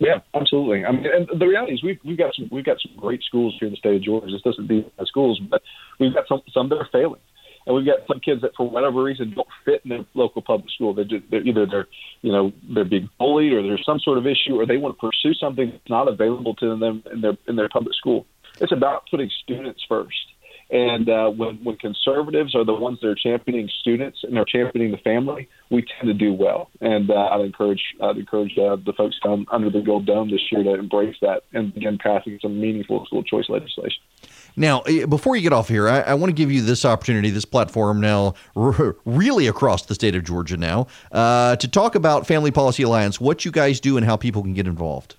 Yeah, absolutely. I mean, and the reality is we've we've got some we've got some great schools here in the state of Georgia. This doesn't be schools, but we've got some some that are failing, and we've got some kids that for whatever reason don't fit in the local public school. They're, just, they're either they're you know they're being bullied or there's some sort of issue, or they want to pursue something that's not available to them in their in their public school. It's about putting students first. And uh, when when conservatives are the ones that are championing students and are championing the family, we tend to do well. And uh, I'd encourage I'd encourage uh, the folks down under the gold dome this year to embrace that and begin passing some meaningful school choice legislation. Now, eh, before you get off here, I, I want to give you this opportunity, this platform now, r- really across the state of Georgia now, uh, to talk about Family Policy Alliance, what you guys do, and how people can get involved.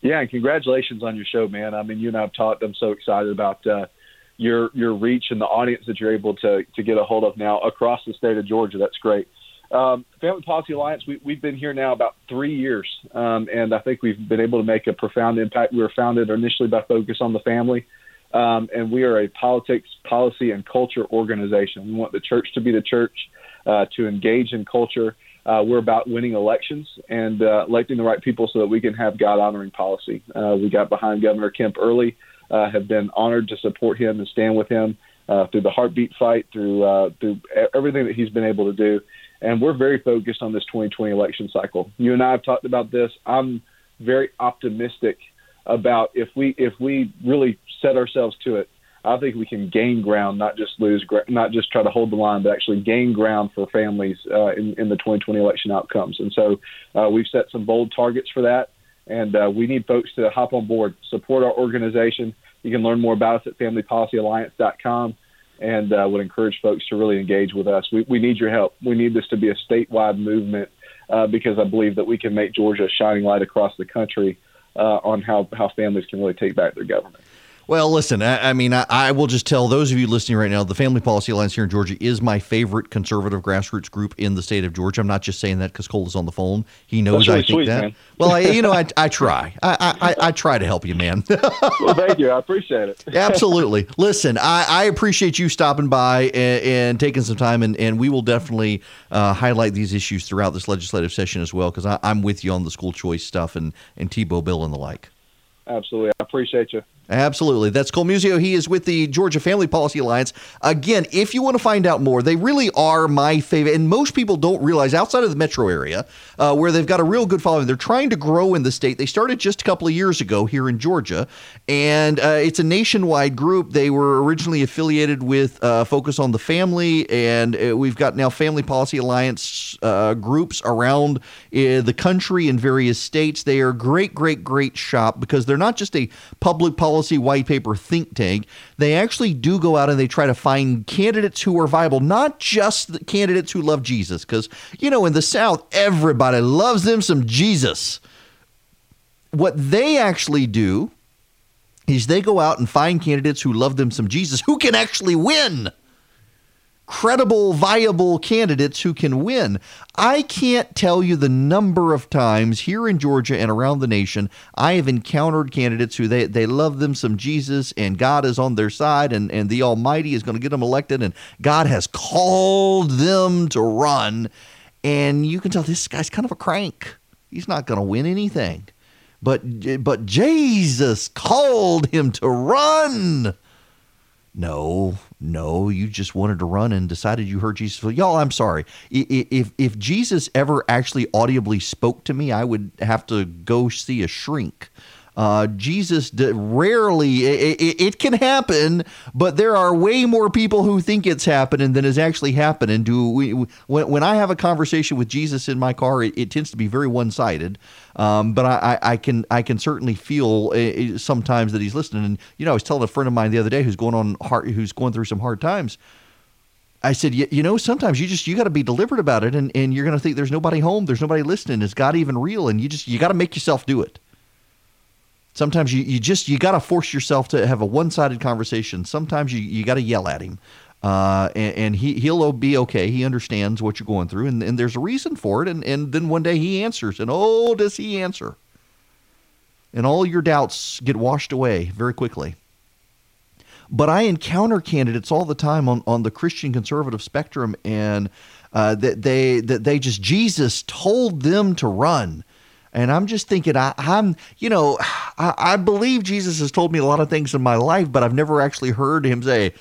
Yeah, and congratulations on your show, man. I mean, you and I've talked. I'm so excited about uh, your your reach and the audience that you're able to to get a hold of now across the state of Georgia. That's great. Um, Family Policy Alliance, we, we've been here now about three years, um, and I think we've been able to make a profound impact. We were founded initially by Focus on the Family, um, and we are a politics, policy, and culture organization. We want the church to be the church, uh, to engage in culture. Uh, we're about winning elections and uh, electing the right people so that we can have God honoring policy. Uh, we got behind Governor Kemp early uh, have been honored to support him and stand with him uh, through the heartbeat fight, through uh, through everything that he's been able to do. And we're very focused on this 2020 election cycle. You and I have talked about this. I'm very optimistic about if we if we really set ourselves to it. I think we can gain ground, not just lose, not just try to hold the line, but actually gain ground for families uh, in, in the 2020 election outcomes. And so uh, we've set some bold targets for that and uh, we need folks to hop on board, support our organization. You can learn more about us at familypolicyalliance.com and uh, would encourage folks to really engage with us. We, we need your help. We need this to be a statewide movement uh, because I believe that we can make Georgia a shining light across the country uh, on how, how families can really take back their government. Well, listen, I, I mean, I, I, will just tell those of you listening right now the Family Policy Alliance here in Georgia is my favorite conservative grassroots group in the state of Georgia. I'm not just saying that because Cole is on the phone. He knows really I think sweet, that. Man. Well, I, you know, I, I try. I, I, I try to help you, man. well, thank you. I appreciate it. Absolutely. Listen, I, I appreciate you stopping by and, and taking some time, and, and we will definitely uh, highlight these issues throughout this legislative session as well because I'm with you on the school choice stuff and, and Tebow bill and the like. Absolutely. I appreciate you. Absolutely. That's Cole Muzio. He is with the Georgia Family Policy Alliance. Again, if you want to find out more, they really are my favorite. And most people don't realize outside of the metro area, uh, where they've got a real good following, they're trying to grow in the state. They started just a couple of years ago here in Georgia, and uh, it's a nationwide group. They were originally affiliated with uh, Focus on the Family, and uh, we've got now Family Policy Alliance uh, groups around uh, the country in various states. They are great, great, great shop because they're not just a public policy policy white paper think tank, they actually do go out and they try to find candidates who are viable, not just the candidates who love Jesus. Because, you know, in the South, everybody loves them some Jesus. What they actually do is they go out and find candidates who love them some Jesus who can actually win credible, viable candidates who can win. I can't tell you the number of times here in Georgia and around the nation I have encountered candidates who they, they love them some Jesus and God is on their side and, and the Almighty is going to get them elected and God has called them to run. And you can tell this guy's kind of a crank. He's not going to win anything. But but Jesus called him to run. No, no, you just wanted to run and decided you heard Jesus. Y'all, I'm sorry. If if Jesus ever actually audibly spoke to me, I would have to go see a shrink uh, Jesus d- rarely, it, it, it, can happen, but there are way more people who think it's happening than is actually happening. Do we, when, when I have a conversation with Jesus in my car, it, it tends to be very one sided. Um, but I, I, can I can certainly feel uh, sometimes that he's listening. And you know, I was telling a friend of mine the other day who's going on hard, who's going through some hard times. I said, you, you know, sometimes you just you got to be deliberate about it, and, and you're going to think there's nobody home, there's nobody listening, is God even real? And you just you got to make yourself do it. Sometimes you, you just you got to force yourself to have a one sided conversation. Sometimes you, you got to yell at him, uh, and, and, he he'll be okay. He understands what you're going through, and, and there's a reason for it. And and then one day he answers, and oh, does he answer? And all your doubts get washed away very quickly. But I encounter candidates all the time on, on the Christian conservative spectrum, and uh, that they that they just Jesus told them to run and I'm just thinking, I, am you know, I, I believe Jesus has told me a lot of things in my life, but I've never actually heard him say,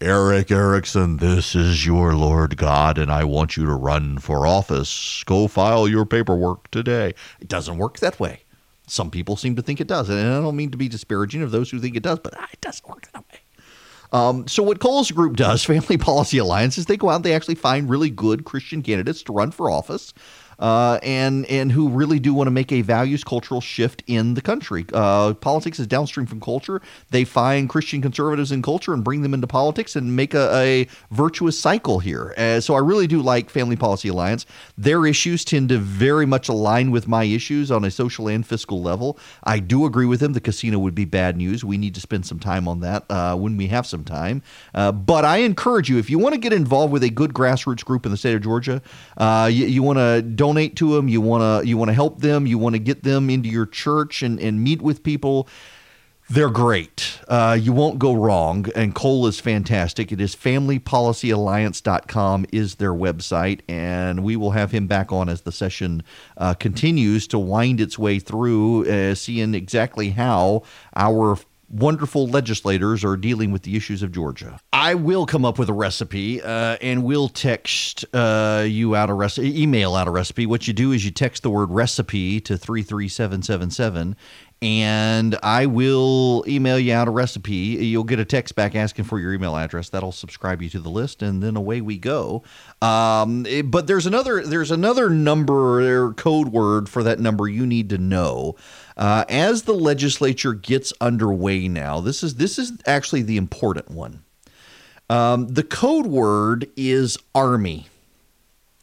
Erick Erickson, this is your Lord God, and I want you to run for office. Go file your paperwork today. It doesn't work that way. Some people seem to think it does. And I don't mean to be disparaging of those who think it does, but it doesn't work that way. Um, so what Cole's group does, Family Policy Alliance, is they go out and they actually find really good Christian candidates to run for office uh, and and who really do want to make a values cultural shift in the country. Uh, politics is downstream from culture. They find Christian conservatives in culture and bring them into politics and make a, a virtuous cycle here. Uh, so I really do like Family Policy Alliance. Their issues tend to very much align with my issues on a social and fiscal level. I do agree with them. The casino would be bad news. We need to spend some time on that uh, when we have some time. Uh, but I encourage you if you want to get involved with a good grassroots group in the state of Georgia, uh, you, you want to donate to them, you want to you want to help them, you want to get them into your church and, and meet with people. They're great. Uh, you won't go wrong. And Cole is fantastic. It is familypolicyalliance.com is their website. And we will have him back on as the session uh, continues to wind its way through, uh, seeing exactly how our wonderful legislators are dealing with the issues of Georgia. I will come up with a recipe uh, and we'll text uh, you out a recipe, email out a recipe. What you do is you text the word recipe to 33777 and I will email you out a recipe. You'll get a text back asking for your email address. That'll subscribe you to the list, and then away we go. Um, it, but there's another there's another number or code word for that number you need to know. Uh, as the legislature gets underway now, this is this is actually the important one. Um, the code word is army.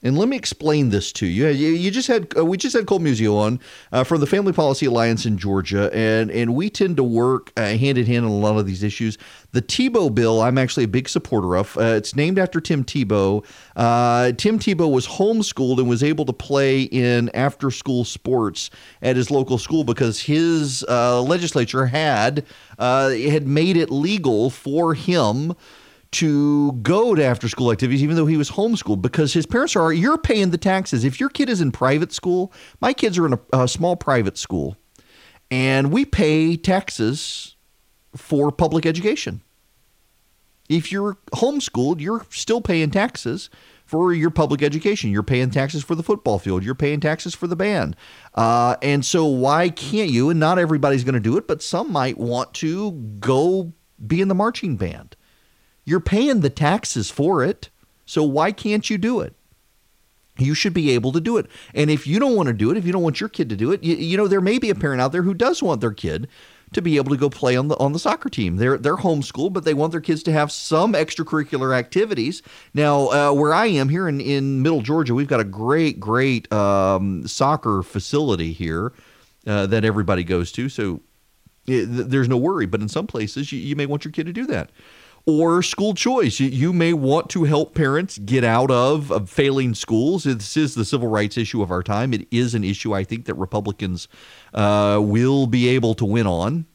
And let me explain this to you. You just had uh, we just had Cole Muzio on uh, from the Family Policy Alliance in Georgia, and and we tend to work uh, hand in hand on a lot of these issues. The Tebow bill, I'm actually a big supporter of. Uh, it's named after Tim Tebow. Uh, Tim Tebow was homeschooled and was able to play in after school sports at his local school because his legislature had had made it legal for him to go to after school activities, even though he was homeschooled, because his parents are, you're paying the taxes. If your kid is in private school, my kids are in a, a small private school, and we pay taxes for public education. If you're homeschooled, you're still paying taxes for your public education. You're paying taxes for the football field. You're paying taxes for the band. Uh, and so, why can't you? And not everybody's going to do it, but some might want to go be in the marching band. You're paying the taxes for it. So, why can't you do it? You should be able to do it. And if you don't want to do it, if you don't want your kid to do it, you, you know, there may be a parent out there who does want their kid to be able to go play on the on the soccer team. They're they're homeschooled, but they want their kids to have some extracurricular activities. Now, uh, where I am here in in Middle Georgia, we've got a great great um, soccer facility here uh, that everybody goes to. So it, there's no worry. But in some places, you, you may want your kid to do that or school choice. You, may want to help parents get out of, of, failing schools. This is the civil rights issue of our time. It is an issue I think that Republicans uh, will be able to win on.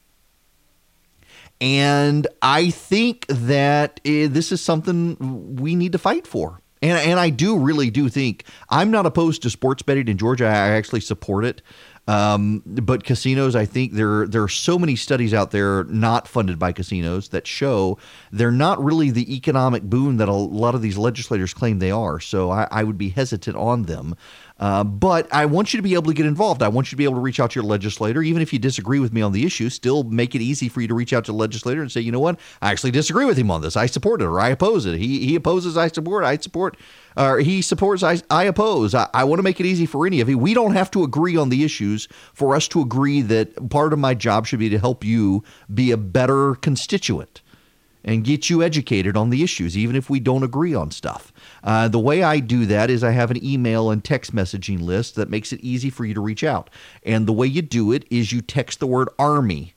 And I think that uh, this is something we need to fight for. And, and I do really do think I'm not opposed to sports betting in Georgia. I actually support it. Um, but casinos, I think there there are so many studies out there not funded by casinos that show they're not really the economic boon that a lot of these legislators claim they are. So I, I would be hesitant on them. Uh, but I want you to be able to get involved. I want you to be able to reach out to your legislator, even if you disagree with me on the issue. Still, make it easy for you to reach out to the legislator and say, you know what, I actually disagree with him on this. I support it or I oppose it. He he opposes, I support. I support or he supports, I, I oppose. I, I want to make it easy for any of you. We don't have to agree on the issues for us to agree that part of my job should be to help you be a better constituent and get you educated on the issues, even if we don't agree on stuff. Uh, the way I do that is I have an email and text messaging list that makes it easy for you to reach out. And the way you do it is you text the word Army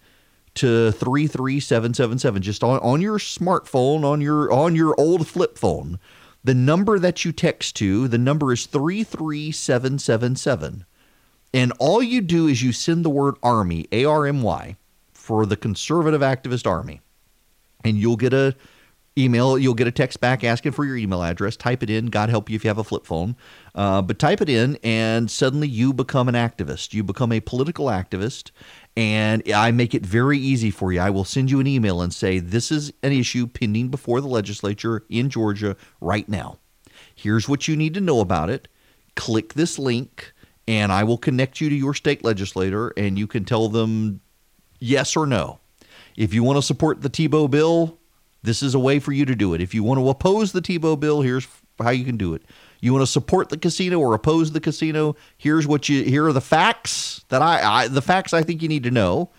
to 33777 just on, on your smartphone on your on your old flip phone the number that you text to, the number is 33777. And all you do is you send the word Army, A R M Y, for the conservative activist army. And you'll get a email, you'll get a text back asking for your email address. Type it in. God help you if you have a flip phone. Uh, but type it in, and suddenly you become an activist. You become a political activist, and I make it very easy for you. I will send you an email and say, This is an issue pending before the legislature in Georgia right now. Here's what you need to know about it. Click this link, and I will connect you to your state legislator, and you can tell them yes or no. If you want to support the Tebow bill, this is a way for you to do it. If you want to oppose the Tebow bill, here's how you can do it. You want to support the casino or oppose the casino? Here's what you here are the facts that I, I the facts I think you need to know.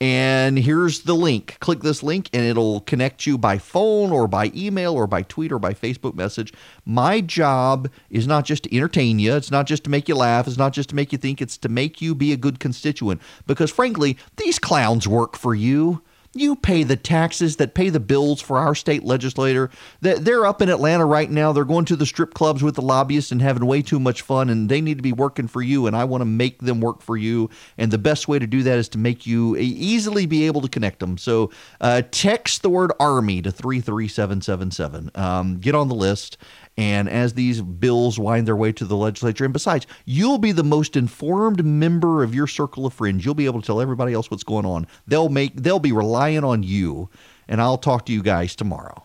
And here's the link. Click this link and it'll connect you by phone or by email or by tweet or by Facebook message. My job is not just to entertain you, it's not just to make you laugh, it's not just to make you think, it's to make you be a good constituent. Because frankly, these clowns work for you. You pay the taxes that pay the bills for our state legislator. They're up in Atlanta right now. They're going to the strip clubs with the lobbyists and having way too much fun, and they need to be working for you, and I want to make them work for you. And the best way to do that is to make you easily be able to connect them. So uh, text the word Army to 33777. Um, get on the list. And as these bills wind their way to the legislature, and besides, you'll be the most informed member of your circle of friends. You'll be able to tell everybody else what's going on. They'll make they'll be relying on you. And I'll talk to you guys tomorrow.